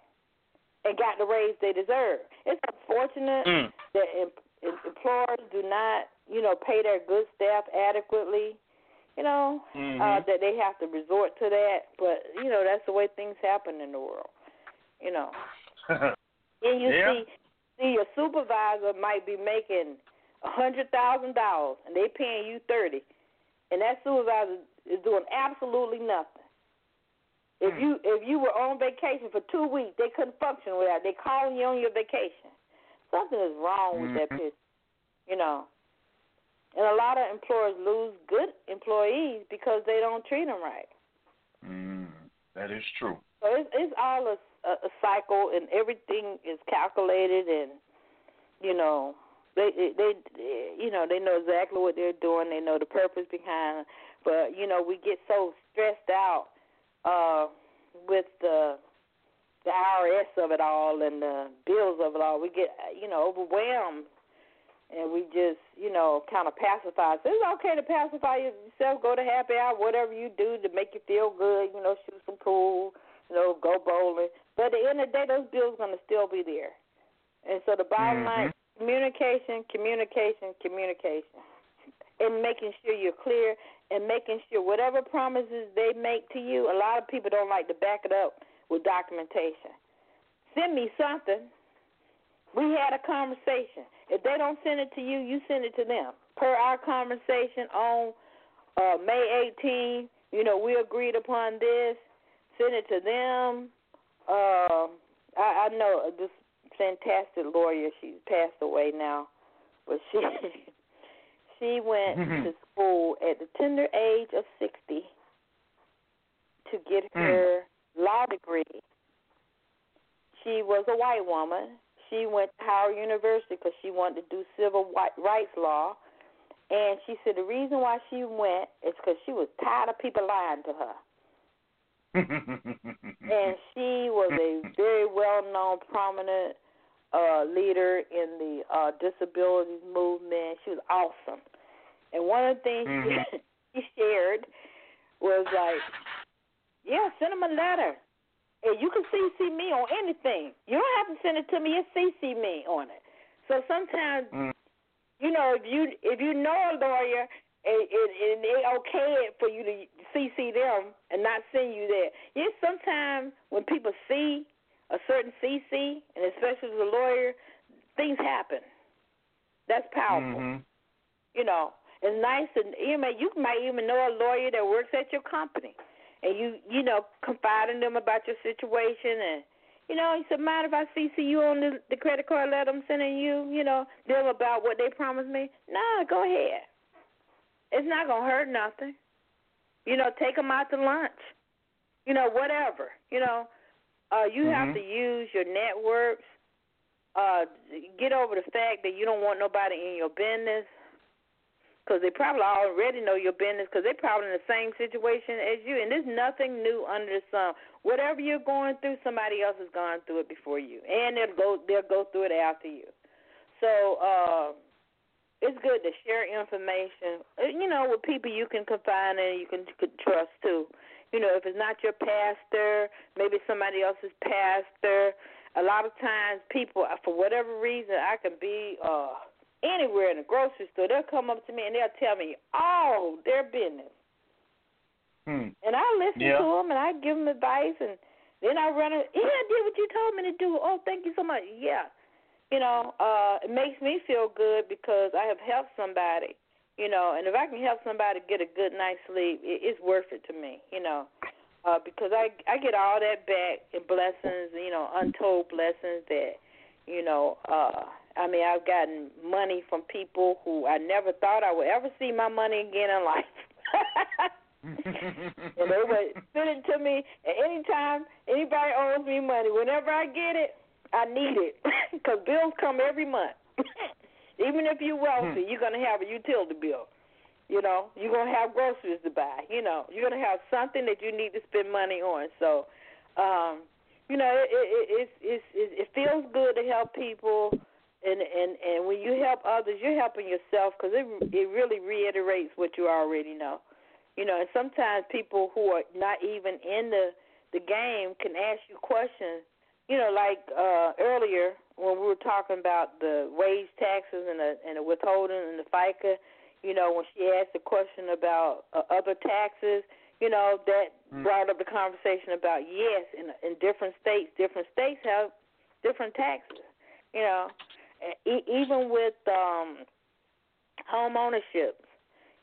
and got the raise they deserve. It's unfortunate Mm. that em- em- employers do not, you know, pay their good staff adequately. You know, uh, Mhm. that they have to resort to that. But you know, that's the way things happen in the world. You know. And you Yeah. see, see your supervisor might be making a hundred thousand dollars, and they paying you thirty, and that supervisor is doing absolutely nothing. If Hmm. you if you were on vacation for two weeks, they couldn't function without. They calling you on your vacation. Something is wrong with that Mhm. person, you know. And a lot of employers lose good employees because they don't treat them right. Mm. That is true. So it's, it's all a, a, a cycle, and everything is calculated, and you know they, they they you know they know exactly what they're doing. They know the purpose behind. But you know we get so stressed out uh, with the the IRS of it all and the bills of it all. We get you know overwhelmed, and we just you know kind of pacify. So it's okay to pacify yourself. Go to happy hour, whatever you do to make you feel good. You know, shoot some pool you know, go bowling. But at the end of the day, those bills are going to still be there. And so the bottom Mhm. line, communication, communication, communication. And making sure you're clear and making sure whatever promises they make to you, a lot of people don't like to back it up with documentation. Send me something. We had a conversation. If they don't send it to you, you send it to them. Per our conversation on uh, May 18, you know, we agreed upon this send it to them. Uh, I, I know this fantastic lawyer. She's passed away now, but she she went mm-hmm. to school at the tender age of sixty to get mm. her law degree. She was a white woman. She went to Howard University because she wanted to do civil rights law. And she said the reason why she went is because she was tired of people lying to her and she was a very well known, prominent uh, leader in the uh, disabilities movement. She was awesome. And one of the things Mhm. she, she shared was like, "Yeah, send them a letter, and you can CC me on anything. You don't have to send it to me; just CC me on it." So sometimes, Mm. you know, if you if you know a lawyer and, and, and they okay it for you to CC them and not send you there. Yes, sometimes when people see a certain CC, and especially as a lawyer, things happen. That's powerful. Mhm. You know, it's nice, and you may you might even know a lawyer that works at your company, and you you know confide in them about your situation, and You know, he said, mind if I CC you on the, the credit card letter I'm sending you, you know, them about what they promised me? Nah, go ahead. It's not going to hurt nothing. You know, take them out to lunch. You know, whatever. You know, uh, you Mhm. have to use your networks. Uh, get over the fact that you don't want nobody in your business because they probably already know your business because they're probably in the same situation as you. And there's nothing new under the sun. Whatever you're going through, somebody else has gone through it before you, and they'll go they'll go through it after you. So uh, it's good to share information. uh, You know, with people you can confide in, you can, could trust too. You know, if it's not your pastor, maybe somebody else's pastor. A lot of times, people, for whatever reason, I can be uh, anywhere in the grocery store. They'll come up to me and they'll tell me all their business. Hmm. And I listen Yeah. to them and I give them advice and then I run it. Yeah, I did what you told me to do. Oh, thank you so much. Yeah, you know, uh, it makes me feel good because I have helped somebody. You know, and if I can help somebody get a good night's sleep, it, it's worth it to me. You know, uh, because I I get all that back in blessings. You know, untold blessings that you know. uh I mean, I've gotten money from people who I never thought I would ever see my money again in life. and they would send it to me at any time. Anybody owes me money, whenever I get it, I need it because bills come every month. Even if you're wealthy, you're gonna have a utility bill. You know, you're gonna have groceries to buy. You know, you're gonna have something that you need to spend money on. So, um, you know, it it it's it, it feels good to help people. And and and when you help others, you're helping yourself because it it really reiterates what you already know. You know, and sometimes people who are not even in the the game can ask you questions. You know, like uh earlier when we were talking about the wage taxes and the and the withholding and the FICA. You know, when she asked the question about uh, other taxes, you know, that Mm. brought up the conversation about yes, in in different states, different states have different taxes. You know, e- even with um home ownership.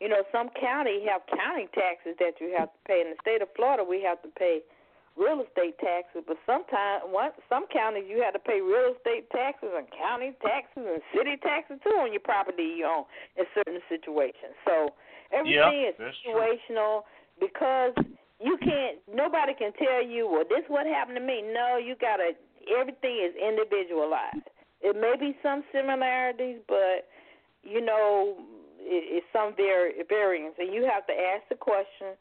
You know, some county have county taxes that you have to pay. In the state of Florida, we have to pay real estate taxes, but sometimes one some counties you have to pay real estate taxes and county taxes and city taxes too on your property you own in certain situations. So everything is that's true. situational because you can't nobody can tell you, well this what happened to me. No, you gotta everything is individualized. It may be some similarities, but you know, it, it's some vari- variance, and you have to ask the question.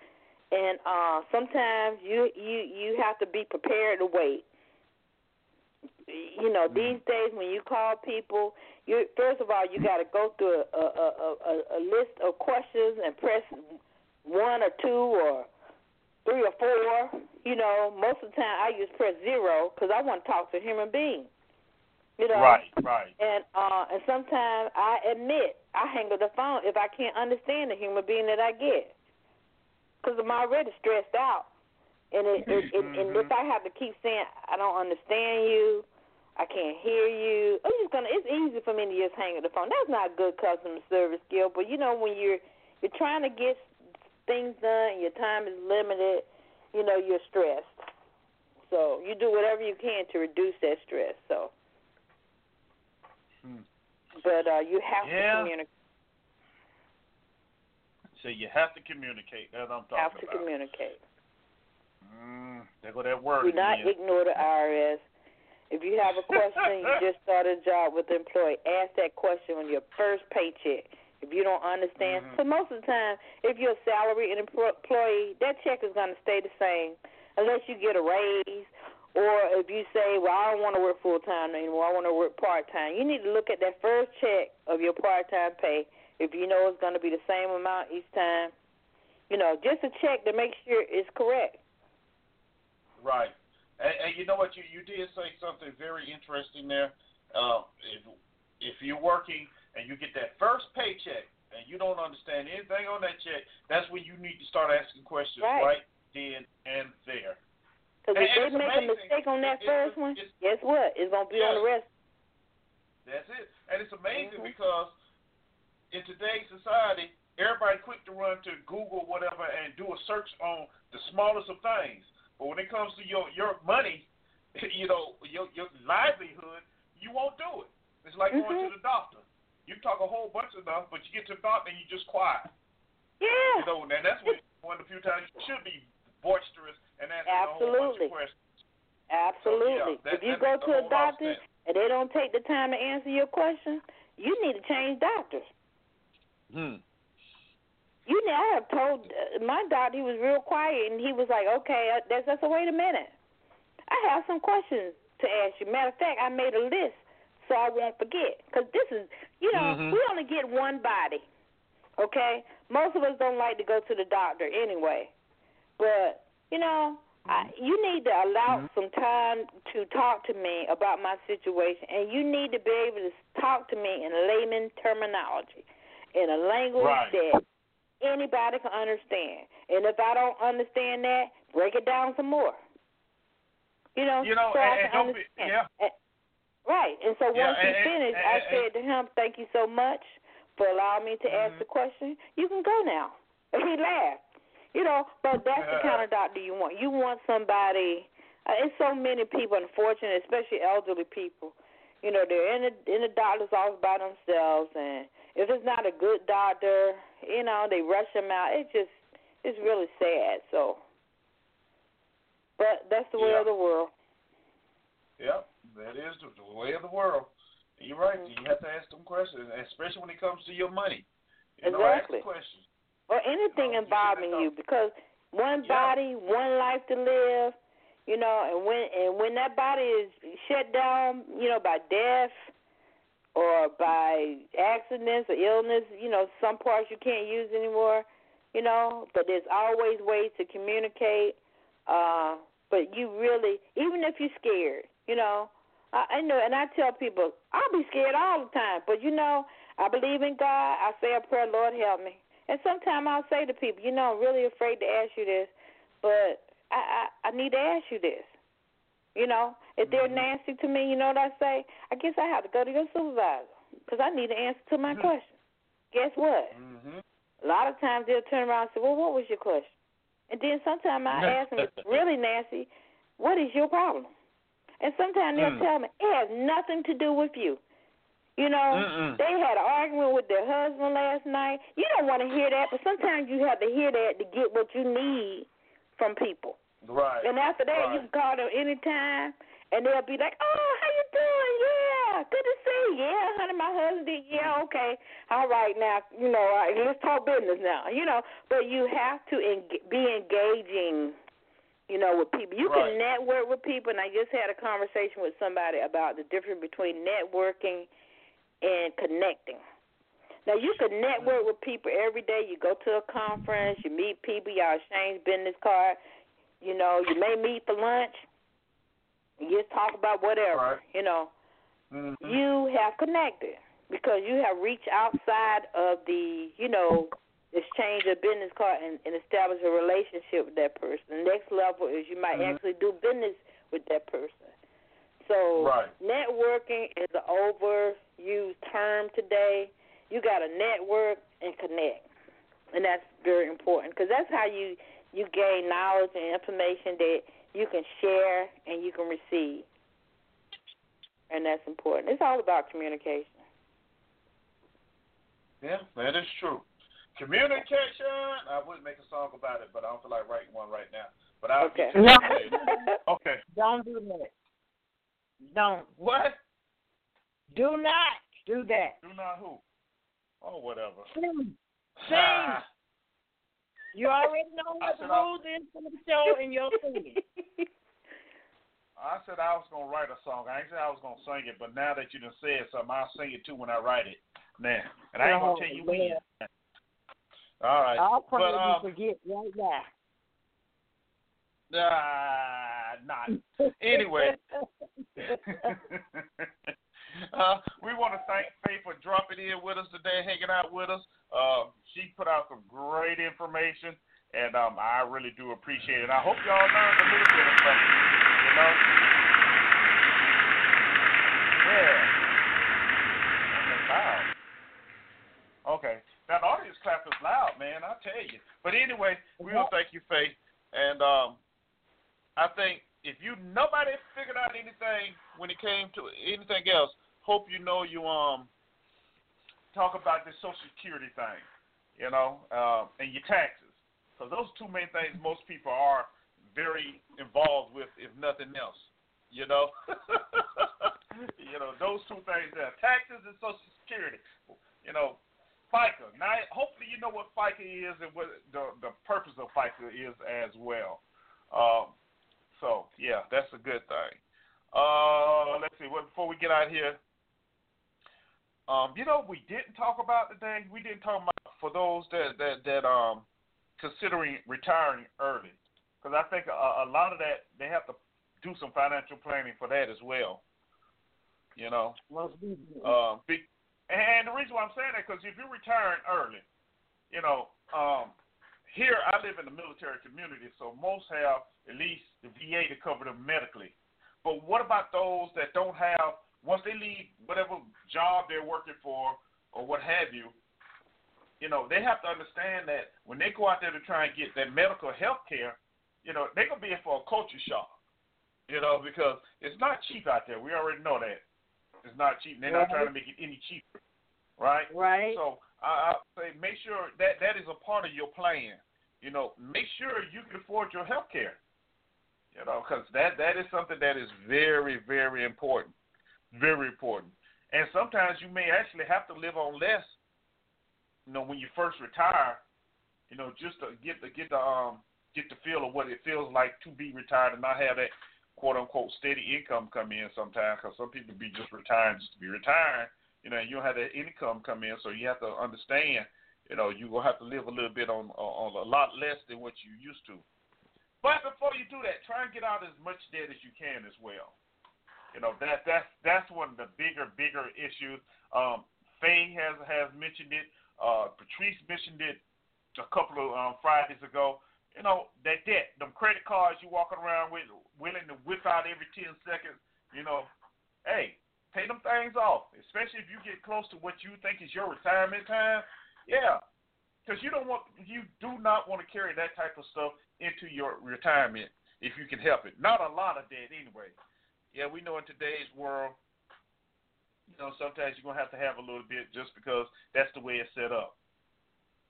And uh, sometimes you you you have to be prepared to wait. You know, these days when you call people, you first of all you got to go through a, a, a, a, a list of questions and press one or two or three or four. You know, most of the time I use press zero because I want to talk to a human being. You know, Right, right. and uh, and sometimes I admit I hang up the phone if I can't understand the human being that I get, because I'm already stressed out, and it, it, it and if I have to keep saying I don't understand you, I can't hear you, I'm just gonna. It's easy for me to just hang up the phone. That's not good customer service skill, but you know when you're you're trying to get things done and your time is limited, you know you're stressed. So you do whatever you can to reduce that stress. So. Hmm. But uh, you have Yeah. to communicate. So you have to communicate. What I'm talking Have to about. communicate. Mm, there go that word Do not again. ignore the IRS. If you have a question, you just started a job with the employee, ask that question on your first paycheck. If you don't understand, Mhm. because most of the time, if you're a salary and employee, that check is going to stay the same unless you get a raise or if you say, well, I don't want to work full time anymore, I want to work part time. You need to look at that first check of your part time pay. If you know it's going to be the same amount each time, you know, just a check to make sure it's correct. Right. And, and you know what? You you did say something very interesting there. Uh, if if you're working and you get that first paycheck and you don't understand anything on that check, that's when you need to start asking questions Right. right, then and there. Because if they it's make a mistake on that It- it- first it's- one, it's- guess what? It's gonna be on the rest. That's it. And it's amazing Mhm. because in today's society, everybody quick to run to Google whatever and do a search on the smallest of things. But when it comes to your your money, you know, your your livelihood, you won't do it. It's like mm-hmm. going to the doctor. You talk a whole bunch of stuff, but you get to the doctor and you just quiet. Yeah. You know, and that's when one of the few times you should be boisterous and answer Absolutely. a whole bunch of questions. Absolutely. So, yeah, that, if you go to a doctor and they don't take the time to answer your question, you need to change doctors. Hmm. You know, I have told uh, my doctor he was real quiet, and he was like, "Okay, uh, that's that's. A wait a minute, I have some questions to ask you. Matter of fact, I made a list so I won't forget. Because this is, you know, Mhm. we only get one body. Okay, most of us don't like to go to the doctor anyway, but you know, I, you need to allow some time to talk to me about my situation, and you need to be able to talk to me in layman terminology, in a language Right. that anybody can understand. And if I don't understand that, break it down some more. You know, You know, so and- I and can be- understand. yeah. And- right. And so Yeah, once he and- and- finished, and- I and- said to him, "Thank you so much for allowing me to ask Mhm. the question. You can go now." And he laughed. You know, but that's the kind of doctor you want. You want somebody. Uh, it's so many people, unfortunately, especially elderly people. You know, they're in the in the doctor's office by themselves, and if it's not a good doctor, you know, they rush them out. It just it's really sad. So, but that's the way Yeah. of the world. Yep, that is the, way of the world. You're right. Mhm. You have to ask them questions, especially when it comes to your money. You know, Exactly. the questions. or anything you involving shouldn't you because one Yeah. body, one life to live, you know, and when and when that body is shut down, you know, by death or by accidents or illness, you know, some parts you can't use anymore, you know, but there's always ways to communicate. Uh but you really even if you're scared, you know, I, I know and I tell people, I'll be scared all the time, but you know, I believe in God, I say a prayer, Lord help me. And sometimes I'll say to people, you know, I'm really afraid to ask you this, but I I, I need to ask you this. You know, if they're Mhm. nasty to me, you know what I say? I guess I have to go to your supervisor because I need an answer to my Mhm. question. Guess what? Mm-hmm. A lot of times they'll turn around and say, well, what was your question? And then sometimes I ask them, it's really nasty, what is your problem? And sometimes they'll Mm. tell me, it has nothing to do with you. You know, Mm-mm. they had an argument with their husband last night. You don't want to hear that, but sometimes you have to hear that to get what you need from people. Right. And after that, right. you can call them anytime, and they'll be like, "Oh, how you doing? Yeah, good to see you. Yeah, honey, my husband. Yeah, okay, all right. Now, you know, all right, let's talk business now. You know, but you have to en- be engaging. You know, with people. You Right. can network with people, and I just had a conversation with somebody about the difference between networking and connecting. Now you can network mm. with people every day. You go to a conference, you meet people, y'all exchange business cards. You know, you may meet for lunch. You just talk about whatever. Right. You know, Mm-hmm. you have connected because you have reached outside of the, you know, exchange of business card and, and establish a relationship with that person. The next level is you might Mhm. actually do business with that person. So Right. networking is an overused term today. You got to network and connect, and that's very important because that's how you you gain knowledge and information that you can share and you can receive, and that's important. It's all about communication. Yeah, that is true. Communication. I would make a song about it, but I don't feel like writing one right now. But I'll Okay. get to that later. Okay. Don't do that. Don't. What? Do not do that. Do not who? Oh, whatever. Sing. Sing. You already know what the rules is for the show and your singing. I said I was gonna write a song. I ain't said I was gonna sing it, but now that you done said something, I'll sing it too when I write it. Now, and I ain't gonna Oh, tell you when. All right. I'll pray But, um, forget right now. Ah, not. Anyway. uh, we want to thank Faith for dropping in with us today, hanging out with us. Uh, she put out some great information, and um, I really do appreciate it. I hope y'all learned a little bit of something. You know. Yeah. Okay, loud. Okay. That audience clap is loud, man. I tell you. But anyway, we want to thank you, Faith, and um, I think if you nobody figured out anything when it came to anything else, hope you know you um talk about this Social Security thing, you know, uh, and your taxes, because those two main things most people are very involved with, if nothing else. You know, you know those two things there: taxes and Social Security. You know, FICA. Now, hopefully, you know what FICA is and what the the purpose of FICA is as well. Um, so, yeah, that's a good thing. Uh, let's see. What before we get out here, um, you know, we didn't talk about today. We didn't talk about for those that that that um considering retiring early, because I think a, a lot of that they have to do some financial planning for that as well. You know, uh, big, and the reason why I'm saying that because if you're retiring early, you know, um, here I live in the military community, so most have at least the VA to cover them medically. But what about those that don't have? Once they leave whatever job they're working for or what have you, you know, they have to understand that when they go out there to try and get that medical health care, you know, they're gonna be in for a culture shock. You know, because it's not cheap out there. We already know that. It's not cheap. They're not trying to make it any cheaper. Right? Right. So I, I say make sure that that is a part of your plan. You know, make sure you can afford your health care. You know, because that that is something that is very very important, very important. And sometimes you may actually have to live on less. You know, when you first retire, you know, just to get the get the um get the feel of what it feels like to be retired and not have that quote unquote steady income come in sometimes because some people be just retiring just to be retiring. You know, you don't have that income come in, so you have to understand. You know, you gonna have to live a little bit on on a lot less than what you used to. But before you do that, try and get out as much debt as you can as well. You know that that's that's one of the bigger bigger issues. Um, Faye has has mentioned it. Uh, Patrice mentioned it a couple of um, Fridays ago you know, that debt, them credit cards you walking around with, willing to whip out every 10 seconds, you know, hey, pay them things off, especially if you get close to what you think is your retirement time. Yeah, because you don't want, you do not want to carry that type of stuff into your retirement if you can help it. Not a lot of debt anyway. Yeah, we know in today's world, you know, sometimes you're gonna have to have a little bit just because that's the way it's set up.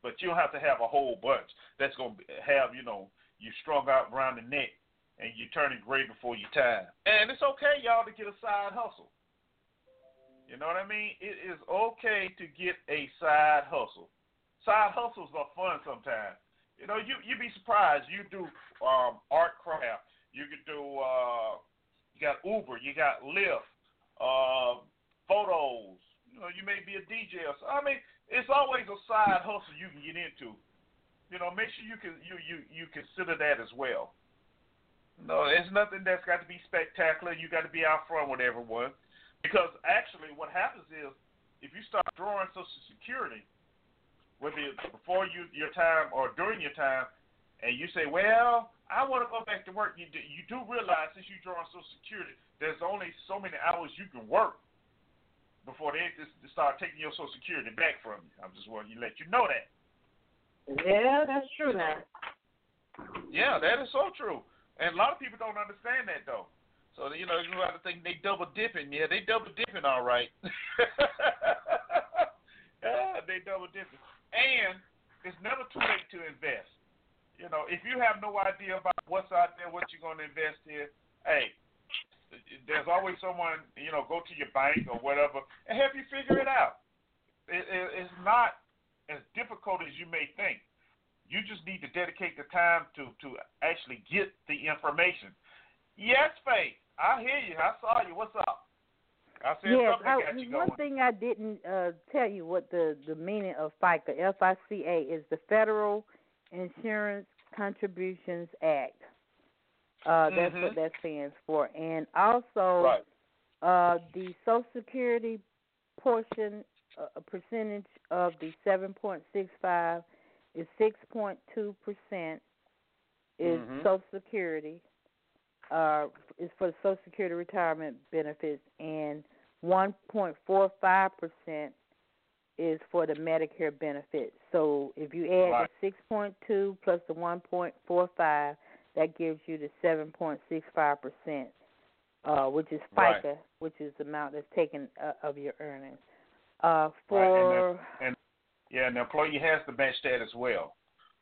But you don't have to have a whole bunch. That's gonna have you know you strung out around the neck and you're turning gray before your time. And it's okay, y'all, to get a side hustle. You know what I mean? It is okay to get a side hustle. Side hustles are fun sometimes. You know, you you be surprised. You do um, art craft. You could do. Uh, you got Uber. You got Lyft. Uh, photos. You know, you may be a DJ or something. I mean, it's always a side hustle you can get into. You know, make sure you can you you you consider that as well. No, it's nothing that's got to be spectacular. You got to be out front with everyone, because actually, what happens is if you start drawing Social Security, whether it's before you your time or during your time, and you say, "Well, I want to go back to work," you do, you do realize since you're drawing Social Security, there's only so many hours you can work before they just start taking your Social Security back from you. I'm just wanting to let you know that. Yeah, that's true now. Yeah, that is so true. And a lot of people don't understand that though. So you know, you have to think they double dipping. Yeah, they double dipping all right. yeah, they double dipping. And it's never too late to invest. You know, if you have no idea about what's out there, what you're going to invest in, hey, there's always someone, you know, go to your bank or whatever and help you figure it out. It, it, it's not as difficult as you may think. You just need to dedicate the time to to actually get the information. Yes, Faith, I hear you. I saw you. What's up? I said yes, something I, got you one going. thing I didn't uh, tell you what the the meaning of FICA, F I C A, is the Federal Insurance Contributions Act. Uh, that's Mhm. what that stands for. And also, Right. uh, the Social Security portion, uh, a percentage of the 7.65 is 6.2 percent is Mhm. Social Security. Uh, is for Social Security retirement benefits, and 1.45 percent is for the Medicare benefit. So if you add Right. the 6.2 plus the 1.45, that gives you the seven point six five percent, uh, which is Right. FICA, which is the amount that's taken uh, of your earnings. Uh, Right, for and the, and yeah, and the employee has to match that as well.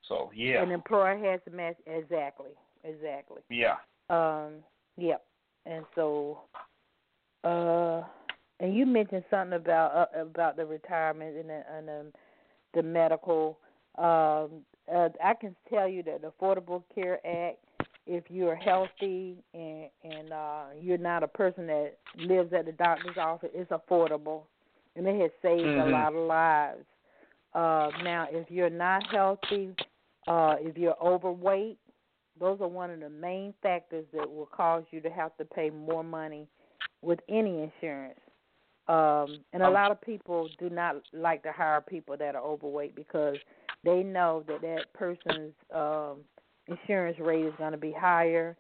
So yeah, an employer has to match exactly, exactly. yeah. Um, yep. And so, uh, and you mentioned something about uh, about the retirement and the, and the, the medical. Um, uh, I can tell you that the Affordable Care Act, if you're healthy and and uh, you're not a person that lives at the doctor's office, it's affordable, and it has saved a Mhm. lot of lives. Uh, now, if you're not healthy, uh, if you're overweight, those are one of the main factors that will cause you to have to pay more money with any insurance. Um, and a Um, lot of people do not like to hire people that are overweight because they know that that person's um, insurance rate is going to be higher.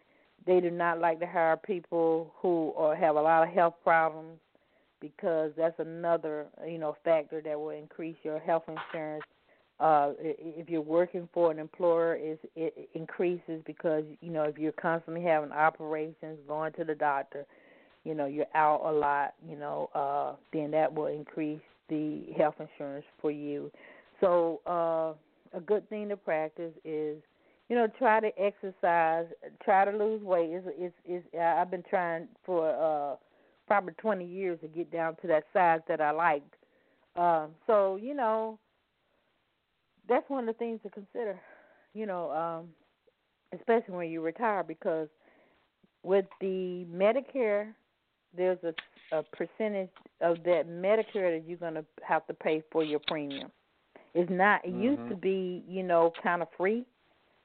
They do not like to hire people who or have a lot of health problems because that's another you know factor that will increase your health insurance uh if you're working for an employer is it increases because you know if you're constantly having operations going to the doctor you know you're out a lot you know uh then that will increase the health insurance for you. So uh a good thing to practice is you know try to exercise try to lose weight. It's it's, it's i've been trying for uh probably 20 years to get down to that size that i like. Um so you know that's one of the things to consider, you know, um, especially when you retire, because with the Medicare, there's a, a percentage of that Medicare that you're going to have to pay for your premium. It's not. It used Mhm. to be, you know, kind of free,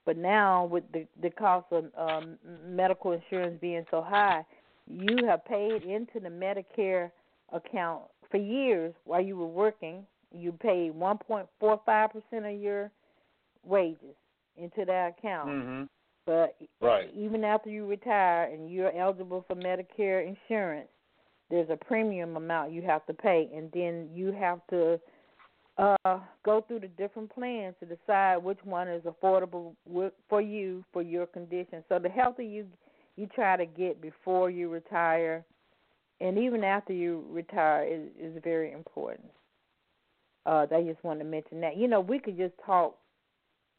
but now with the the cost of um, medical insurance being so high, you have paid into the Medicare account for years while you were working you pay 1.45% of your wages into that account. Mhm. But Right. even after you retire and you're eligible for Medicare insurance, there's a premium amount you have to pay, and then you have to uh go through the different plans to decide which one is affordable for you for your condition. So the healthier you you try to get before you retire, and even after you retire is is very important. Uh, I just wanted to mention that. You know, we could just talk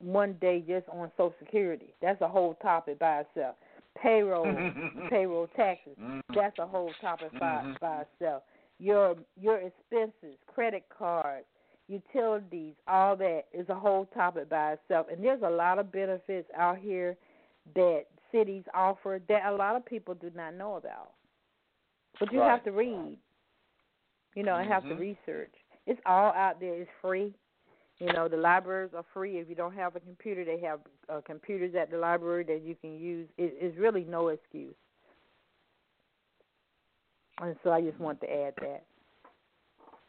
one day just on Social Security. That's a whole topic by itself. Payroll, payroll taxes. Mhm. That's a whole topic by Mhm. by itself. Your your expenses, credit cards, utilities, all that is a whole topic by itself. And there's a lot of benefits out here that cities offer that a lot of people do not know about. But you have to read, you know, and have to Mhm. research. It's all out there. It's free. You know, the libraries are free. If you don't have a computer, they have uh, computers at the library that you can use. It, it's really no excuse. And so I just want to add that.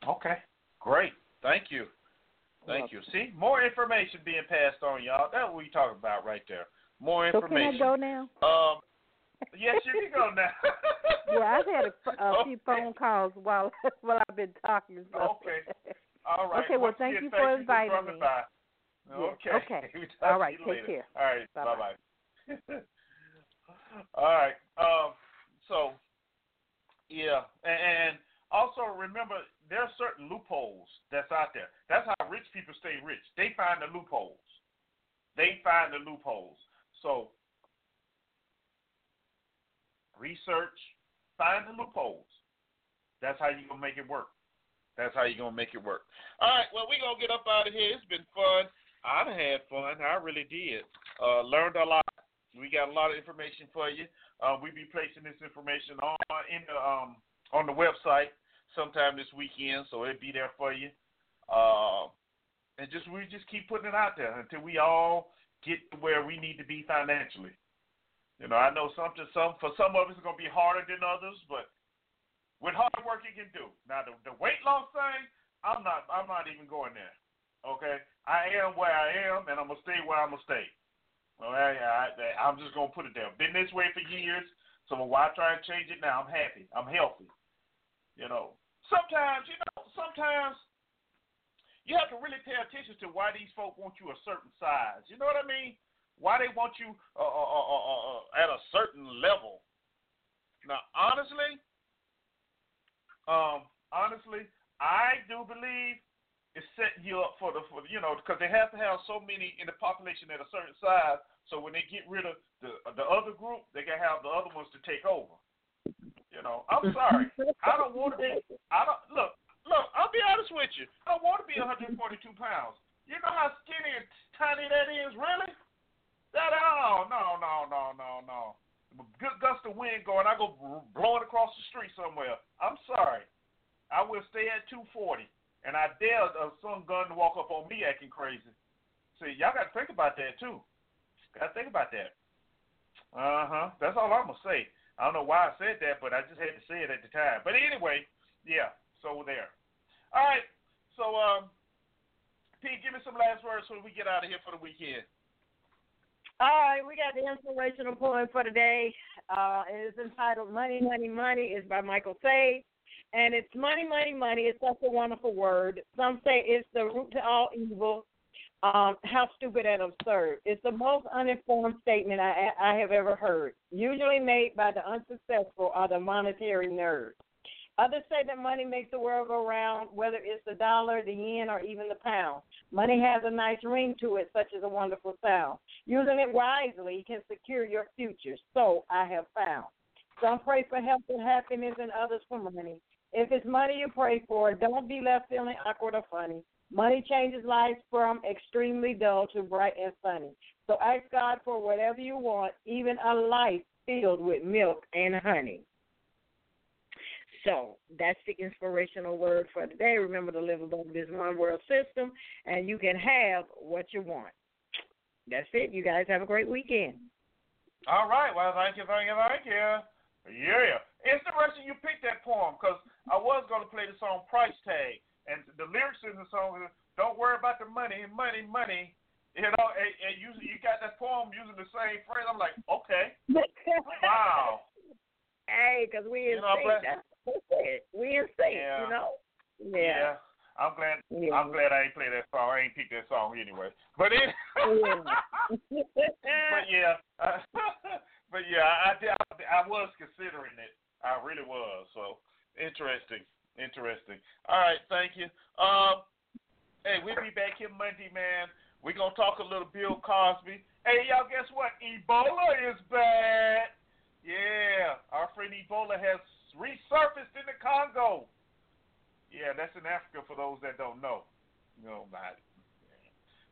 Okay. Great. Thank you. Thank you. See, more information being passed on, y'all. That's what we talking about right there. More information. So can. I go now? Um. Yes, you can go now. Yeah, I've had a, a few phone calls while while I've been talking. So. Okay. All right. Okay, well, thank you for inviting me. By. Okay. okay. All right, take later. care. All right. Bye bye. All right. Um. So. Yeah, and, and also remember there are certain loopholes that's out there. That's how rich people stay rich. They find the loopholes. They find the loopholes. So research, find the loopholes. That's how you gonna make it work. That's how you're gonna make it work. All right, well we gonna get up out of here. It's been fun. I've had fun. I really did. Uh, learned a lot. We got a lot of information for you. Uh, we be placing this information on in the um on the website sometime this weekend, so it'll be there for you. Uh, and just we just keep putting it out there until we all get to where we need to be financially. You know, I know something some for some of us it's gonna be harder than others, but with hard work you can do. Now the the weight loss thing, I'm not I'm not even going there. Okay, I am where I am, and I'm gonna stay where I'm gonna stay. Right, I, I, I'm just gonna put it there. Been this way for years, so why try and change it now? I'm happy. I'm healthy. You know, sometimes you know, sometimes you have to really pay attention to why these folk want you a certain size. You know what I mean? why they want you uh, uh, uh, uh, uh at a certain level. Now, honestly, um, honestly, I do believe it's setting you up for the, for you know, because they have to have so many in the population at a certain size. So when they get rid of the the other group, they can have the other ones to take over. You know, I'm sorry. I don't want to be. I don't look. Look, I'll be honest with you. I want to be 142 pounds. You know how skinny and tiny that is, really? That oh no no no no no. Good gust of wind going, I go blowing across the street somewhere. I'm sorry. I will stay at 240, and I dare uh, some gun to walk up on me acting crazy. See, y'all got to think about that too. Got to think about that. Uh huh. That's all I'm gonna say. I don't know why I said that, but I just had to say it at the time. But anyway, yeah. So there. All right. So um, Pete, give me some last words before we get out of here for the weekend. All right, we got the inspirational poem for today. Uh, it is entitled "Money, Money, Money." It's by Michael Sage, and it's money, money, money. It's such a wonderful word. Some say it's the root to all evil. Um, how stupid and absurd. It's the most uninformed statement I, I have ever heard, usually made by the unsuccessful or the monetary nerds. Others say that money makes the world go round, whether it's the dollar, the yen, or even the pound. Money has a nice ring to it, such as a wonderful sound. Using it wisely can secure your future. So I have found. Some pray for health and happiness, and others for money. If it's money you pray for, don't be left feeling awkward or funny. Money changes lives from extremely dull to bright and sunny. So ask God for whatever you want, even a life filled with milk and honey. So that's the inspirational word for today. Remember to live above this one world system, and you can have what you want. That's it. You guys have a great weekend. All right. Well, thank you, thank you, thank you. Yeah. Interesting you picked that poem because I was going to play the song Price Tag. And the lyrics in the song is, "Don't worry about the money, money, money." You know, and, and you you got that poem using the same phrase. I'm like, okay, wow. Hey, because we in you know, sync. We in. Yeah. You know. Yeah. yeah. I'm glad. Yeah. I'm glad I ain't play that song. I ain't picked that song anyway. But it. but yeah. Uh, but yeah, I, I I was considering it. I really was. So interesting. Interesting. All right, thank you. Um, hey, we'll be back here Monday, man. We're gonna talk a little Bill Cosby. Hey, y'all, guess what? Ebola is back. Yeah, our friend Ebola has resurfaced in the Congo. Yeah, that's in Africa for those that don't know. No, not.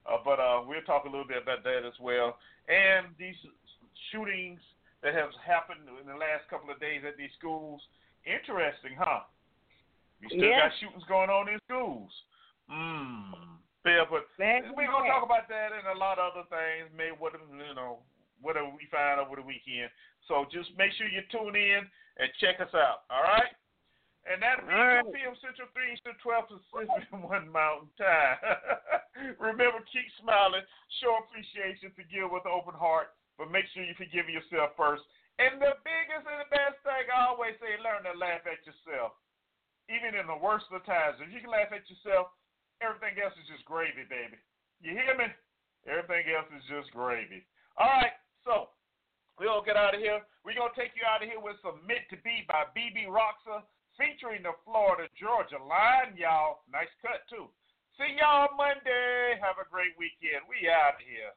Uh, but uh, we'll talk a little bit about that as well. And these shootings that have happened in the last couple of days at these schools. Interesting, huh? We still yeah. got shootings going on in schools. Mm. Yeah, but we're gonna talk about that and a lot of other things. Maybe what you know, whatever we find over the weekend. So just make sure you tune in and check us out. All right. And that'll be right. 2 p.m. Central, 3 Eastern, 12 Pacific, 1 Mountain Time. Remember, keep smiling, show appreciation, forgive with an open heart, but make sure you forgive yourself first. And the biggest and the best thing I always say, learn to laugh at yourself even in the worst of the times, if you can laugh at yourself, everything else is just gravy, baby. You hear me? Everything else is just gravy. All right, so we all get out of here. We're gonna take you out of here with some Meant to Be by Bebe Rexha, featuring the Florida Georgia line, y'all. Nice cut too. See y'all Monday. Have a great weekend. We out of here.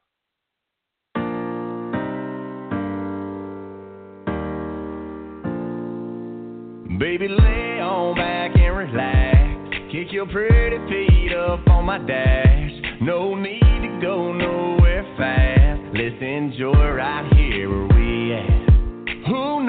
Baby, lay on back and relax. Kick your pretty feet up on my dash. No need to go nowhere fast. Let's enjoy right here. Who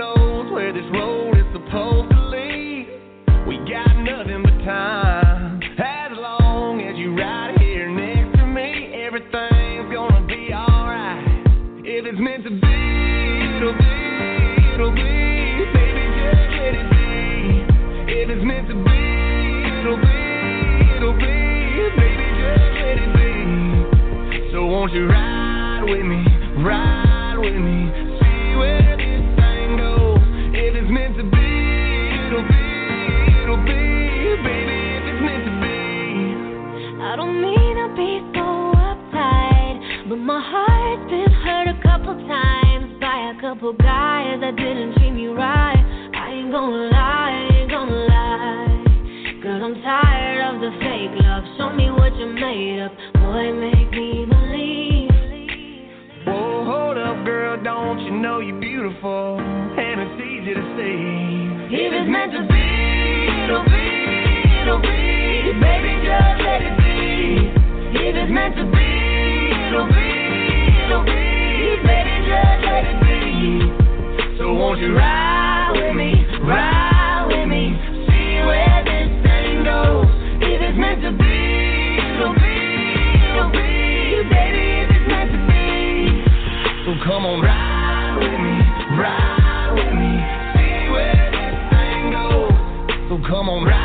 that didn't treat me right. I ain't gonna lie, I ain't gonna lie. Girl, I'm tired of the fake love. Show me what you're made of. Boy, make me believe. Whoa, hold up, girl, don't you know you're beautiful? And it's easy to see. If it's meant to be, it'll be, it'll be. Baby, just let it be. If it's meant to be, it'll be, won't you ride with me, Ride with me, see where this thing goes. If it's meant to be, it'll be, it'll be. Baby, if it's meant to be. So come on, ride with me, ride with me, see where this thing goes. So come on, ride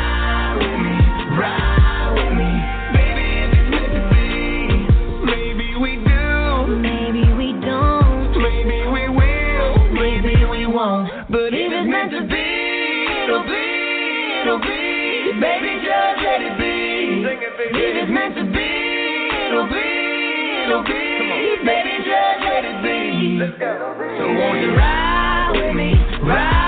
it'll be. Baby, just let it be. So won't you ride with me, ride